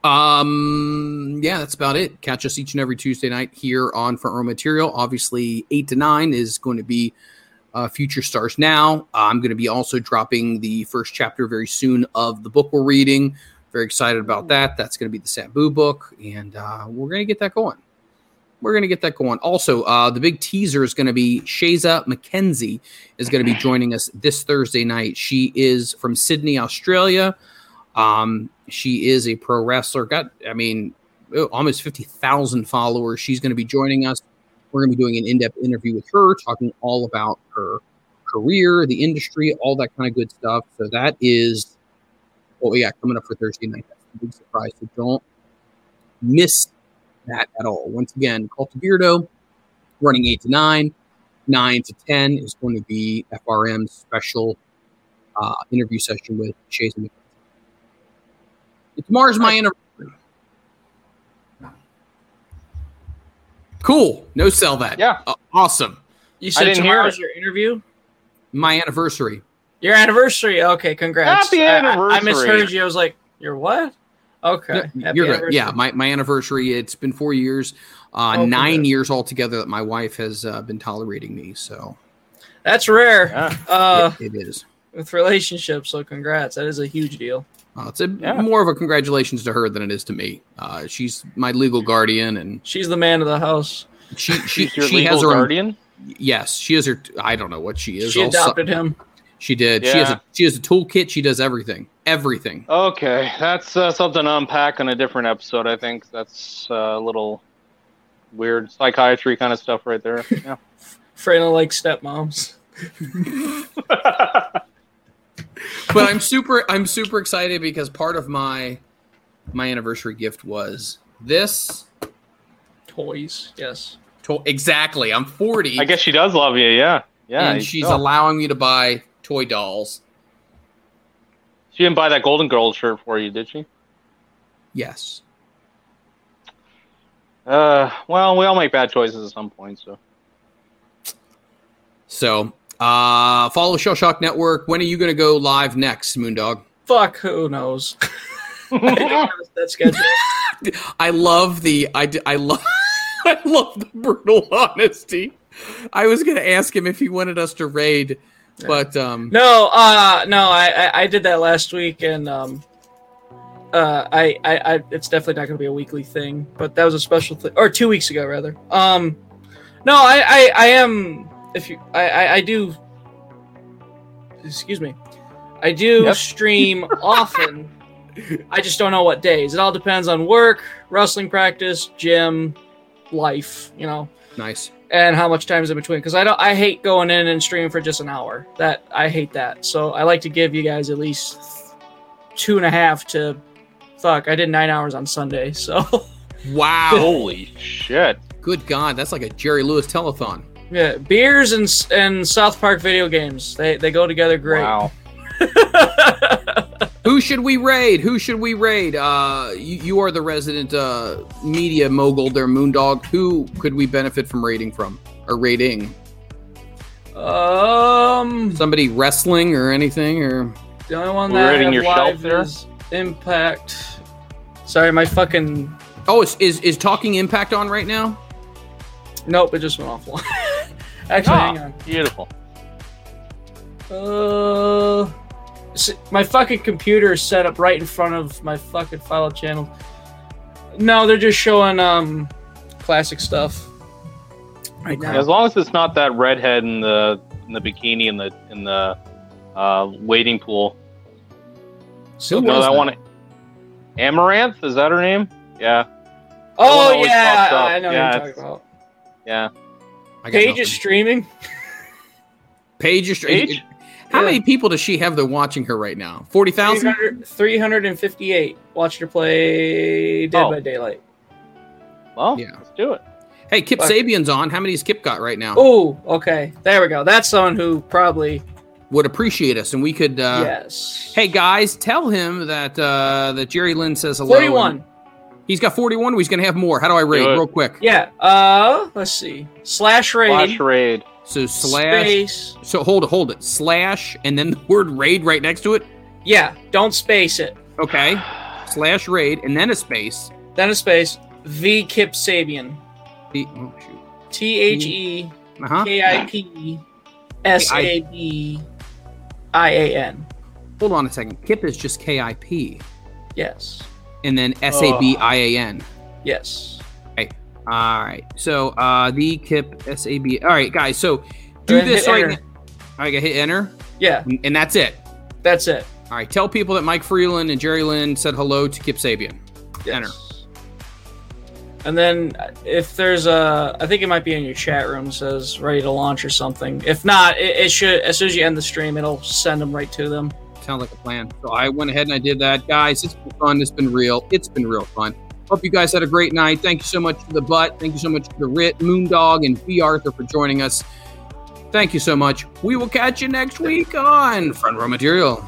[SPEAKER 2] Um, yeah, that's about it. Catch us each and every Tuesday night here on Front Row Material. Obviously, eight to nine is going to be uh, Future Stars Now. I'm going to be also dropping the first chapter very soon of the book we're reading. Very excited about that. That's going to be the Sabu book, and uh, we're going to get that going. We're going to get that going. Also, uh, the big teaser is going to be Shazza McKenzie is going to be joining us this Thursday night. She is from Sydney, Australia. Um, she is a pro wrestler. Got, I mean, almost 50,000 followers. She's going to be joining us. We're going to be doing an in depth interview with her, talking all about her career, the industry, all that kind of good stuff. So that is what we got coming up for Thursday night. That's a big surprise. So don't miss that at all. Once again, Cult of Beardo running 8 to 9. 9 to 10 is going to be FRM's special uh, interview session with Chase and Tomorrow's my anniversary. Cool. No sell that.
[SPEAKER 8] Yeah.
[SPEAKER 2] Uh, awesome.
[SPEAKER 6] You said
[SPEAKER 8] didn't
[SPEAKER 6] tomorrow's your interview?
[SPEAKER 2] My anniversary.
[SPEAKER 6] Your anniversary. Okay, congrats.
[SPEAKER 8] Happy
[SPEAKER 6] I- I- I, misheard you. I was like, your what? Okay.
[SPEAKER 2] No, You're good.
[SPEAKER 6] anniversary.
[SPEAKER 2] Yeah, my, my anniversary. It's been four years, uh,
[SPEAKER 6] Oh,
[SPEAKER 2] nine
[SPEAKER 6] congrats.
[SPEAKER 2] years altogether that my wife has uh, been tolerating me. So
[SPEAKER 6] That's rare.
[SPEAKER 8] Yeah.
[SPEAKER 6] Uh,
[SPEAKER 2] it, it is.
[SPEAKER 6] with relationships, so congrats. That is a huge deal.
[SPEAKER 2] Uh, it's a,
[SPEAKER 8] Yeah.
[SPEAKER 2] more of a congratulations to her than it is to me. Uh, she's my legal guardian, and
[SPEAKER 6] She's the man of the house.
[SPEAKER 2] she she she
[SPEAKER 8] legal
[SPEAKER 2] has her own-
[SPEAKER 8] guardian.
[SPEAKER 2] yes, she is her. I don't know what she is.
[SPEAKER 6] She
[SPEAKER 2] Also-
[SPEAKER 6] adopted him.
[SPEAKER 2] She did. She has a she has a toolkit. She does everything. Everything.
[SPEAKER 8] Okay, that's uh, something to unpack on a different episode. I think that's uh, a little weird psychiatry kind of stuff right there. Yeah.
[SPEAKER 6] Freyna like stepmoms.
[SPEAKER 2] but I'm super I'm super excited because part of my my anniversary gift was this.
[SPEAKER 6] Toys. Yes.
[SPEAKER 2] To- exactly. I'm 40.
[SPEAKER 8] I guess she does love you. Yeah, yeah.
[SPEAKER 2] and she's
[SPEAKER 8] know.
[SPEAKER 2] allowing me to buy toy dolls.
[SPEAKER 8] She didn't buy that Golden Girls shirt for you, did she?
[SPEAKER 2] Yes.
[SPEAKER 8] Uh, well, we all make bad choices at some point, so.
[SPEAKER 2] So, uh, follow Shell Shock Network. When are you going to go live next, Moondog?
[SPEAKER 6] Fuck, who knows? I that schedule.
[SPEAKER 2] I love the I, I love I love the brutal honesty. I was going to ask him if he wanted us to raid, but um,
[SPEAKER 6] No, uh, no, I, I, I did that last week, and um, uh, I, I, I, it's definitely not going to be a weekly thing, but that was a special thing, or two weeks ago rather. Um, no, I, I, I am. If you, I, I, I do. Excuse me, I do
[SPEAKER 8] Yep.
[SPEAKER 6] stream often. I just don't know what days. It all depends on work, wrestling practice, gym, life. You know
[SPEAKER 2] nice.
[SPEAKER 6] and how much time is in between because i don't i hate going in and streaming for just an hour that i hate that so i like to give you guys at least two and a half to fuck i did nine hours on sunday so
[SPEAKER 2] Wow.
[SPEAKER 8] Holy shit.
[SPEAKER 2] Good God, that's like a Jerry Lewis telethon.
[SPEAKER 6] Yeah beers and and south park video games they they go together great
[SPEAKER 8] Wow.
[SPEAKER 2] Who should we raid? Who should we raid? Uh, you, you are the resident uh, media mogul there, Moondog. Who could we benefit from raiding from or raiding?
[SPEAKER 6] um
[SPEAKER 2] Somebody wrestling or anything or
[SPEAKER 6] the only one that I
[SPEAKER 8] rating
[SPEAKER 6] have
[SPEAKER 8] your shelf
[SPEAKER 6] live
[SPEAKER 8] there?
[SPEAKER 6] is impact sorry my fucking
[SPEAKER 2] oh, is is, is talking impact on right now?
[SPEAKER 6] nope it just went offline actually hang on
[SPEAKER 8] Ah, beautiful.
[SPEAKER 6] Uh, my fucking computer is set up right in front of my fucking file channel. No, they're just showing um classic stuff. Right now.
[SPEAKER 8] As long as it's not that redhead in the in the bikini in the in the uh, waiting pool.
[SPEAKER 2] Who
[SPEAKER 8] no, that
[SPEAKER 2] that?
[SPEAKER 8] one. Amaranth is that her name? Yeah,
[SPEAKER 6] Oh yeah. I know
[SPEAKER 8] Yeah,
[SPEAKER 6] what you're talking about.
[SPEAKER 8] yeah.
[SPEAKER 2] I got
[SPEAKER 6] Paige
[SPEAKER 2] nothing.
[SPEAKER 6] is streaming.
[SPEAKER 2] Paige is
[SPEAKER 8] Paige?
[SPEAKER 2] How
[SPEAKER 6] Yeah.
[SPEAKER 2] many people does she have that are watching her right now? Forty thousand.
[SPEAKER 6] 358 watched her play Dead
[SPEAKER 8] Oh.
[SPEAKER 6] by Daylight.
[SPEAKER 8] Well,
[SPEAKER 2] Yeah.
[SPEAKER 8] let's do it.
[SPEAKER 2] Hey, Kip
[SPEAKER 6] Fuck.
[SPEAKER 2] Sabian's on. How many has Kip got right now?
[SPEAKER 6] Oh, okay. There we go. That's someone who probably
[SPEAKER 2] Would appreciate us, and we could. Uh,
[SPEAKER 6] yes.
[SPEAKER 2] Hey guys, tell him that uh, that Jerry Lynn says hello.
[SPEAKER 6] 41.
[SPEAKER 2] and- He's got forty-one. He's gonna have more. How do I raid?
[SPEAKER 8] Do
[SPEAKER 2] real quick?
[SPEAKER 6] Yeah. Uh, let's see. Slash raid.
[SPEAKER 8] Slash raid.
[SPEAKER 2] So slash.
[SPEAKER 6] Space.
[SPEAKER 2] So hold it, hold it. Slash, and then the word raid right next to it.
[SPEAKER 6] Yeah. Don't space it.
[SPEAKER 2] Okay. Slash raid, and then a space.
[SPEAKER 6] Then a space. V Kip Sabian.
[SPEAKER 2] The, oh shoot.
[SPEAKER 6] T H E
[SPEAKER 2] Uh huh.
[SPEAKER 6] K I P S A B I A N.
[SPEAKER 2] Hold on a second. Kip is just K I P,
[SPEAKER 6] Yes.
[SPEAKER 2] And then S A B I A N.
[SPEAKER 6] Yes. Right.
[SPEAKER 2] All right. So uh the Kip S A B. All right, guys. So do this right
[SPEAKER 6] enter.
[SPEAKER 2] I got hit enter,
[SPEAKER 6] Yeah.
[SPEAKER 2] and that's it.
[SPEAKER 6] That's it.
[SPEAKER 2] All right. Tell people that Mike Freland and Jerry Lynn said hello to Kip Sabian.
[SPEAKER 6] Yes.
[SPEAKER 2] Enter.
[SPEAKER 6] And then if there's a, I think it might be in your chat room says ready to launch or something. If not, it, it should as soon as you end the stream, it'll send them right to them.
[SPEAKER 2] Sounds like a plan. So I went ahead and I did that. Guys, it's been fun. It's been real. It's been real fun. Hope you guys had a great night. Thank you so much to the butt. Thank you so much to the Rit, Moondog, and Bea Arthur for joining us. Thank you so much. We will catch you next week on Front Row Material.